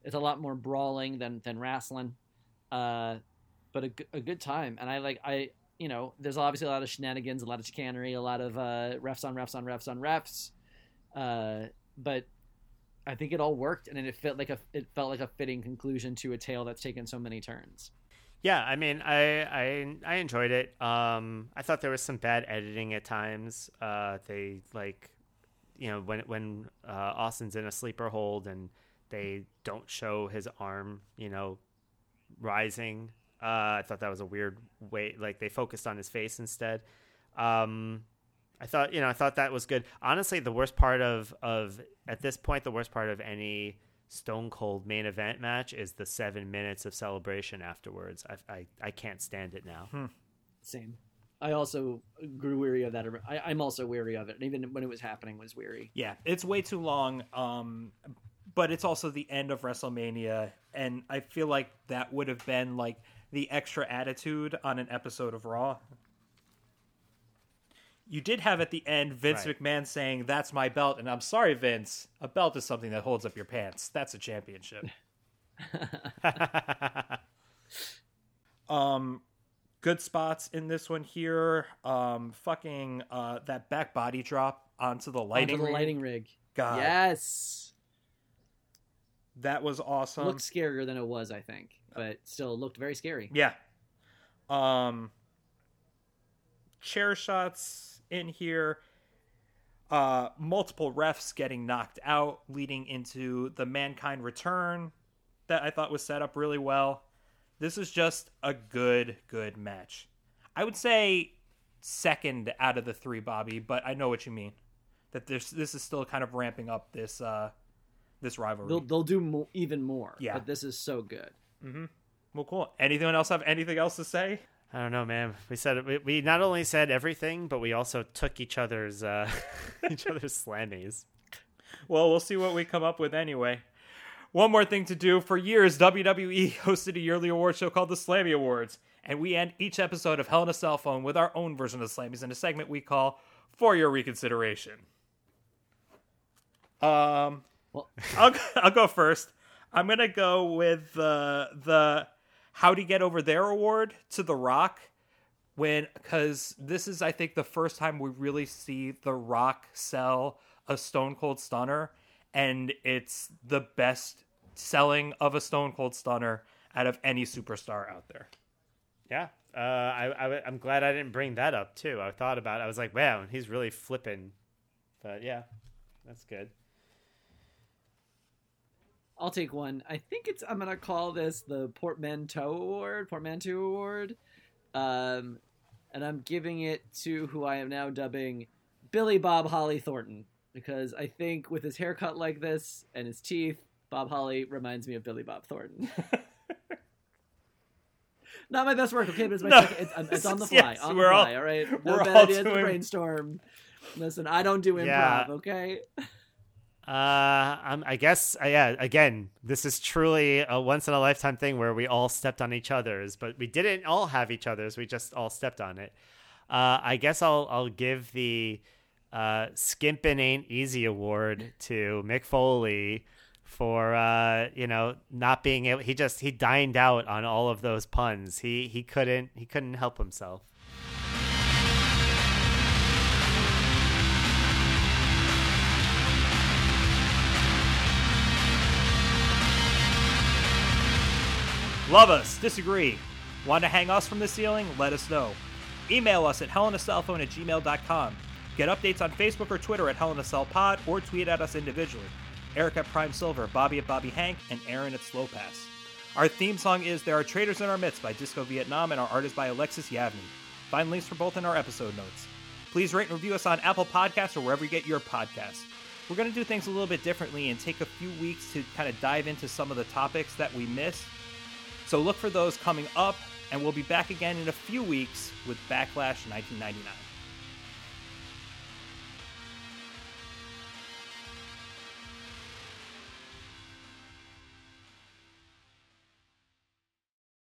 it's a lot more brawling than than wrestling, uh, but a good time. And I like I you know there's obviously a lot of shenanigans, a lot of chicanery, a lot of uh, refs on refs on refs on refs, uh, but I think it all worked, and it felt like a it felt like a fitting conclusion to a tale that's taken so many turns. Yeah, I mean, I I I enjoyed it. Um, I thought there was some bad editing at times. Uh, they like, you know, when when uh, Austin's in a sleeper hold and they don't show his arm, you know, rising. Uh, I thought that was a weird way. Like they focused on his face instead. Um, I thought, you know, I thought that was good. Honestly, the worst part of of at this point, the worst part of any Stone Cold main event match is the seven minutes of celebration afterwards. I I, I can't stand it now. Same. I also grew weary of that. I, I'm also weary of it. And even when it was happening, was weary. Yeah, it's way too long. Um, but it's also the end of WrestleMania, and I feel like that would have been like the extra attitude on an episode of Raw. You did have at the end Vince Right. McMahon saying, "That's my belt," and I'm sorry, Vince. A belt is something that holds up your pants. That's a championship. Um, good spots in this one here. Um, fucking uh, that back body drop onto the lighting. Onto the rig. lighting rig. God, Yes. that was awesome. Looked scarier than it was, I think, but still looked very scary. Yeah. Um chair shots in here. Uh multiple refs getting knocked out leading into the mankind return that I thought was set up really well. This is just a good good match. I would say second out of the 3 Bobby, but I know what you mean. That this this is still kind of ramping up this uh this rivalry. They'll they'll do mo- even more. Yeah. But this is so good. Mm-hmm. well cool. Anyone else have anything else to say? I don't know, man. We said we, we not only said everything, but we also took each other's uh, each other's slammies. Well, we'll see what we come up with anyway. One more thing to do. For years, WWE hosted a yearly award show called the Slammy Awards, and we end each episode of Hell in a Cell Phone with our own version of the Slammies in a segment we call For Your Reconsideration. Um, Well, I'll I'll go first. I'm gonna go with the the How to Get Over There award to The Rock when because this is I think the first time we really see The Rock sell a Stone Cold Stunner, and it's the best selling of a Stone Cold Stunner out of any superstar out there. Yeah, uh, I, I I'm glad I didn't bring that up too. I thought about it. I was like, wow, he's really flipping. But yeah, that's good. I'll take one. I think it's I'm gonna call this the Portmanteau Award, Portmanteau Award, um, and I'm giving it to who I am now dubbing Billy Bob Holly Thornton because I think with his haircut like this and his teeth, Bob Holly reminds me of Billy Bob Thornton. Not my best work, okay, but it's my No. second, it's, um, it's on the Yes, fly, on we're the all- fly. All right, no we're bad all doing- brainstorm. Listen, I don't do improv, Yeah. okay? Uh, I guess, uh, yeah, again, this is truly a once in a lifetime thing where we all stepped on each other's, but we didn't all have each other's. We just all stepped on it. Uh, I guess I'll, I'll give the uh, Skimpin' Ain't Easy award to Mick Foley for, uh, you know, not being able, he just, he dined out on all of those puns. He, he couldn't, he couldn't help himself. Love us, disagree. Want to hang us from the ceiling? Let us know. Email us at hellinacellphone at gmail.com. Get updates on Facebook or Twitter at hellinacellpod or tweet at us individually. Eric at Prime Silver, Bobby at Bobby Hank, and Aaron at Slow Pass. Our theme song is There Are Traitors in Our Midst by Disco Vietnam, and our art is by Alexis Yavny. Find links for both in our episode notes. Please rate and review us on Apple Podcasts or wherever you get your podcasts. We're going to do things a little bit differently and take a few weeks to kind of dive into some of the topics that we missed so look for those coming up, and we'll be back again in a few weeks with Backlash 1999.